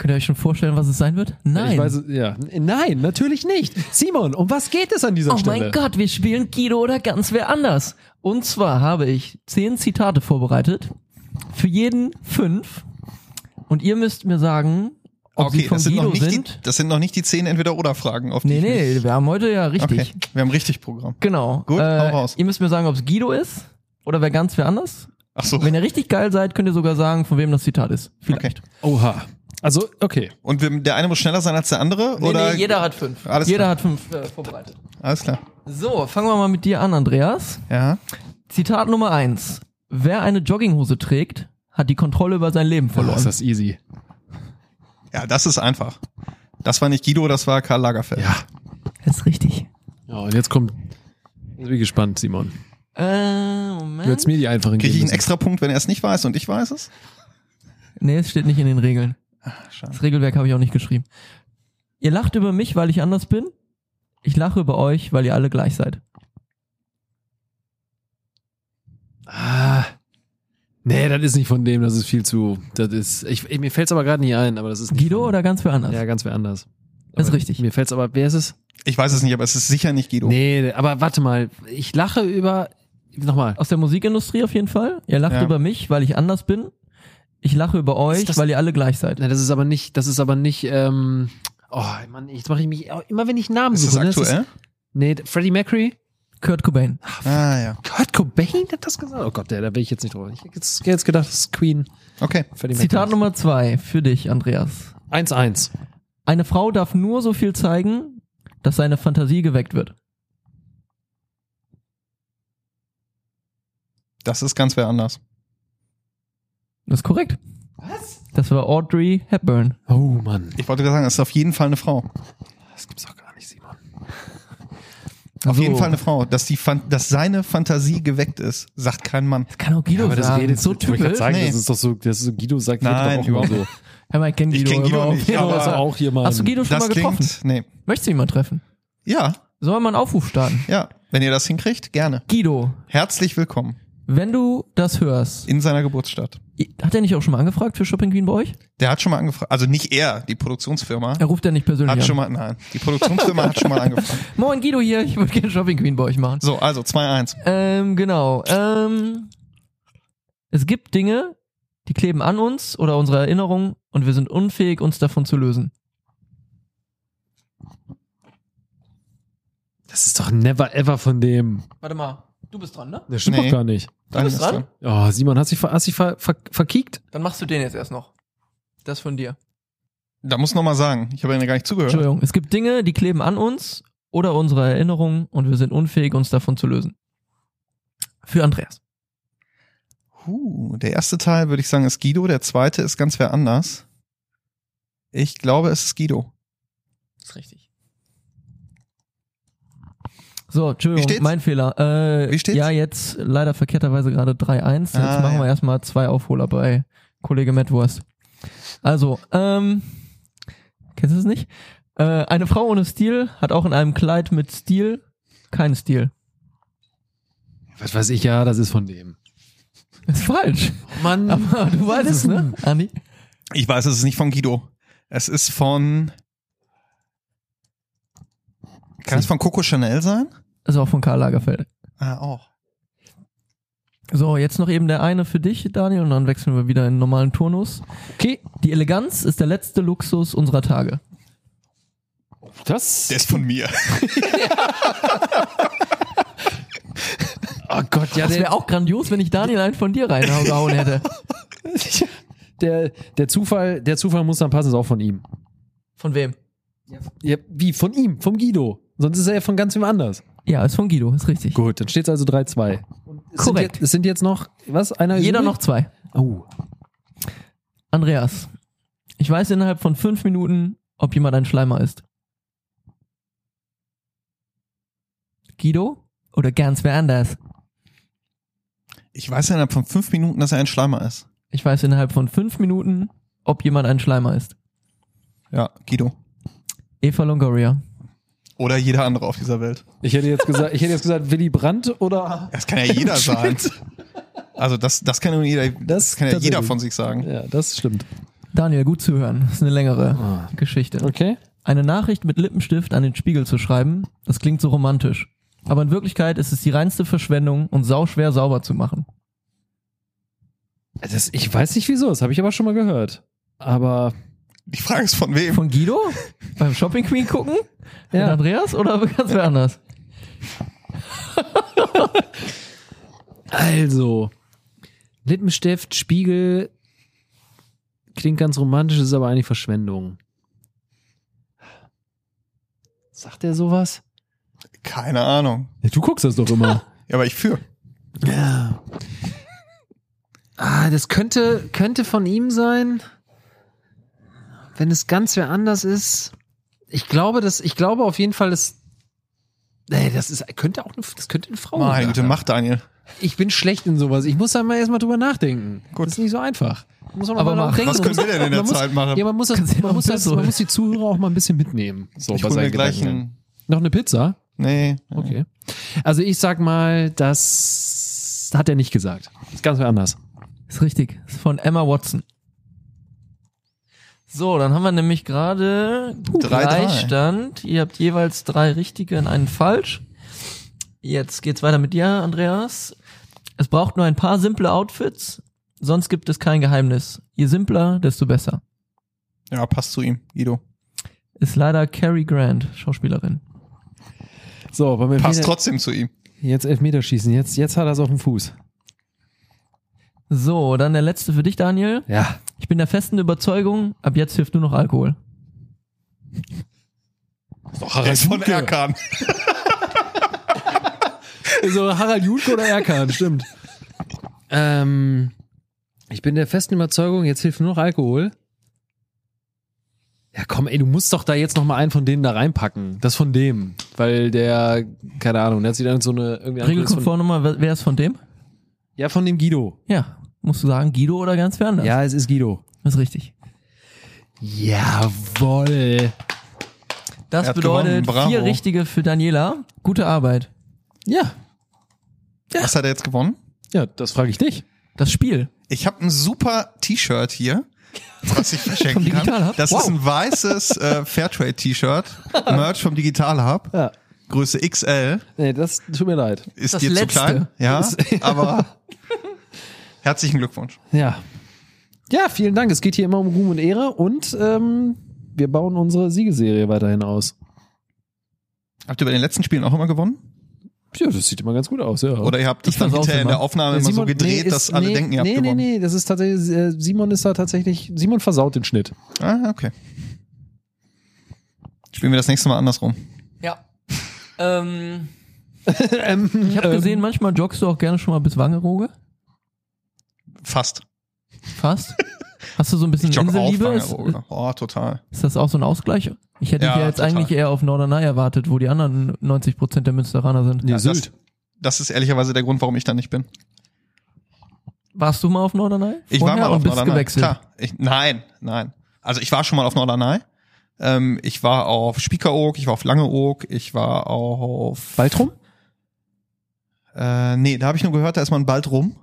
Könnt ihr euch schon vorstellen, was es sein wird? Nein. Ich weiß, ja. Nein, natürlich nicht. Simon, um was geht es an dieser Oh Stelle? mein Gott, wir spielen Guido oder ganz wer anders. Und zwar habe ich zehn Zitate vorbereitet. Für jeden fünf. Und ihr müsst mir sagen, ob sie Okay, von das sind, Guido noch nicht sind. die, das sind noch nicht die zehn Entweder-Oder-Fragen, auf die nee, ich nee, wir haben heute ja richtig. Okay, wir haben richtig Programm. Genau. Gut, äh, hau raus. Ihr müsst mir sagen, ob es Guido ist oder wer ganz wer anders. Ach so. Wenn ihr richtig geil seid, könnt ihr sogar sagen, von wem das Zitat ist. Vielleicht. Oha. Also, okay. Und wir, der eine muss schneller sein als der andere? Nee, oder? nee, jeder hat fünf. Alles jeder klar. hat fünf äh, vorbereitet. Alles klar. So, fangen wir mal mit dir an, Andreas. Ja. Zitat Nummer eins. Wer eine Jogginghose trägt, hat die Kontrolle über sein Leben Oh, verloren. ist das easy. Ja, das ist einfach. Das war nicht Guido, das war Karl Lagerfeld. Ja. Das ist richtig. Ja, und jetzt kommt. Jetzt bin ich gespannt, Simon. Äh, Moment. Du hättest mir die einfachen Kriege ich einen extra Punkt, wenn er es nicht weiß und ich weiß es? Nee, es steht nicht in den Regeln. Schade. Das Regelwerk habe ich auch nicht geschrieben. Ihr lacht über mich, weil ich anders bin. Ich lache über euch, weil ihr alle gleich seid. Ah. Nee, das ist nicht von dem, das ist viel zu. Das ist. Ich, mir fällt's aber gerade nicht ein, aber das ist nicht Guido oder ganz wer anders? Ja, ganz wer anders. Das ist richtig. Mir fällt's aber. Wer ist es? Ich weiß es nicht, aber es ist sicher nicht Guido. Nee, aber warte mal. Ich lache über. Nochmal. Aus der Musikindustrie auf jeden Fall. Ihr lacht Ja. über mich, weil ich anders bin. Ich lache über euch, das- weil ihr alle gleich seid. Nee, das ist aber nicht. Das ist aber nicht. Ähm, oh, Mann, jetzt mache ich mich. Immer wenn ich Namen Ist das suche. ne, aktuell? nee, Freddie Mercury. Kurt Cobain. Ah, ja. Kurt Cobain hat das gesagt? Oh Gott, der, da bin ich jetzt nicht drauf. Ich hätte jetzt, jetzt gedacht, das ist Queen. Okay. Freddie Zitat Nummer zwei für dich, Andreas. 1-1. Eine Frau darf nur so viel zeigen, dass seine Fantasie geweckt wird. Das ist ganz wer anders. Das ist korrekt. Was? Das war Audrey Hepburn. Oh Mann. Ich wollte gerade sagen, es ist auf jeden Fall eine Frau. Das gibt's doch gar nicht, Simon. Auf So. jeden Fall eine Frau. Dass, die Fan dass seine Fantasie geweckt ist, sagt kein Mann. Das kann auch Guido aber das sagen. redet so ich typisch. sagen, Nee. das ist doch so, das ist so Guido sagt Nein, doch auch so. Hör mal, ich kenn Ich Guido. kenn Guido nicht, Ja, aber- ist also, auch hier mal. Hast du Guido schon Das mal getroffen? klingt. Nee. Möchtest du ihn mal treffen? Ja, Sollen wir mal einen Aufruf starten? ja. Wenn ihr das hinkriegt, gerne. Guido, Herzlich willkommen wenn du das hörst, in seiner Geburtsstadt. hat er nicht auch schon mal angefragt für Shopping Queen bei euch? Der hat schon mal angefragt. Also nicht er, die Produktionsfirma. Er ruft ja nicht persönlich Hat an. schon mal, nein. Die Produktionsfirma hat schon mal angefragt. <laughs> Moin Guido hier, ich würde gerne Shopping Queen bei euch machen. So, also 2-1. Ähm, genau. Ähm, es gibt Dinge, die kleben an uns oder unsere Erinnerung und wir sind unfähig, uns davon zu lösen. Das ist doch never ever von dem. Warte mal, du bist dran, ne? Das stimmt Nee. doch gar nicht. Dann bist ist dran? Oh, Simon, hast dich, ver, hast dich ver, ver, verkiekt? Dann machst du den jetzt erst noch. Das von dir. Da muss noch mal sagen. Ich habe ja gar nicht zugehört. Entschuldigung. Es gibt Dinge, die kleben an uns oder unsere Erinnerung und wir sind unfähig, uns davon zu lösen. Für Andreas. Huh, der erste Teil würde ich sagen ist Guido, der zweite ist ganz wer anders. Ich glaube, es ist Guido. ist richtig. So, Entschuldigung, steht's? mein Fehler. Äh, Wie steht's? Ja, jetzt leider verkehrterweise gerade 3-1. Jetzt Ah, machen ja. wir erstmal zwei Aufholer bei Kollege Mettwurst. Also, ähm, kennst du es nicht? Äh, eine Frau ohne Stil hat auch in einem Kleid mit Stil keinen Stil. Was weiß ich, ja, das ist von dem. ist falsch. Mann. Aber du weißt es, ne, Andi? Ich weiß, es ist nicht von Guido. Es ist von. Kann es von Coco Chanel sein? Ist auch von Karl Lagerfeld. Ah, auch. So, jetzt noch eben der eine für dich, Daniel, und dann wechseln wir wieder in den normalen Turnus. Okay. Die Eleganz ist der letzte Luxus unserer Tage. Das. Der ist von mir. <laughs> oh Gott, ja, Das wäre auch grandios, wenn ich Daniel einen von dir reingehauen hätte. <laughs> der, der Zufall, der Zufall muss dann passen, ist auch von ihm. Von wem? Ja, wie? Von ihm, vom Guido. Sonst ist er ja von ganz wem anders. Ja, ist von Guido, ist richtig. Gut, dann steht es also 3-2. Es sind Korrekt. jetzt- Es sind jetzt noch, was? Einer ist Jeder übrig? noch zwei. Oh. Andreas, ich weiß innerhalb von fünf Minuten, ob jemand ein Schleimer ist. Guido oder ganz wer anders? Ich weiß innerhalb von fünf Minuten, dass er ein Schleimer ist. Ich weiß innerhalb von fünf Minuten, ob jemand ein Schleimer ist. Ja, Guido. Eva Longoria. Oder jeder andere auf dieser Welt. Ich hätte jetzt gesagt, ich hätte jetzt gesagt Willy Brandt oder. Das kann ja jeder sein. Also das, das kann, jeder, das kann ja jeder von sich sagen. Ja, das stimmt. Daniel, gut zu hören. Das ist eine längere Ah. Geschichte. Okay. Eine Nachricht mit Lippenstift an den Spiegel zu schreiben, das klingt so romantisch. Aber in Wirklichkeit ist es die reinste Verschwendung und sauschwer sauber zu machen. Das, ich weiß nicht wieso, das habe ich aber schon mal gehört. Aber Die Frage ist von wem? Von Guido? Beim Shopping Queen gucken? Ja. Von Andreas oder ganz wer anders? Also, Lippenstift, Spiegel, klingt ganz romantisch, ist aber eigentlich Verschwendung. Sagt er sowas? Keine Ahnung. Ja, du guckst das doch immer. <laughs> Ja, aber ich führe. ja. Ah, das könnte, könnte von ihm sein. Wenn es ganz wer anders ist. Ich glaube, dass, ich glaube auf jeden Fall, dass, nee, das ist, könnte auch eine, das könnte eine Frau Meine sein. Güte, mach Daniel. Ich bin schlecht in sowas. Ich muss da mal erstmal drüber nachdenken. Gut. Das ist nicht so einfach. Muss man Aber mal mach. denken. Was können wir denn in der muss- Zeit machen? Ja, man muss, das, man, muss das, man muss die Zuhörer auch mal ein bisschen mitnehmen. So, Ich bei hole mir seinen gleich ein. Noch eine Pizza? Nee. Okay. Also ich sag mal, das hat er nicht gesagt. ist ganz wer anders. Ist richtig. Ist von Emma Watson. So, dann haben wir nämlich gerade Drei, drei. Gleichstand. Ihr habt jeweils drei richtige und einen falsch. Jetzt geht's weiter mit dir, Andreas. Es braucht nur ein paar simple Outfits, sonst gibt es kein Geheimnis. Je simpler, desto besser. Ja, passt zu ihm, Guido. Ist leider Cary Grant, Schauspielerin. So, beim Passt Elfmeter, trotzdem zu ihm. jetzt Elfmeterschießen. Jetzt, jetzt hat er es auf dem Fuß. So, dann der letzte für dich, Daniel. Ja. Ich bin der festen Überzeugung, ab jetzt hilft nur noch Alkohol. Der ist von Erkan. <laughs> So Harald Julke oder Erkan, stimmt. Ähm, ich bin der festen Überzeugung, jetzt hilft nur noch Alkohol. Ja, komm, ey, du musst doch da jetzt noch mal einen von denen da reinpacken. Das von dem, weil der, keine Ahnung, der hat sich dann so eine irgendwie andere- Regelkonform nochmal, wer wer ist von dem? Ja, von dem Guido. Ja, musst du sagen, Guido oder ganz wer anders? Ja, es ist Guido. ist richtig. Jawoll. Das bedeutet vier richtige für Daniela. Gute Arbeit. Ja, Was hat er jetzt gewonnen? ja, das frage ich dich. Das Spiel. Ich habe ein super T-Shirt hier, was ich <laughs> verschenken kann. Hub? Das Wow. ist ein weißes äh, Fairtrade-T-Shirt, <laughs> Merch vom Digital Hub, Ja. Größe XL. Nee, das tut mir leid. Ist Das dir letzte. zu klein? Ja, <laughs> aber herzlichen Glückwunsch. Ja. Ja, vielen Dank. Es geht hier immer um Ruhm und Ehre und ähm, wir bauen unsere Siegeserie weiterhin aus. Habt ihr bei den letzten Spielen auch immer gewonnen? Ja, das sieht immer ganz gut aus, ja. Oder ihr habt das Ich dann hinterher in der Aufnahme Ja, immer so Simon- gedreht, nee, dass ist- alle nee, denken, ihr habt nee, gewonnen? Nee, nee, das ist tatsächlich, äh, Simon ist da tatsächlich, Simon versaut den Schnitt. Ah, okay. Spielen wir das nächste Mal andersrum. Ja. Ähm, <laughs> ähm, ich habe gesehen, manchmal joggst du auch gerne schon mal bis Wangerooge. Fast. Fast. Hast du so ein bisschen Inselliebe? Ist. Oh, total. ist das auch so ein Ausgleich? Ich hätte Ja, dich ja jetzt total. eigentlich eher auf Norderney erwartet, wo die anderen 90 Prozent der Münsteraner sind. Nee, Ja, Sylt. das, das ist ehrlicherweise der Grund, warum ich da nicht bin. Warst du mal auf Norderney? Ich war Vorher mal und auf bist Norderney. gewechselt. Klar. Ich, nein, nein. Also ich war schon mal auf Norderney. Ähm, ich war auf Spiekeroog, ich war auf Langeoog, ich war auf Baltrum? Äh, nee, da habe ich nur gehört, da ist man bald rum,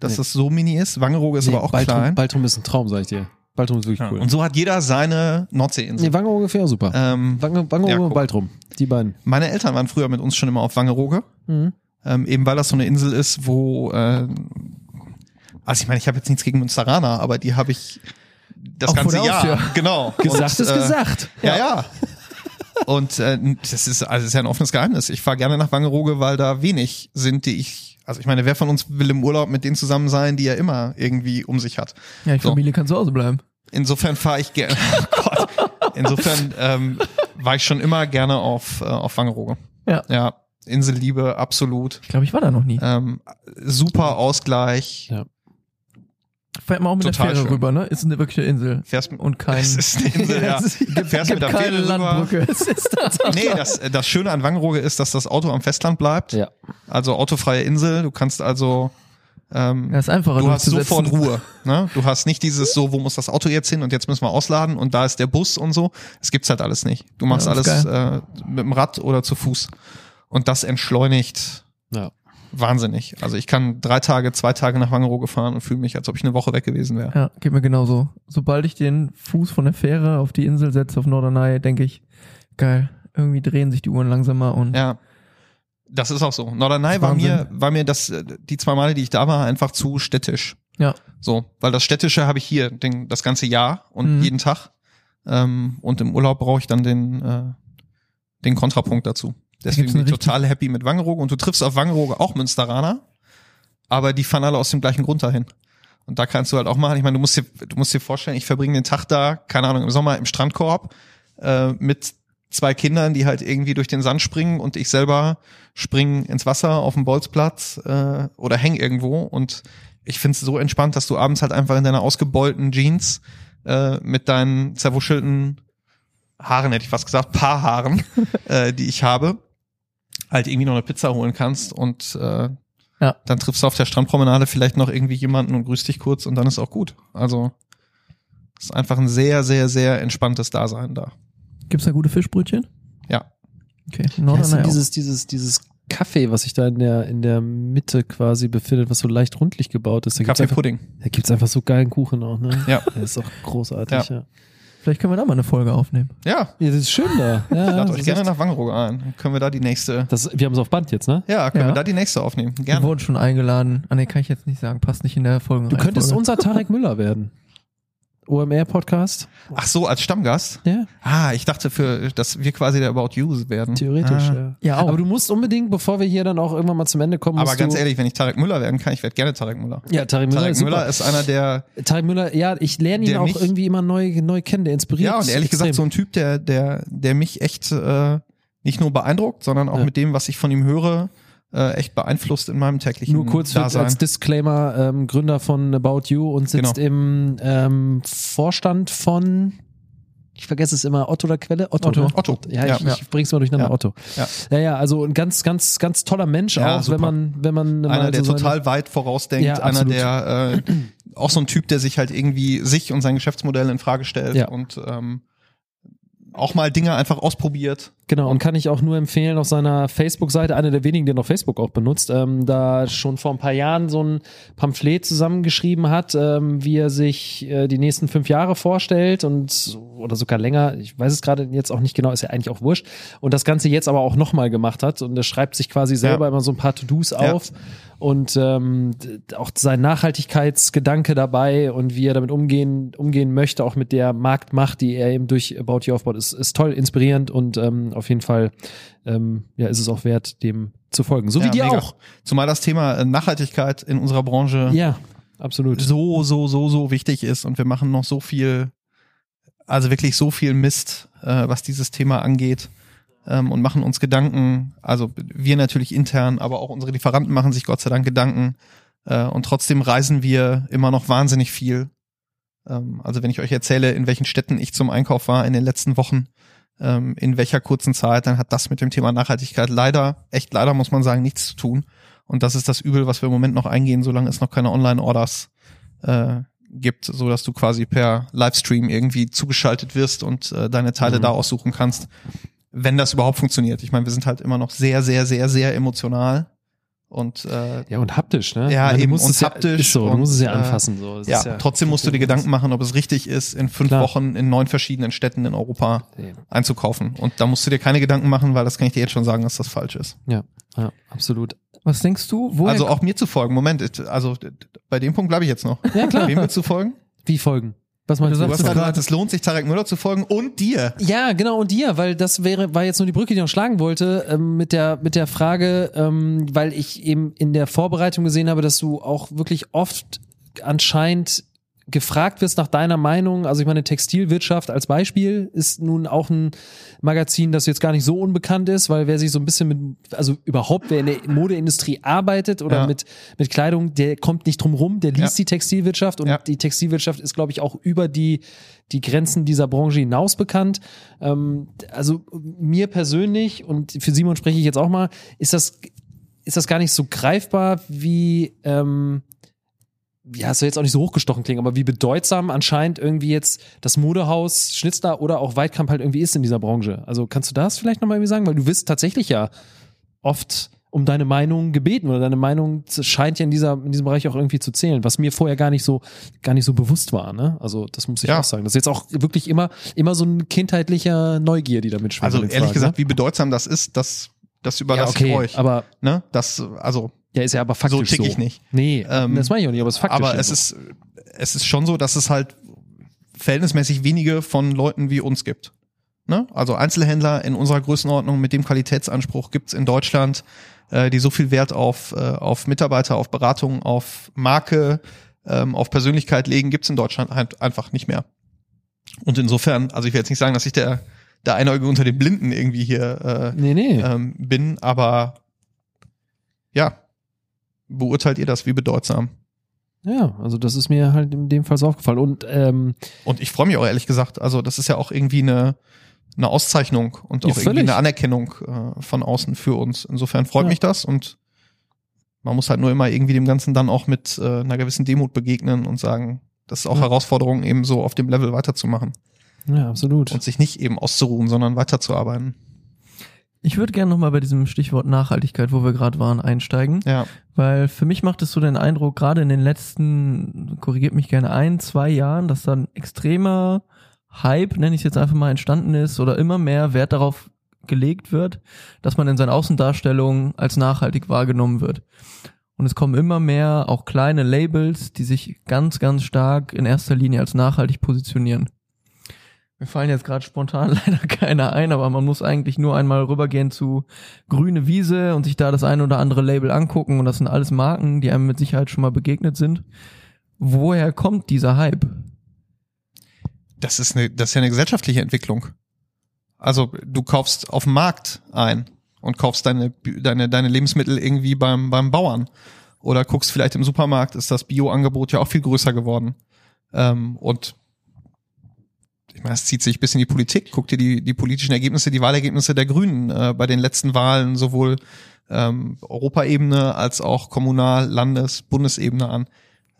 dass Nee. das so mini ist. Wangerooge ist aber auch Baltrum, klein. Baltrum ist ein Traum, sag ich dir. Baltrum ist wirklich Ja, cool. Und so hat jeder seine Nordseeinsel. nee, Wangerooge ungefähr super. Ähm, Wange- Wangerooge ja, und. Baltrum. Die beiden. meine Eltern waren früher mit uns schon immer auf Wangerooge, Mhm. ähm, eben weil das so eine Insel ist, wo äh, also ich meine, ich habe jetzt nichts gegen Münsteraner, aber die habe ich das Auch ganze Jahr. Genau. Gesagt Und, ist äh, gesagt. Ja, ja. Und äh, das ist also das ist ja ein offenes Geheimnis. Ich fahre gerne nach Wangerooge, weil da wenig sind, die ich. Also ich meine, wer von uns will im Urlaub mit denen zusammen sein, die er immer irgendwie um sich hat? Ja, die So. Familie kann zu Hause bleiben. Insofern fahre ich gerne. <laughs> Oh Gott. Insofern ähm, war ich schon immer gerne auf äh, auf Wangerooge. Ja. Ja. Inselliebe, absolut. Ich glaube, ich war da noch nie. Ähm, super Ausgleich. Fährt man auch mit Total der Fähre schön. rüber, ne? Ist eine wirkliche Insel. Fährst mit, Und kein- <laughs> Es ist eine Insel, ja. <laughs> Es gibt, Fährst gibt mit der keine Fähre rüber. Landbrücke. Es ist tatsächlich Nee, das, das Schöne an Wangerooge ist, dass das Auto am Festland bleibt. Ja. Also autofreie Insel. Du kannst also ähm, Ja, ist einfacher du hast sofort Ruhe. Ne? Du hast nicht dieses so, wo muss das Auto jetzt hin und jetzt müssen wir ausladen und da ist der Bus und so. Das gibt's halt alles nicht. Du machst Ja, das alles äh, mit dem Rad oder zu Fuß. Und das entschleunigt Ja. Wahnsinnig. Also ich kann drei Tage, zwei Tage nach Wangerooge fahren und fühle mich, als ob ich eine Woche weg gewesen wäre. Ja, geht mir genauso. Sobald ich den Fuß von der Fähre auf die Insel setze, auf Norderney, denke ich, geil, irgendwie drehen sich die Uhren langsamer und Ja. Das ist auch so. Norderney war mir, war mir das, die zwei Male, die ich da war, einfach zu städtisch. Ja. So, weil das Städtische habe ich hier den, das ganze Jahr und Mhm. jeden Tag. Ähm, und im Urlaub brauche ich dann den, äh, den Kontrapunkt dazu. Deswegen bin ich total happy mit Wangerooge und du triffst auf Wangerooge auch Münsteraner, aber die fahren alle aus dem gleichen Grund dahin. Und da kannst du halt auch machen. Ich meine, du musst dir, du musst dir vorstellen, ich verbringe den Tag da, keine Ahnung, im Sommer im Strandkorb äh, mit zwei Kindern, die halt irgendwie durch den Sand springen und ich selber spring ins Wasser auf dem Bolzplatz äh, oder häng irgendwo und ich find's so entspannt, dass du abends halt einfach in deiner ausgebeulten Jeans äh, mit deinen zerwuschelten Haaren, hätte ich fast gesagt, Paarhaaren, <laughs> äh, die ich habe, halt irgendwie noch eine Pizza holen kannst und äh, Ja. dann triffst du auf der Strandpromenade vielleicht noch irgendwie jemanden und grüßt dich kurz und dann ist auch gut. Also es ist einfach ein sehr, sehr, sehr entspanntes Dasein da. Gibt's da gute Fischbrötchen? Ja. Okay. Ja, ist dieses, dieses, dieses Kaffee, was sich da in der, in der Mitte quasi befindet, was so leicht rundlich gebaut ist. Da gibt's einfach, Kaffeepudding. da gibt's einfach so geilen Kuchen auch, ne? Ja. <laughs> Der ist auch großartig, ja. Vielleicht können wir da mal eine Folge aufnehmen. Ja, Ja, das ist schön da. Ja, <laughs> ladet das euch gerne nach Wangerooge ein. Dann können wir da die nächste, Das, wir haben es auf Band jetzt, ne? ja, können Ja. wir da die nächste aufnehmen. Wir Gerne. wurden schon eingeladen. Ah, nee, kann ich jetzt nicht sagen. Passt nicht in der Folge. Du könntest unser Tarek Müller werden. <laughs> OMR-Podcast. Ach so, als Stammgast? Ja, Ah, ich dachte für, dass wir quasi der About You werden. theoretisch, Ah. ja. Ja, auch. Aber du musst unbedingt, bevor wir hier dann auch irgendwann mal zum Ende kommen, musst Aber ganz du, ehrlich, wenn ich Tarek Müller werden kann, ich werde gerne Tarek Müller. Ja, Tarek Müller Tarek ist super. Müller ist einer der, Tarek Müller, ja, ich lerne ihn auch mich- irgendwie immer neu, neu kennen, der inspiriert. ja, und ehrlich extrem. gesagt so ein Typ, der, der, der mich echt äh, nicht nur beeindruckt, sondern auch Ja. mit dem, was ich von ihm höre, äh, echt beeinflusst in meinem täglichen Nur kurz Dasein. als Disclaimer, ähm, Gründer von About You und sitzt Genau. im ähm, Vorstand von, ich vergesse es immer, Otto oder Quelle? Otto. Otto. Ne? Otto. Ja, ich, Ja. ich bring's mal durcheinander, Ja. Otto. Ja. ja, ja, also ein ganz, ganz, ganz toller Mensch Ja, auch, super. wenn man, wenn man einer, der so seine- total weit vorausdenkt, Ja, einer, der äh, auch so ein Typ, der sich halt irgendwie sich und sein Geschäftsmodell in Frage stellt Ja. und ähm, auch mal Dinge einfach ausprobiert. Genau, und kann ich auch nur empfehlen auf seiner Facebook-Seite, einer der wenigen, der noch Facebook auch benutzt, ähm, da schon vor ein paar Jahren so ein Pamphlet zusammengeschrieben hat, ähm, wie er sich äh, die nächsten fünf Jahre vorstellt und oder sogar länger, ich weiß es gerade jetzt auch nicht genau, ist ja eigentlich auch wurscht. Und das Ganze jetzt aber auch nochmal gemacht hat und er schreibt sich quasi selber Ja. immer so ein paar To-Dos Ja. auf und ähm, auch sein Nachhaltigkeitsgedanke dabei und wie er damit umgehen, umgehen möchte, auch mit der Marktmacht, die er eben durch About You aufbaut, ist, ist toll, inspirierend und ähm, auf jeden Fall ähm, ja, ist es auch wert, dem zu folgen. So wie Ja, dir mega. auch. Zumal das Thema äh, Nachhaltigkeit in unserer Branche Ja, absolut. so, so, so, so wichtig ist und wir machen noch so viel, also wirklich so viel Mist, äh, was dieses Thema angeht ähm, und machen uns Gedanken, also wir natürlich intern, aber auch unsere Lieferanten machen sich Gott sei Dank Gedanken äh, und trotzdem reisen wir immer noch wahnsinnig viel. Ähm, also wenn ich euch erzähle, in welchen Städten ich zum Einkauf war in den letzten Wochen, ähm, in welcher kurzen Zeit, dann hat das mit dem Thema Nachhaltigkeit leider, echt leider muss man sagen, nichts zu tun. Und das ist das Übel, was wir im Moment noch eingehen, solange es noch keine Online-Orders äh, gibt, so dass du quasi per Livestream irgendwie zugeschaltet wirst und äh, deine Teile Mhm. da aussuchen kannst, wenn das überhaupt funktioniert. Ich meine, wir sind halt immer noch sehr, sehr, sehr, sehr emotional und äh, Ja, und haptisch, ne? Ja, du eben, musst und es ja, haptisch Ist so, du und, musst es ja äh, anfassen. So. Ja, ist trotzdem musst du dir Gedanken machen, ob es richtig ist, in fünf Klar. Wochen in neun verschiedenen Städten in Europa Ja, einzukaufen. Und da musst du dir keine Gedanken machen, weil das kann ich dir jetzt schon sagen, dass das falsch ist. ja, ja absolut. Was denkst du? Woher also auch mir zu folgen. Moment, also bei dem Punkt bleibe ich jetzt noch. Ja, klar. Wem willst du folgen? Wie folgen? Was meinst Du du? Hast gerade. gesagt, es lohnt sich, Tarek Müller zu folgen und dir. Ja, genau, und dir, weil das wäre, war jetzt nur die Brücke, die ich noch schlagen wollte, ähm, mit der, mit der Frage, ähm, weil ich eben in der Vorbereitung gesehen habe, dass du auch wirklich oft anscheinend gefragt wirst nach deiner Meinung. Also ich meine, Textilwirtschaft als Beispiel ist nun auch ein Magazin, das jetzt gar nicht so unbekannt ist, weil wer sich so ein bisschen mit, also überhaupt, wer in der Modeindustrie arbeitet oder Ja. mit, mit Kleidung, der kommt nicht drum rum, der liest Ja. die Textilwirtschaft und Ja. die Textilwirtschaft ist, glaube ich, auch über die, die Grenzen dieser Branche hinaus bekannt. Ähm, also mir persönlich und für Simon spreche ich jetzt auch mal, ist das, ist das gar nicht so greifbar, wie, ähm, ja, es soll jetzt auch nicht so hochgestochen klingen, aber wie bedeutsam anscheinend irgendwie jetzt das Modehaus Schnitzler oder auch Weitkamp halt irgendwie ist in dieser Branche. Also kannst du das vielleicht nochmal irgendwie sagen? Weil du wirst tatsächlich ja oft um deine Meinung gebeten oder deine Meinung scheint ja in dieser in diesem Bereich auch irgendwie zu zählen, was mir vorher gar nicht so gar nicht so bewusst war. Ne? Also das muss ich Ja. auch sagen. Das ist jetzt auch wirklich immer immer so ein kindheitlicher Neugier, die damit schwingt. Also ehrlich Fragen, gesagt, ne? wie bedeutsam das ist, das, das ja, überlasse okay, ich euch. aber ne? Das, also, ja, ist ja aber faktisch so so. tick ich nicht. Nee, Ähm, das meine ich auch nicht, aber es ist faktisch. aber ja es so. ist, es ist schon so, dass es halt verhältnismäßig wenige von Leuten wie uns gibt. Ne? Also Einzelhändler in unserer Größenordnung mit dem Qualitätsanspruch gibt's in Deutschland, äh, die so viel Wert auf, äh, auf Mitarbeiter, auf Beratung, auf Marke, ähm, auf Persönlichkeit legen, gibt's in Deutschland halt einfach nicht mehr. Und insofern, also ich will jetzt nicht sagen, dass ich der, der Einäugige unter den Blinden irgendwie hier äh, Nee, nee. ähm, bin, aber ja, beurteilt ihr das wie bedeutsam? Ja, also das ist mir halt in dem Fall so aufgefallen. Und ähm, Und ich freue mich auch ehrlich gesagt, also das ist ja auch irgendwie eine, eine Auszeichnung und Ja, auch irgendwie völlig. eine Anerkennung äh, von außen für uns. Insofern freut Ja. mich das und man muss halt nur immer irgendwie dem Ganzen dann auch mit äh, einer gewissen Demut begegnen und sagen, das ist auch Ja. Herausforderung, eben so auf dem Level weiterzumachen ja, absolut. und sich nicht eben auszuruhen, sondern weiterzuarbeiten. Ich würde gerne nochmal bei diesem Stichwort Nachhaltigkeit, wo wir gerade waren, einsteigen. Ja, Weil für mich macht es so den Eindruck, gerade in den letzten, korrigiert mich gerne, ein, zwei Jahren, dass da ein extremer Hype, nenne ich es jetzt einfach mal, entstanden ist oder immer mehr Wert darauf gelegt wird, dass man in seinen Außendarstellungen als nachhaltig wahrgenommen wird. Und es kommen immer mehr auch kleine Labels, die sich ganz, ganz stark in erster Linie als nachhaltig positionieren. Mir fallen jetzt gerade spontan <laughs> leider keine ein, aber man muss eigentlich nur einmal rübergehen zu grüne Wiese und sich da das ein oder andere Label angucken und das sind alles Marken, die einem mit Sicherheit schon mal begegnet sind. Woher kommt dieser Hype? das ist eine, das ist ja eine gesellschaftliche Entwicklung. Also du kaufst auf dem Markt ein und kaufst deine, deine, deine Lebensmittel irgendwie beim, beim Bauern. Oder guckst vielleicht im Supermarkt, ist das Bio-Angebot ja auch viel größer geworden. Ähm, und ich meine, es zieht sich bis in die Politik. Guck dir die, die politischen Ergebnisse, die Wahlergebnisse der Grünen äh, bei den letzten Wahlen, sowohl ähm, Europaebene als auch Kommunal-, Landes-, Bundesebene an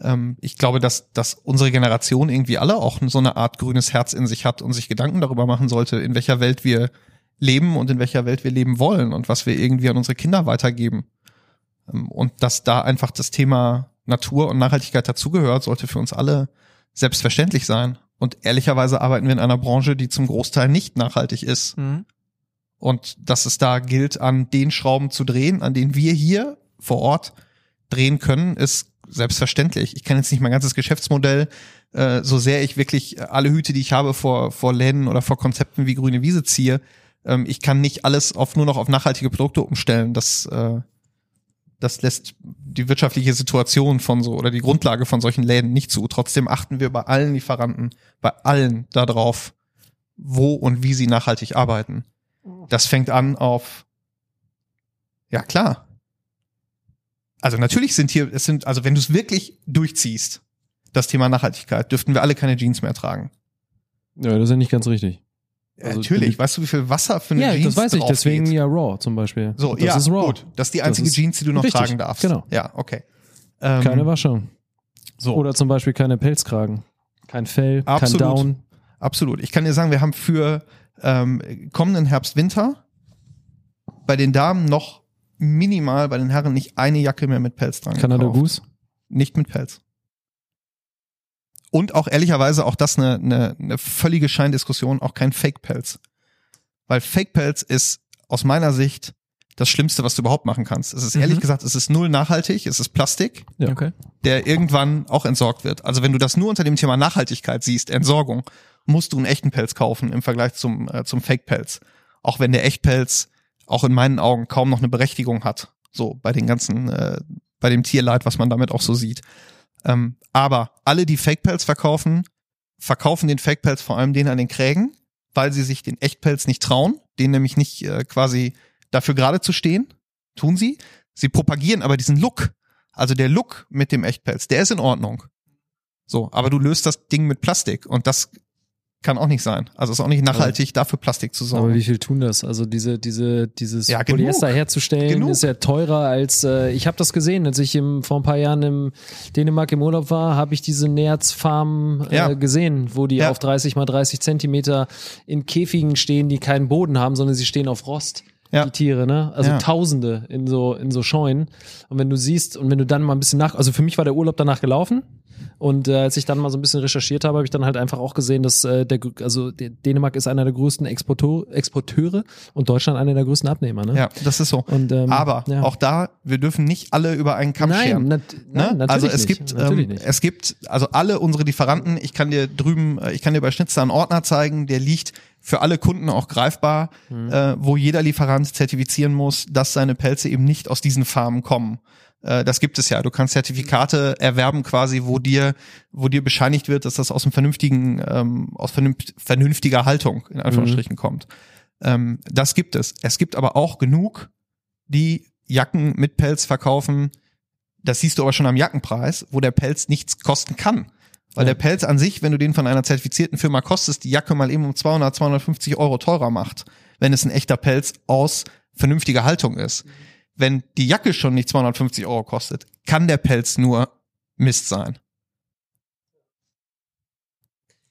ähm, ich glaube, dass, dass unsere Generation irgendwie alle auch so eine Art grünes Herz in sich hat und sich Gedanken darüber machen sollte, in welcher Welt wir leben und in welcher Welt wir leben wollen und was wir irgendwie an unsere Kinder weitergeben. Ähm, und dass da einfach das Thema Natur und Nachhaltigkeit dazugehört, sollte für uns alle selbstverständlich sein. Und ehrlicherweise arbeiten wir in einer Branche, die zum Großteil nicht nachhaltig ist. Und dass es da gilt, an den Schrauben zu drehen, an denen wir hier vor Ort drehen können, ist selbstverständlich. Ich kann jetzt nicht mein ganzes Geschäftsmodell, äh, so sehr ich wirklich alle Hüte, die ich habe, vor, vor Läden oder vor Konzepten wie grüne Wiese ziehe, ähm, ich kann nicht alles auf nur noch auf nachhaltige Produkte umstellen. Das, äh, das lässt die wirtschaftliche Situation von so oder die Grundlage von solchen Läden nicht zu. Trotzdem achten wir bei allen Lieferanten, bei allen darauf, wo und wie sie nachhaltig arbeiten. Das fängt an auf, ja klar. Also natürlich sind hier, es sind, also wenn du es wirklich durchziehst, das Thema Nachhaltigkeit, dürften wir alle keine Jeans mehr tragen. Ja, das ist ja nicht ganz richtig. Also natürlich, weißt du, wie viel Wasser für eine Ja, Jeans das weiß ich, deswegen geht? ja Raw zum Beispiel. So, das ja, ist Raw. gut. Das ist die einzige ist Jeans, die du noch richtig, tragen darfst. genau. Ja, okay. Ähm, Keine Waschung. so. Oder zum Beispiel keine Pelzkragen. Kein Fell, Absolut. kein Down. Absolut. Ich kann dir sagen, wir haben für ähm, kommenden Herbst, Winter bei den Damen noch minimal, bei den Herren nicht eine Jacke mehr mit Pelz dran Canada gekauft. Goose. Nicht mit Pelz. Und auch ehrlicherweise auch das eine, eine, eine völlige Scheindiskussion, auch kein Fake-Pelz. Weil Fake-Pelz ist aus meiner Sicht das Schlimmste, was du überhaupt machen kannst. Es ist ehrlich Mhm. gesagt, es ist null nachhaltig, es ist Plastik, Ja. Okay. der irgendwann auch entsorgt wird. Also wenn du das nur unter dem Thema Nachhaltigkeit siehst, Entsorgung, musst du einen echten Pelz kaufen im Vergleich zum, äh, zum Fake-Pelz. Auch wenn der Echtpelz auch in meinen Augen kaum noch eine Berechtigung hat. So bei den ganzen, äh, bei dem Tierleid, was man damit auch so sieht. Ähm, aber alle, die Fake-Pelz verkaufen, verkaufen den Fake-Pelz vor allem den an den Krägen, weil sie sich den Echtpelz nicht trauen, den nämlich nicht äh, quasi dafür gerade zu stehen, tun sie. Sie propagieren aber diesen Look. Also der Look mit dem Echtpelz, der ist in Ordnung. So, aber du löst das Ding mit Plastik und das kann auch nicht sein. Also ist auch nicht nachhaltig, dafür Plastik zu sorgen. Aber wie viel tun das? Also diese, diese, dieses Ja, genug. Polyester herzustellen Genug. ist ja teurer als äh, ich habe das gesehen, als ich im, vor ein paar Jahren im Dänemark im Urlaub war, habe ich diese Nerz-Farm äh, Ja. gesehen, wo die Ja. auf 30 mal 30 Zentimeter in Käfigen stehen, die keinen Boden haben, sondern sie stehen auf Rost. Ja. die Tiere, ne? Also Ja. Tausende in so in so Scheunen. Und wenn du siehst und wenn du dann mal ein bisschen nach, also für mich war der Urlaub danach gelaufen. Und äh, als ich dann mal so ein bisschen recherchiert habe, habe ich dann halt einfach auch gesehen, dass äh, der, also Dänemark ist einer der größten Exporteur, Exporteure und Deutschland einer der größten Abnehmer. Ne? Ja, das ist so. Und, ähm, Aber ja. auch da, wir dürfen nicht alle über einen Kamm nein, scheren. nein, Ne? natürlich Also es nicht. gibt, ähm, nicht. es gibt, also alle unsere Lieferanten, ich kann dir drüben, äh, ich kann dir bei Schnitzer einen Ordner zeigen, der liegt für alle Kunden auch greifbar, Mhm. äh, wo jeder Lieferant zertifizieren muss, dass seine Pelze eben nicht aus diesen Farmen kommen. Äh, das gibt es ja. Du kannst Zertifikate erwerben quasi, wo dir, wo dir bescheinigt wird, dass das aus einem vernünftigen, ähm, aus vernünft- vernünftiger Haltung in Anführungsstrichen Mhm. kommt. Ähm, das gibt es. Es gibt aber auch genug, die Jacken mit Pelz verkaufen, das siehst du aber schon am Jackenpreis, wo der Pelz nichts kosten kann. Weil Ja. der Pelz an sich, wenn du den von einer zertifizierten Firma kostest, die Jacke mal eben um 200, 250 Euro teurer macht, wenn es ein echter Pelz aus vernünftiger Haltung ist. Wenn die Jacke schon nicht 250 Euro kostet, kann der Pelz nur Mist sein.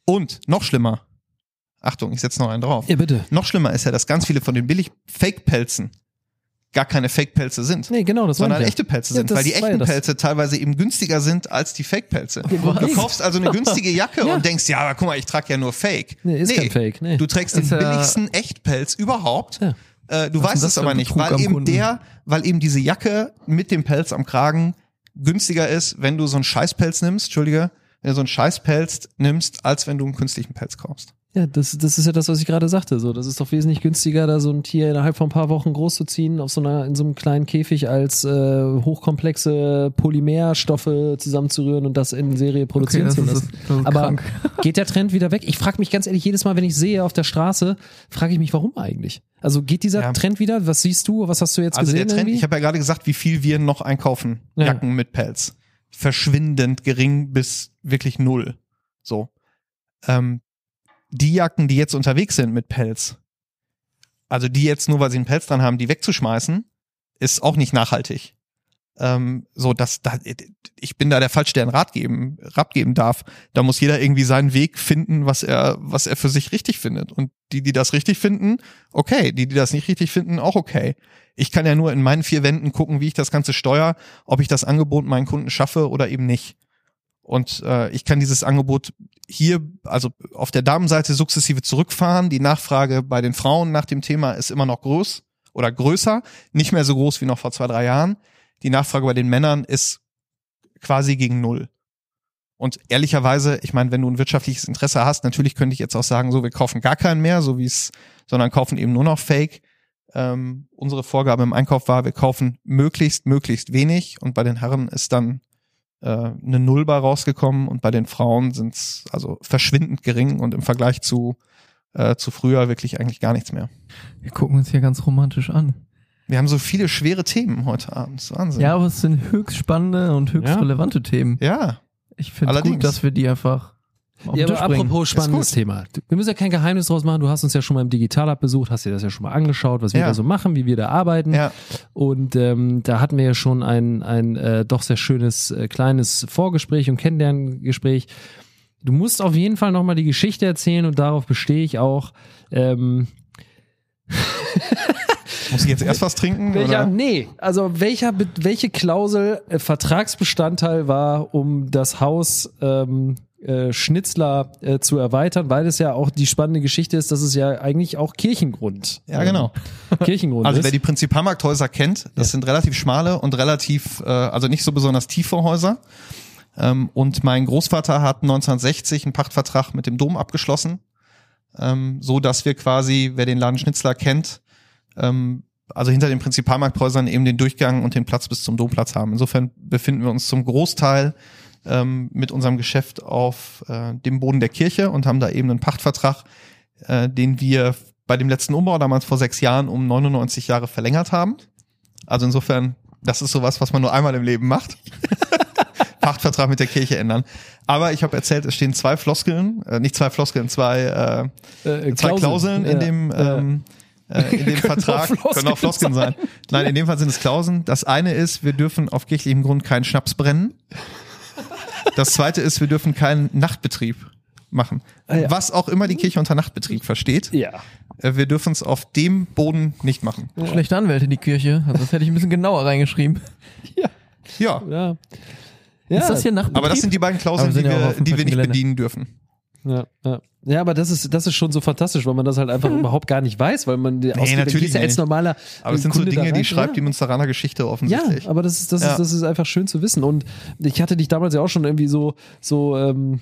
Und noch schlimmer. Achtung, ich setze noch einen drauf. ja, bitte. Noch schlimmer ist ja, dass ganz viele von den billig Fake-Pelzen gar keine Fake-Pelze sind Nee, genau, das sondern echte Pelze Ja, sind, weil die ja echten das. Pelze teilweise eben günstiger sind als die Fake-Pelze. Du kaufst also eine <laughs> günstige Jacke Ja. und denkst, ja, aber guck mal, ich trage ja nur Fake. Nee, ist kein Fake, nee. Du trägst den Ist ja- billigsten Echtpelz überhaupt. Ja. Äh, du Was weißt es aber nicht, weil eben Kunden? der, weil eben diese Jacke mit dem Pelz am Kragen günstiger ist, wenn du so einen Scheißpelz nimmst, Entschuldige, wenn du so einen Scheißpelz nimmst, als wenn du einen künstlichen Pelz kaufst. Ja, das, das ist ja das, was ich gerade sagte. So, das ist doch wesentlich günstiger, da so ein Tier innerhalb von ein paar Wochen großzuziehen, auf so einer, in so einem kleinen Käfig als äh, hochkomplexe Polymerstoffe zusammenzurühren und das in Serie produzieren das zu ist- lassen. das ist Aber krank. <laughs> geht der Trend wieder weg? Ich frage mich ganz ehrlich, jedes Mal, wenn ich sehe auf der Straße, frage ich mich, warum eigentlich? Also geht dieser Ja. Trend wieder? Was siehst du? Was hast du jetzt Also gesehen? der Trend, irgendwie? ich habe ja gerade gesagt, wie viel wir noch einkaufen, Ja. Jacken mit Pelz. Verschwindend gering bis wirklich null. So. Ähm, die Jacken, die jetzt unterwegs sind mit Pelz, also die jetzt nur, weil sie einen Pelz dran haben, die wegzuschmeißen, ist auch nicht nachhaltig. Ähm, so, dass da, ich bin da der Falsche, der einen Rat geben, Rat geben darf. Da muss jeder irgendwie seinen Weg finden, was er, was er für sich richtig findet. Und die, die das richtig finden, okay. Die, die das nicht richtig finden, auch okay. Ich kann ja nur in meinen vier Wänden gucken, wie ich das Ganze steuere, ob ich das Angebot meinen Kunden schaffe oder eben nicht. Und äh, ich kann dieses Angebot hier, also auf der Damenseite sukzessive zurückfahren. Die Nachfrage bei den Frauen nach dem Thema ist immer noch groß oder größer, nicht mehr so groß wie noch vor zwei, drei Jahren. Die Nachfrage bei den Männern ist quasi gegen null. Und ehrlicherweise, ich meine, wenn du ein wirtschaftliches Interesse hast, natürlich könnte ich jetzt auch sagen, so, wir kaufen gar keinen mehr, so wie es, sondern kaufen eben nur noch Fake. Ähm, unsere Vorgabe im Einkauf war, wir kaufen möglichst, möglichst wenig und bei den Herren ist dann äh, eine Nullbar rausgekommen und bei den Frauen sind es also verschwindend gering und im Vergleich zu, äh, zu früher wirklich eigentlich gar nichts mehr. Wir gucken uns hier ganz romantisch an. Wir haben so viele schwere Themen heute Abend. Wahnsinn. Ja, aber es sind höchst spannende und höchst Ja. relevante Themen. Ja. Ich finde es gut, dass wir die einfach Ja, aber apropos spannendes. Thema. Wir müssen ja kein Geheimnis draus machen. Du hast uns ja schon mal im Digitalab besucht, hast dir das ja schon mal angeschaut, was wir Ja. da so machen, wie wir da arbeiten. Ja. Und ähm, da hatten wir ja schon ein, ein äh, doch sehr schönes äh, kleines Vorgespräch und Kennenlerngespräch. Du musst auf jeden Fall nochmal die Geschichte erzählen und darauf bestehe ich auch. Ähm, <laughs> Muss ich jetzt erst was trinken? welcher, oder? nee, also welcher, welche Klausel äh, Vertragsbestandteil war, um das Haus ähm, äh, Schnitzler äh, zu erweitern, weil es ja auch die spannende Geschichte ist, dass es ja eigentlich auch Kirchengrund. Ja, genau. Ähm, Kirchengrund Also wer die Prinzipalmarkthäuser kennt, das Ja. sind relativ schmale und relativ, äh, also nicht so besonders tiefe Häuser. Ähm, und mein Großvater hat 1960 einen Pachtvertrag mit dem Dom abgeschlossen, ähm, so dass wir quasi, wer den Laden Schnitzler kennt, ähm, also hinter den Prinzipalmarkthäusern eben den Durchgang und den Platz bis zum Domplatz haben. Insofern befinden wir uns zum Großteil ähm, mit unserem Geschäft auf äh, dem Boden der Kirche und haben da eben einen Pachtvertrag, äh, den wir bei dem letzten Umbau damals vor sechs Jahren um 99 Jahre verlängert haben. Also insofern, das ist sowas, was man nur einmal im Leben macht. <laughs> Pachtvertrag mit der Kirche ändern. Aber ich habe erzählt, es stehen zwei Floskeln, äh, nicht zwei Floskeln, zwei, äh, äh, zwei Klauseln in Ja, dem, ja. ähm, äh, in dem <laughs> Vertrag. Floskeln Können auch Floskeln sein. Nein, in dem Fall sind es Klauseln. Das eine ist, wir dürfen auf kirchlichem Grund keinen Schnaps brennen. Das zweite ist, wir dürfen keinen Nachtbetrieb machen. Ah, ja. Was auch immer die Kirche unter Nachtbetrieb versteht, Ja. äh, wir dürfen es auf dem Boden nicht machen. Schlechte Anwälte, die Kirche. Also das hätte ich ein bisschen genauer reingeschrieben. <laughs> Ja, Ja. ja. Ist das hier Nachtbetrieb? aber das sind die beiden Klauseln, die ja wir, die wir nicht Gelände. bedienen dürfen. Ja, ja. Ja, aber das ist, das ist schon so fantastisch, weil man das halt einfach überhaupt gar nicht weiß, weil man nee, natürlich ja als normaler Aber das sind so Kunde da Dinge, die schreibt ja. die Münsteraner Geschichte offensichtlich. Ja, aber das ist, das Ja. ist, das ist einfach schön zu wissen. Und ich hatte dich damals ja auch schon irgendwie so, so, ähm,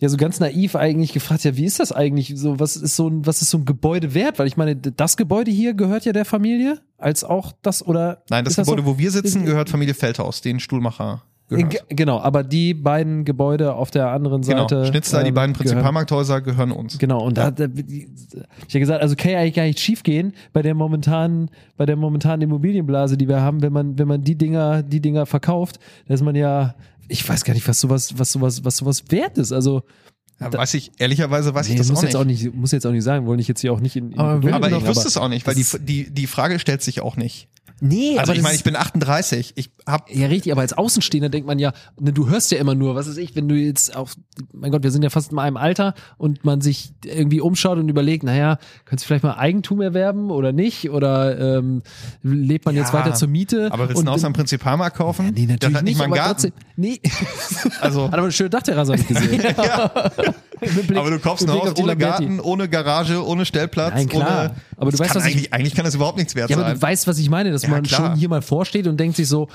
ja, so ganz naiv eigentlich gefragt, ja, wie ist das eigentlich? So, was ist so ein, was ist so ein Gebäude wert? Weil ich meine, das Gebäude hier gehört ja der Familie, als auch das, oder? Nein, das Gebäude, so? wo wir sitzen, gehört Familie Feldhaus, den Stuhlmacher gehört. Genau, aber die beiden Gebäude auf der anderen Genau, Seite. Schnitzler, die ähm, beiden gehören- Prinzipalmarkthäuser gehören uns. Genau, und da, da, ich hab ja gesagt, also kann ja eigentlich gar nicht schief gehen bei der momentanen, bei der momentanen Immobilienblase, die wir haben, wenn man, wenn man die Dinger, die Dinger verkauft, da ist man ja, ich weiß gar nicht, was sowas, was sowas, was sowas wert ist. Also, Ja, weiß ich, ehrlicherweise weiß nee, ich das muss auch jetzt nicht. auch nicht, muss jetzt auch nicht sagen, wollen ich jetzt hier auch nicht in, in Aber aber ich wüsste es auch nicht, weil die, die, die Frage stellt sich auch nicht. Nee, Also aber ich meine, das ich bin 38, ich hab Ja, richtig, aber als Außenstehender denkt man ja, ne, du hörst ja immer nur, was ist ich, wenn du jetzt auf, mein Gott, wir sind ja fast in einem Alter und man sich irgendwie umschaut und überlegt, naja, könntest du vielleicht mal Eigentum erwerben oder nicht? Oder ähm, lebt man jetzt Ja, weiter zur Miete? aber willst du ein Haus am Prinzipalmarkt kaufen? Nee, natürlich das hat nicht nicht, mal aber Garten. trotzdem. Nee. <laughs> Also, Hat aber eine schöne Dachterrasse hab ich gesehen. <laughs> <laughs> Mit Blick- aber du kaufst ein Haus ohne. Garten, ohne Garage, ohne Stellplatz. Nein, klar. Ohne, Aber du Das weißt, was ich- eigentlich, eigentlich kann das überhaupt nichts wert Ja, aber sein. du weißt, was ich meine, dass Ja, man klar. schon hier mal vorsteht und denkt sich so,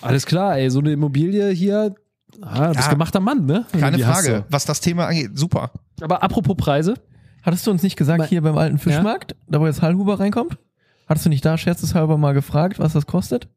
alles klar, ey, so eine Immobilie hier, ah, Ja. gemachter Mann, ne? Keine Frage. Was das Thema angeht, super. Aber apropos Preise, Hattest du uns nicht gesagt, Mein- hier beim alten Fischmarkt, da wo jetzt Hallhuber reinkommt? Hattest du nicht da scherzeshalber mal gefragt, was das kostet?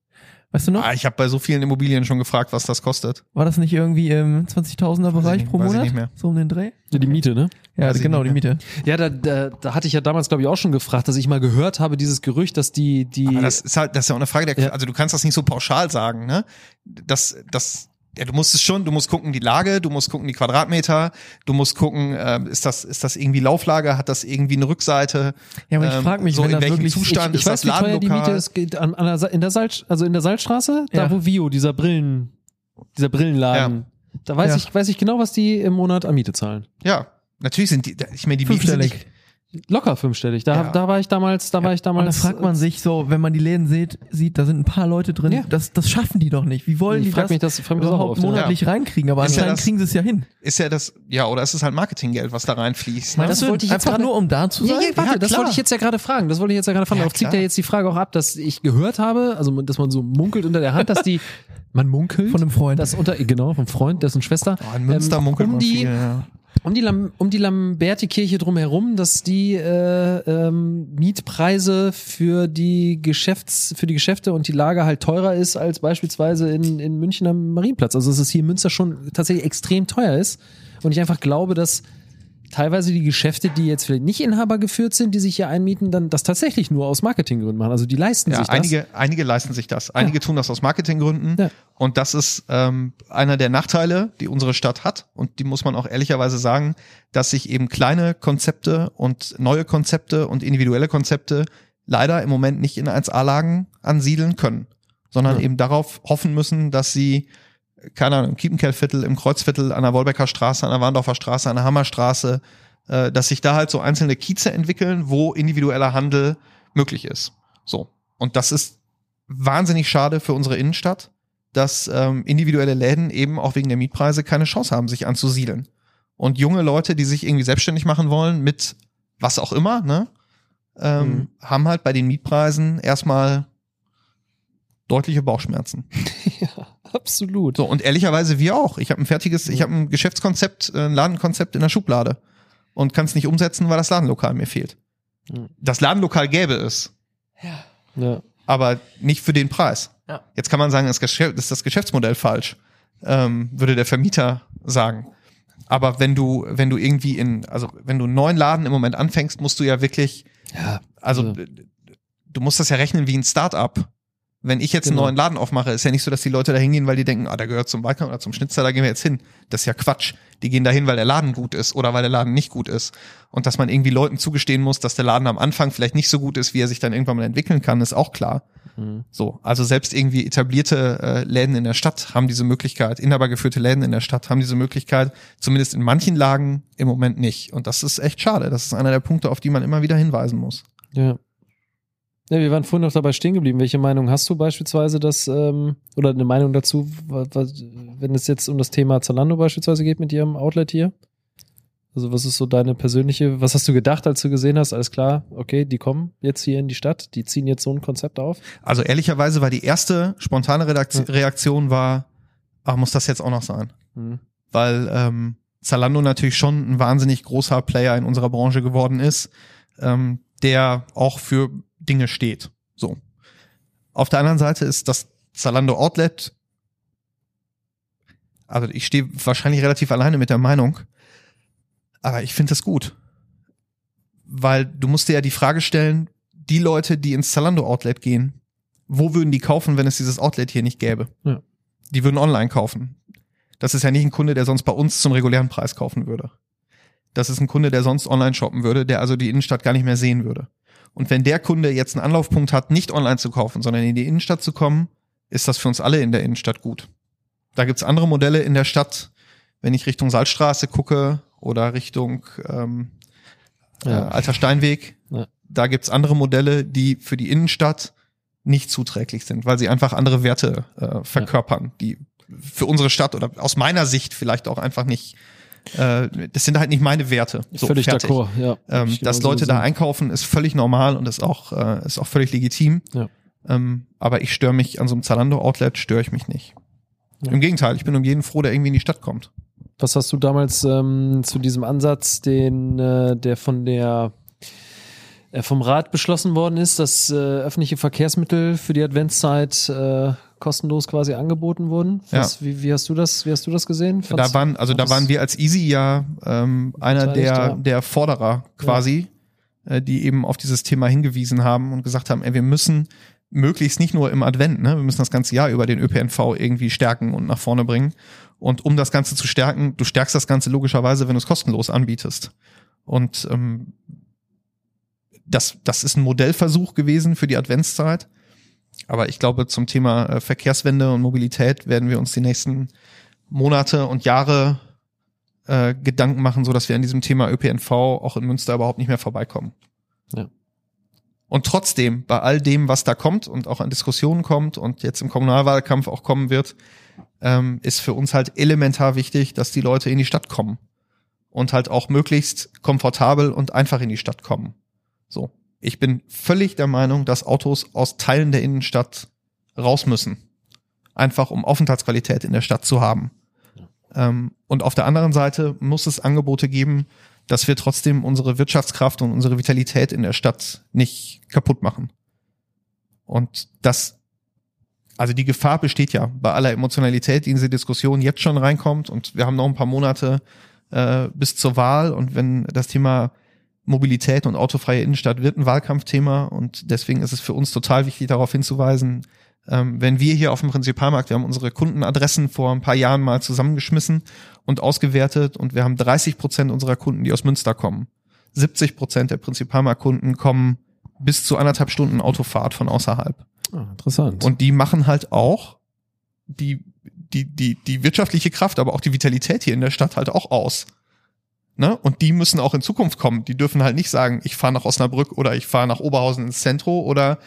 Weißt du noch? Ah, ich habe bei so vielen Immobilien schon gefragt, was das kostet. War das nicht irgendwie im 20.000er Bereich pro weiß ich Monat? nicht mehr. So um den Dreh? Ja, die Miete, ne? Ja, Weiß genau, die. Miete. Ja, da, da, da hatte ich ja damals, glaube ich, auch schon gefragt, dass ich mal gehört habe, dieses Gerücht, dass die, die. Aber das ist halt, das ist ja auch eine Frage der, Ja. also du kannst das nicht so pauschal sagen, ne? Das, das, ja, du musst es schon, du musst gucken die Lage, du musst gucken die Quadratmeter, du musst gucken, ähm, ist das, ist das irgendwie Lauflage, hat das irgendwie eine Rückseite? Ja, aber ich Ähm, frag mich, so in das welchem wirklich- Zustand ich, ich ist weiß, das wie teuer die? Miete ist, geht an, an der, in der Salz, also in der Salzstraße, Ja. da wo Vio, dieser Brillen, dieser Brillenladen, da weiß Ja. ich, weiß ich genau, was die im Monat an Miete zahlen. Ja, natürlich sind die, ich meine, die Mieten sind nicht, Locker fünfstellig. Da, Ja. da war ich damals, da war ich Und da damals. fragt man sich so, wenn man die Läden sieht, sieht, da sind ein paar Leute drin, Ja. das, das schaffen die doch nicht. Wie wollen Ich die frag das, mich das- frag mich das überhaupt oft, ja. monatlich reinkriegen? Aber Ist ja anscheinend das- kriegen sie es ja hin. ist ja das, ja, oder ist es halt Marketinggeld, was da reinfließt? Ne? Das du, wollte ich jetzt einfach gerade- nur um da zu Ja, sein? ja, warte, Ja, das wollte ich jetzt ja gerade fragen. Das wollte ich jetzt ja gerade fragen. Ja, Darauf zieht ja jetzt die Frage auch ab, dass ich gehört habe, also dass man so munkelt unter der Hand, dass die, <laughs> man munkelt. Von einem Freund. Das unter, genau, vom Freund, dessen Schwester. Oh, in Münster ähm, munkelt um man die, viel, ja. Um die, Lam, um die Lamberti-Kirche drumherum, dass die äh, ähm, Mietpreise für die Geschäfts, für die Geschäfte und die Lage halt teurer ist als beispielsweise in, in München am Marienplatz. Also dass es hier in Münster schon tatsächlich extrem teuer ist. Und ich einfach glaube, dass teilweise die Geschäfte, die jetzt vielleicht nicht Inhaber geführt sind, die sich hier einmieten, dann das tatsächlich nur aus Marketinggründen machen. Also die leisten Ja, sich das. einige, einige leisten sich das. Einige tun das aus Marketinggründen. Ja. Und das ist ähm, einer der Nachteile, die unsere Stadt hat. Und die muss man auch ehrlicherweise sagen, dass sich eben kleine Konzepte und neue Konzepte und individuelle Konzepte leider im Moment nicht in 1A-Lagen ansiedeln können, sondern Ja. eben darauf hoffen müssen, dass sie keine Ahnung, im Kiepenkerlviertel, im Kreuzviertel, an der Wolbecker Straße, an der Warndorfer Straße, an der Hammerstraße, äh, dass sich da halt so einzelne Kieze entwickeln, wo individueller Handel möglich ist. So. Und das ist wahnsinnig schade für unsere Innenstadt, dass ähm, individuelle Läden eben auch wegen der Mietpreise keine Chance haben, sich anzusiedeln. Und junge Leute, die sich irgendwie selbstständig machen wollen mit was auch immer, ne, ähm, Mhm. haben halt bei den Mietpreisen erstmal deutliche Bauchschmerzen. <laughs> Ja, absolut. So, und ehrlicherweise wir auch. Ich habe ein fertiges, ich habe ein Geschäftskonzept, äh, ein Ladenkonzept in der Schublade und kann es nicht umsetzen, weil das Ladenlokal mir fehlt. Mhm. Das Ladenlokal gäbe es, Ja. aber nicht für den Preis. Ja. Jetzt kann man sagen, ist das Geschäftsmodell falsch, ähm, würde der Vermieter sagen. Aber wenn du, wenn du irgendwie in, also wenn du einen neuen Laden im Moment anfängst, musst du ja wirklich, Ja. also Ja. du musst das ja rechnen wie ein Start-up. Wenn ich jetzt einen Genau. neuen Laden aufmache, ist ja nicht so, dass die Leute da hingehen, weil die denken, ah, der gehört zum Balkan oder zum Schnitzer, da gehen wir jetzt hin. Das ist ja Quatsch. Die gehen dahin, weil der Laden gut ist oder weil der Laden nicht gut ist. Und dass man irgendwie Leuten zugestehen muss, dass der Laden am Anfang vielleicht nicht so gut ist, wie er sich dann irgendwann mal entwickeln kann, ist auch klar. So, also selbst irgendwie etablierte äh, Läden in der Stadt haben diese Möglichkeit, inhabergeführte Läden in der Stadt haben diese Möglichkeit, zumindest in manchen Lagen im Moment nicht. Und das ist echt schade. Das ist einer der Punkte, auf die man immer wieder hinweisen muss. Ja. Ja, wir waren vorhin noch dabei stehen geblieben. Welche Meinung hast du beispielsweise, dass, ähm, oder eine Meinung dazu, was, wenn es jetzt um das Thema Zalando beispielsweise geht mit ihrem Outlet hier? Also was ist so deine persönliche, was hast du gedacht, als du gesehen hast, alles klar, okay, die kommen jetzt hier in die Stadt, die ziehen jetzt so ein Konzept auf? Also ehrlicherweise war die erste spontane Redakt Ja. Reaktion war, ach, muss das jetzt auch noch sein? Mhm. Weil ähm, Zalando natürlich schon ein wahnsinnig großer Player in unserer Branche geworden ist, ähm, der auch für Dinge steht. So. Auf der anderen Seite ist das Zalando Outlet, also ich stehe wahrscheinlich relativ alleine mit der Meinung, aber ich finde das gut. Weil du musst dir ja die Frage stellen, die Leute, die ins Zalando Outlet gehen, wo würden die kaufen, wenn es dieses Outlet hier nicht gäbe? Ja. Die würden online kaufen. Das ist ja nicht ein Kunde, der sonst bei uns zum regulären Preis kaufen würde. Das ist ein Kunde, der sonst online shoppen würde, der also die Innenstadt gar nicht mehr sehen würde. Und wenn der Kunde jetzt einen Anlaufpunkt hat, nicht online zu kaufen, sondern in die Innenstadt zu kommen, ist das für uns alle in der Innenstadt gut. Da gibt's andere Modelle in der Stadt, wenn ich Richtung Salzstraße gucke oder Richtung ähm, Ja. äh, Alter Steinweg. Ja. Da gibt's andere Modelle, die für die Innenstadt nicht zuträglich sind, weil sie einfach andere Werte äh, verkörpern, die für unsere Stadt oder aus meiner Sicht vielleicht auch einfach nicht, äh, das sind halt nicht meine Werte. So, Völlig fertig. d'accord, ja. Ähm, dass Leute da sehen. einkaufen, ist völlig normal und ist auch, äh, ist auch völlig legitim. Ja. Ähm, aber ich störe mich an so einem Zalando-Outlet, störe ich mich nicht. Ja. Im Gegenteil, ich bin um jeden froh, der irgendwie in die Stadt kommt. Was hast du damals ähm, zu diesem Ansatz, den äh, der von der äh, vom Rat beschlossen worden ist, dass äh, öffentliche Verkehrsmittel für die Adventszeit äh, kostenlos quasi angeboten wurden? Was, wie, wie hast du das? Wie hast du das gesehen? da Fandst- waren, also da waren wir als Easy ja ähm, einer der, ja. der Forderer quasi, äh, die eben auf dieses Thema hingewiesen haben und gesagt haben, ey, wir müssen möglichst nicht nur im Advent, ne, wir müssen das ganze Jahr über den ÖPNV irgendwie stärken und nach vorne bringen. Und um das Ganze zu stärken, du stärkst das Ganze logischerweise, wenn du es kostenlos anbietest. Und ähm, das, das ist ein Modellversuch gewesen für die Adventszeit. Aber ich glaube, zum Thema äh, Verkehrswende und Mobilität werden wir uns die nächsten Monate und Jahre äh, Gedanken machen, so dass wir an diesem Thema ÖPNV auch in Münster überhaupt nicht mehr vorbeikommen. Ja. Und trotzdem, bei all dem, was da kommt und auch an Diskussionen kommt und jetzt im Kommunalwahlkampf auch kommen wird, ähm, ist für uns halt elementar wichtig, dass die Leute in die Stadt kommen und halt auch möglichst komfortabel und einfach in die Stadt kommen. So. Ich bin völlig der Meinung, dass Autos aus Teilen der Innenstadt raus müssen. Einfach um Aufenthaltsqualität in der Stadt zu haben. Ähm, und auf der anderen Seite muss es Angebote geben, dass wir trotzdem unsere Wirtschaftskraft und unsere Vitalität in der Stadt nicht kaputt machen. Und das, also die Gefahr besteht ja bei aller Emotionalität, die in diese Diskussion jetzt schon reinkommt. Und wir haben noch ein paar Monate äh, bis zur Wahl. Und wenn das Thema Mobilität und autofreie Innenstadt wird ein Wahlkampfthema. Und deswegen ist es für uns total wichtig, darauf hinzuweisen, ähm, wenn wir hier auf dem Prinzipalmarkt, wir haben unsere Kundenadressen vor ein paar Jahren mal zusammengeschmissen und ausgewertet und wir haben 30 Prozent unserer Kunden, die aus Münster kommen. 70 Prozent der Prinzipalmarktkunden kommen bis zu anderthalb Stunden Autofahrt von außerhalb. Ah, interessant. Und die machen halt auch die, die, die, die wirtschaftliche Kraft, aber auch die Vitalität hier in der Stadt halt auch aus. Ne? Und die müssen auch in Zukunft kommen. Die dürfen halt nicht sagen, ich fahre nach Osnabrück oder ich fahre nach Oberhausen ins Zentro oder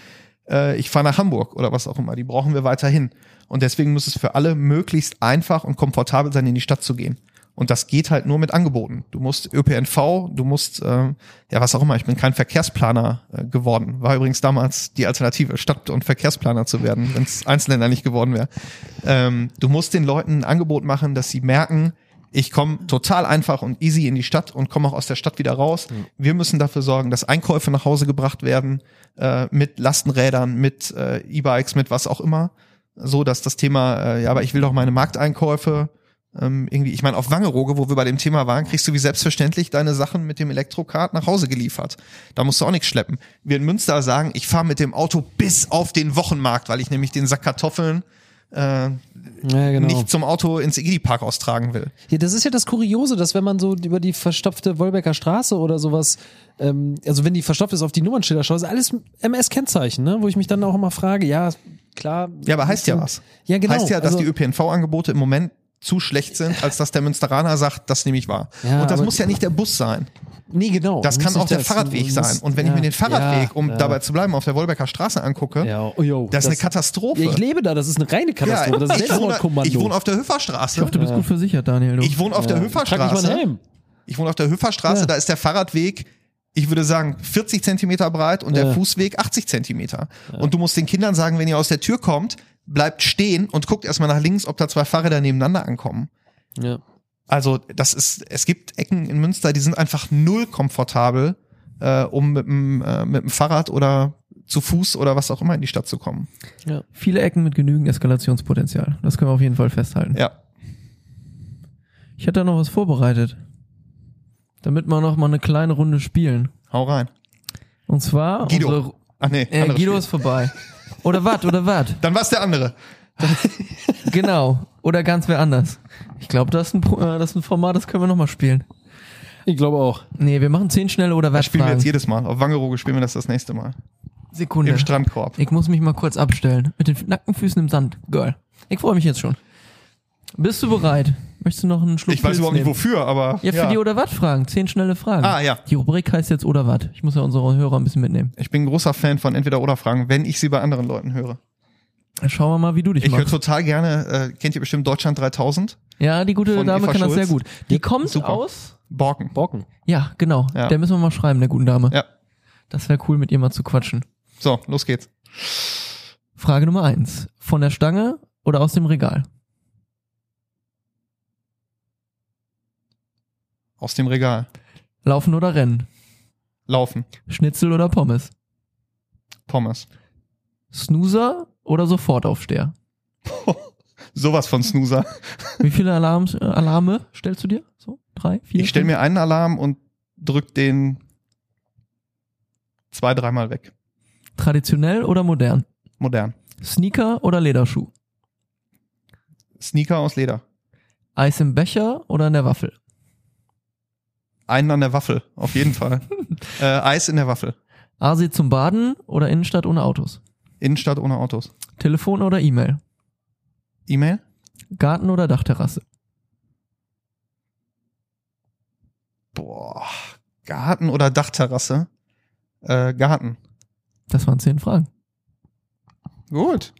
äh, ich fahre nach Hamburg oder was auch immer. Die brauchen wir weiterhin. Und deswegen muss es für alle möglichst einfach und komfortabel sein, in die Stadt zu gehen. Und das geht halt nur mit Angeboten. Du musst ÖPNV, du musst, äh, ja was auch immer, ich bin kein Verkehrsplaner äh, geworden. War übrigens damals die Alternative, Stadt- und Verkehrsplaner zu werden, wenn es Einzelländer nicht geworden wäre. Ähm, du musst den Leuten ein Angebot machen, dass sie merken, ich komme total einfach und easy in die Stadt und komme auch aus der Stadt wieder raus. Wir müssen dafür sorgen, dass Einkäufe nach Hause gebracht werden äh, mit Lastenrädern, mit äh, E-Bikes, mit was auch immer, so dass das Thema, äh, ja, aber ich will doch meine Markteinkäufe ähm, irgendwie, ich meine, auf Wangerooge, wo wir bei dem Thema waren, kriegst du wie selbstverständlich deine Sachen mit dem Elektrokart nach Hause geliefert. Da musst du auch nichts schleppen. Wir in Münster sagen, ich fahre mit dem Auto bis auf den Wochenmarkt, weil ich nämlich den Sack Kartoffeln äh, Ja, genau. nicht zum Auto ins Egidi-Park austragen will. Ja, das ist ja das Kuriose, dass wenn man so über die verstopfte Wolbecker Straße oder sowas, ähm, also wenn die verstopft ist, auf die Nummernschilder schaut, ist alles MS-Kennzeichen, ne? wo ich mich dann auch immer frage, ja, klar. Ja, aber heißt ja was. Ja, genau. Heißt ja, dass also, die ÖPNV-Angebote im Moment zu schlecht sind, als dass der Münsteraner sagt, das nehme ich wahr. Ja, und das muss ja nicht der Bus sein. Nee, genau. Das kann auch der das- Fahrradweg muss- sein. Und wenn ich ja, mir den Fahrradweg, um ja, dabei zu bleiben, auf der Wolbecker Straße angucke, ja, oh, yo, das ist eine Katastrophe. Ja, ich lebe da, das ist eine reine Katastrophe. das ist ich, wohne, ich wohne auf der Hüfferstraße. Ich hoffe, du bist gut versichert, Daniel. Du. Ich wohne auf der Helm. Ich wohne auf der Hüfferstraße, Ja. da ist der Fahrradweg, ich würde sagen, 40 Zentimeter breit und der Ja. Fußweg 80 Zentimeter. Und du musst den Kindern sagen, wenn ihr aus der Tür kommt, bleibt stehen und guckt erstmal nach links, ob da zwei Fahrräder nebeneinander ankommen. Ja. Also das ist, es gibt Ecken in Münster, die sind einfach null komfortabel, äh, um mit dem, äh, mit dem Fahrrad oder zu Fuß oder was auch immer in die Stadt zu kommen. Viele Ecken mit genügend Eskalationspotenzial. Das können wir auf jeden Fall festhalten. Ja. Ich hatte da noch was vorbereitet. Damit wir noch mal eine kleine Runde spielen. Hau rein. Und zwar Guido. unsere Ach nee, äh, Guido Spiel. ist vorbei. Oder wat, oder wat. Dann war's der andere. Genau. Oder ganz wer anders. Ich glaube, das, ist ein äh, das ist ein Format, das können wir noch mal spielen. Ich glaube auch. Nee, wir machen zehn schnelle oder wat Das spielen wir jetzt jedes Mal. Auf Wangerooge spielen wir das das nächste Mal. Sekunde. Im Strandkorb. Ich muss mich mal kurz abstellen. Mit den nackten Füßen im Sand. Girl. Ich freue mich jetzt schon. Bist du bereit? Möchtest du noch einen Schluck Ich weiß Pilz überhaupt nicht nehmen? wofür, aber. Ja, für die oder wat Fragen. Zehn schnelle Fragen. Ah, ja. Die Rubrik heißt jetzt oder wat. Ich muss ja unsere Hörer ein bisschen mitnehmen. Ich bin ein großer Fan von entweder oder Fragen, wenn ich sie bei anderen Leuten höre. Schauen wir mal, wie du dich Ich höre machst. total gerne, äh, kennt ihr bestimmt Deutschland 3000? Ja, die gute Dame Eva kann das Schulz. sehr gut. Die kommt super. aus. Borken. Bocken. Ja, genau. Ja. Der müssen wir mal schreiben, der guten Dame. Ja. Das wäre cool, mit ihr mal zu quatschen. So, los geht's. Frage Nummer eins. Von der Stange oder aus dem Regal? Aus dem Regal. Laufen oder rennen? Laufen. Schnitzel oder Pommes? Pommes. Snoozer oder Sofortaufsteher? <laughs> Sowas von Snoozer. Wie viele Alarms, äh, Alarme stellst du dir? So? Drei, vier? Ich stelle mir einen Alarm und drück den zwei, dreimal weg. Traditionell oder modern? Modern. Sneaker oder Lederschuh? Sneaker aus Leder. Eis im Becher oder in der Waffel? Einen an der Waffel, auf jeden <laughs> Fall. äh, Eis in der Waffel. Asi zum Baden oder Innenstadt ohne Autos? Innenstadt ohne Autos. Telefon oder E-Mail? E-Mail? Garten oder Dachterrasse? Boah. Garten oder Dachterrasse? Äh, Garten. Das waren zehn Fragen. Gut.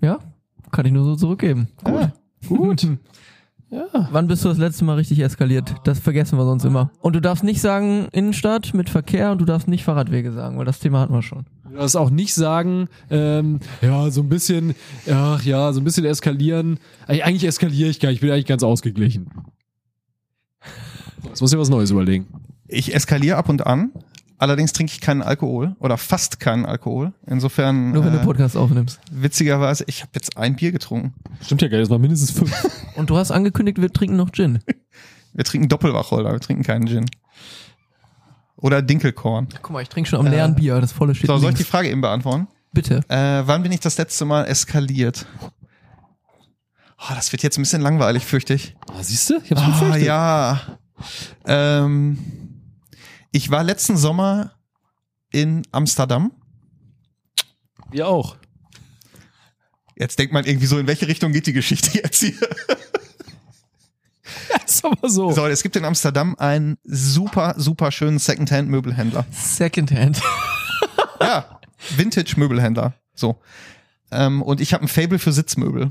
Ja? Kann ich nur so zurückgeben. Ja. Gut. <laughs> Ja. Wann bist du das letzte Mal richtig eskaliert? Das vergessen wir sonst immer. Und du darfst nicht sagen Innenstadt mit Verkehr und du darfst nicht Fahrradwege sagen, weil das Thema hatten wir schon. Du darfst auch nicht sagen, ähm, ja, so ein bisschen, ach ja, so ein bisschen eskalieren. Eig- Eigentlich eskaliere ich gar nicht, ich bin eigentlich ganz ausgeglichen. <laughs> Jetzt muss ich was Neues überlegen. Ich eskaliere ab und an. Allerdings trinke ich keinen Alkohol oder fast keinen Alkohol. Insofern Nur wenn du äh, Podcast aufnimmst. witzigerweise, ich habe jetzt ein Bier getrunken. Stimmt ja nicht, das war mindestens fünf. <laughs> Und du hast angekündigt, wir trinken noch Gin. <laughs> Wir trinken Doppelwacholder, wir trinken keinen Gin. Oder Dinkelkorn. Guck mal, ich trinke schon am leeren Bier, das volle steht So, soll ich die links. Frage eben beantworten? Bitte. Äh, wann bin ich das letzte Mal eskaliert? Oh, das wird jetzt ein bisschen langweilig, fürchte ich. Ah, siehst du? Ich hab's Ah, ja. Ähm, ich war letzten Sommer in Amsterdam. Wir auch. Jetzt denkt man irgendwie so, in welche Richtung geht die Geschichte jetzt hier? <laughs> ist aber so. So, es gibt in Amsterdam einen super, super schönen Secondhand-Möbelhändler. Secondhand. Ja, Vintage-Möbelhändler. So. Ähm, und ich habe ein Fable für Sitzmöbel.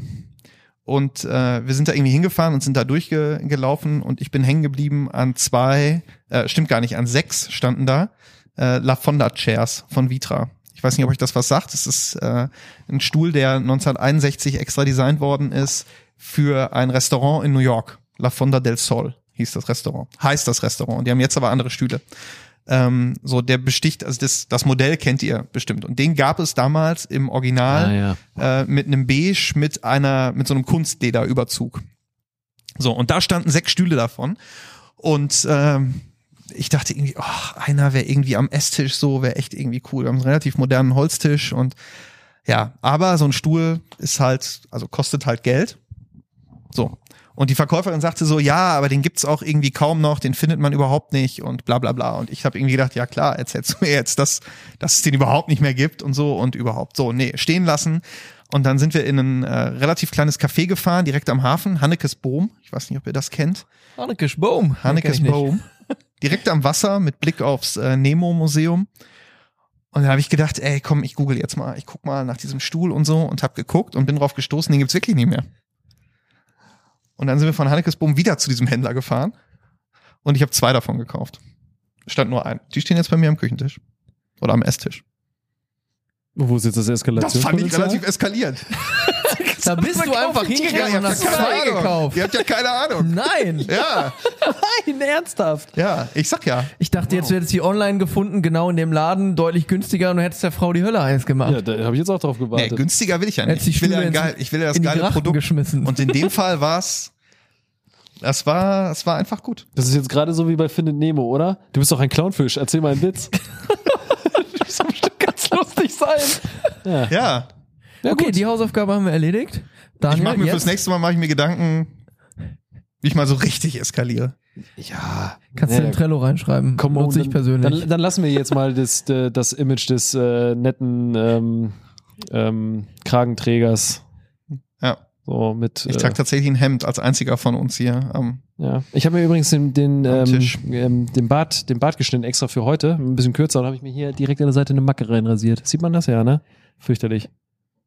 Und äh, wir sind da irgendwie hingefahren und sind da durchgelaufen und ich bin hängen geblieben an zwei, äh, stimmt gar nicht, an sechs standen da äh, La Fonda Chairs von Vitra. Ich weiß nicht, ob euch das was sagt. Es ist äh, ein Stuhl, der 1961 extra designt worden ist für ein Restaurant in New York. La Fonda del Sol hieß das Restaurant. Heißt das Restaurant. Die haben jetzt aber andere Stühle. Ähm, so, der besticht, also das, das Modell kennt ihr bestimmt. Und den gab es damals im Original Ah, ja. äh, mit einem Beige mit einer, mit so einem Kunstlederüberzug. So, und da standen sechs Stühle davon. Und ähm, ich dachte irgendwie, oh, einer wäre irgendwie am Esstisch so, wäre echt irgendwie cool. Wir haben einen relativ modernen Holztisch und ja, aber so ein Stuhl ist halt, also kostet halt Geld. So. Und die Verkäuferin sagte so, ja, aber den gibt's auch irgendwie kaum noch, den findet man überhaupt nicht und bla bla bla. Und ich habe irgendwie gedacht, ja klar, erzählst du mir jetzt, dass, dass es den überhaupt nicht mehr gibt und so und überhaupt. So, nee, stehen lassen. Und dann sind wir in ein äh, relativ kleines Café gefahren, direkt am Hafen, Hannekes Boom. Ich weiß nicht, ob ihr das kennt. Hannekes Boom. Hannekes Boom. <laughs> Direkt am Wasser mit Blick aufs äh, Nemo-Museum. Und da habe ich gedacht, ey, komm, ich google jetzt mal. Ich guck mal nach diesem Stuhl und so und habe geguckt und bin drauf gestoßen, den gibt's wirklich nicht mehr. Und dann sind wir von Hannekes Boom wieder zu diesem Händler gefahren und ich habe zwei davon gekauft. Stand nur ein. Die stehen jetzt bei mir am Küchentisch. Oder am Esstisch. Wo ist jetzt das Das fand ich relativ eskaliert. <laughs> Da bist du einfach hingegangen und hast zwei gekauft. Ihr habt ja keine Ahnung. Nein. Ja, <laughs> Nein, ernsthaft. ja, ich sag ja. Ich dachte, jetzt hättest du die online gefunden, genau in dem Laden, deutlich günstiger und du hättest der Frau die Hölle eins gemacht. Ja, da habe ich jetzt auch drauf Nee, gewartet. günstiger will ich ja nicht. Hättest Ich will ja, geil, ich will ja das in die geile Grachten Produkt. geschmissen. Und in dem Fall war's, das war, es war einfach gut. das ist jetzt gerade so wie bei Findet Nemo, oder? Du bist doch ein Clownfisch. Erzähl mal einen Witz. das soll bestimmt lustig sein. Ja. Ja. Ja, okay, gut. die Hausaufgabe haben wir erledigt. Daniel, Ich mache mir jetzt fürs nächste Mal mache ich mir Gedanken, wie ich mal so richtig eskaliere. ja. kannst Ja, du in Trello reinschreiben. Komm, Nutze ich dann, persönlich. Dann, dann lassen wir jetzt mal das, äh, das Image des äh, netten ähm, ähm, Kragenträgers Ja. So mit. Ich äh, trage tatsächlich ein Hemd als einziger von uns hier. am ja. Ich habe mir übrigens den, den, ähm, ähm, den, Bart, den Bart geschnitten extra für heute, ein bisschen kürzer, und habe ich mir hier direkt an der Seite eine Macke reinrasiert. Sieht man das ja, ne? Fürchterlich.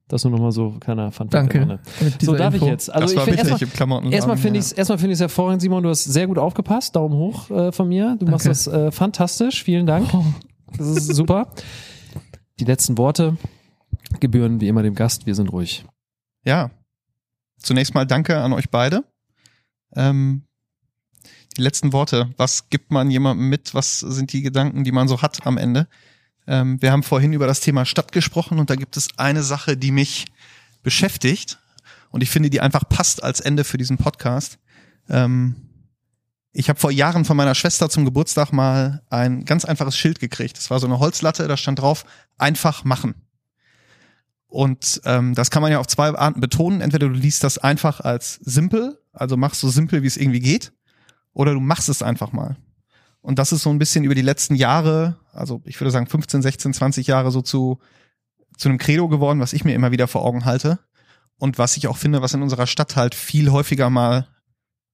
Das nur nochmal so, keiner fand Danke. Ne? So darf ich Info. jetzt. Also das war ich finde erstmal. Erstmal finde ich es erstmal finde ich es hervorragend, Simon. Du hast sehr gut aufgepasst. Daumen hoch äh, von mir. Du machst Danke. das äh, fantastisch. Vielen Dank. Das ist super. Die letzten Worte gebühren wie immer dem Gast. Wir sind ruhig. Ja. Zunächst mal danke an euch beide. Ähm, die letzten Worte. Was gibt man jemandem mit? Was sind die Gedanken, die man so hat am Ende? Ähm, wir haben vorhin über das Thema Stadt gesprochen und da gibt es eine Sache, die mich beschäftigt und ich finde, die einfach passt als Ende für diesen Podcast. Ähm, ich habe vor Jahren von meiner Schwester zum Geburtstag mal ein ganz einfaches Schild gekriegt. Das war so eine Holzlatte, da stand drauf, einfach machen. Und ähm, das kann man ja auf zwei Arten betonen. Entweder du liest das einfach als simpel, also machst so simpel, wie es irgendwie geht, oder du machst es einfach mal. Und das ist so ein bisschen über die letzten Jahre, also ich würde sagen 15, 16, 20 Jahre so zu, zu einem Credo geworden, was ich mir immer wieder vor Augen halte. Und was ich auch finde, was in unserer Stadt halt viel häufiger mal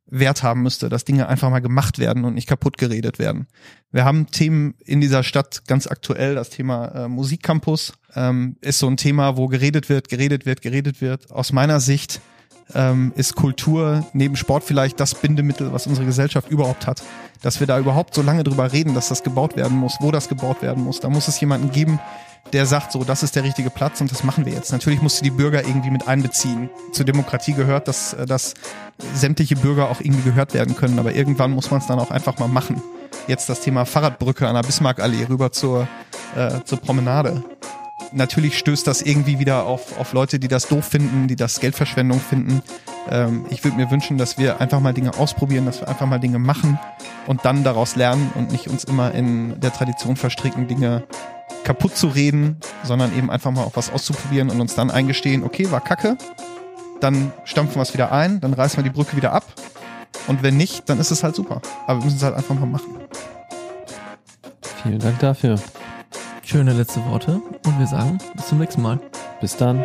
Wert haben müsste, dass Dinge einfach mal gemacht werden und nicht kaputt geredet werden. Wir haben Themen in dieser Stadt ganz aktuell. Das Thema äh, Musikcampus ähm, ist so ein Thema, wo geredet wird, geredet wird, geredet wird. Aus meiner Sicht ähm, ist Kultur neben Sport vielleicht das Bindemittel, was unsere Gesellschaft überhaupt hat. Dass wir da überhaupt so lange drüber reden, dass das gebaut werden muss, wo das gebaut werden muss. Da muss es jemanden geben, der sagt, so, das ist der richtige Platz und das machen wir jetzt. Natürlich musst du die Bürger irgendwie mit einbeziehen. Zur Demokratie gehört, dass, äh, dass sämtliche Bürger auch irgendwie gehört werden können, aber irgendwann muss man es dann auch einfach mal machen. Jetzt das Thema Fahrradbrücke an der Bismarckallee rüber zur, äh, zur Promenade. Natürlich stößt das irgendwie wieder auf, auf Leute, die das doof finden, die das Geldverschwendung finden. Ähm, ich würde mir wünschen, dass wir einfach mal Dinge ausprobieren, dass wir einfach mal Dinge machen und dann daraus lernen und nicht uns immer in der Tradition verstricken, Dinge kaputt zu reden, sondern eben einfach mal auch was auszuprobieren und uns dann eingestehen, okay, war kacke, dann stampfen wir es wieder ein, dann reißen wir die Brücke wieder ab und wenn nicht, dann ist es halt super. Aber wir müssen es halt einfach mal machen. Vielen Dank dafür. Schöne letzte Worte und wir sagen bis zum nächsten Mal. Bis dann.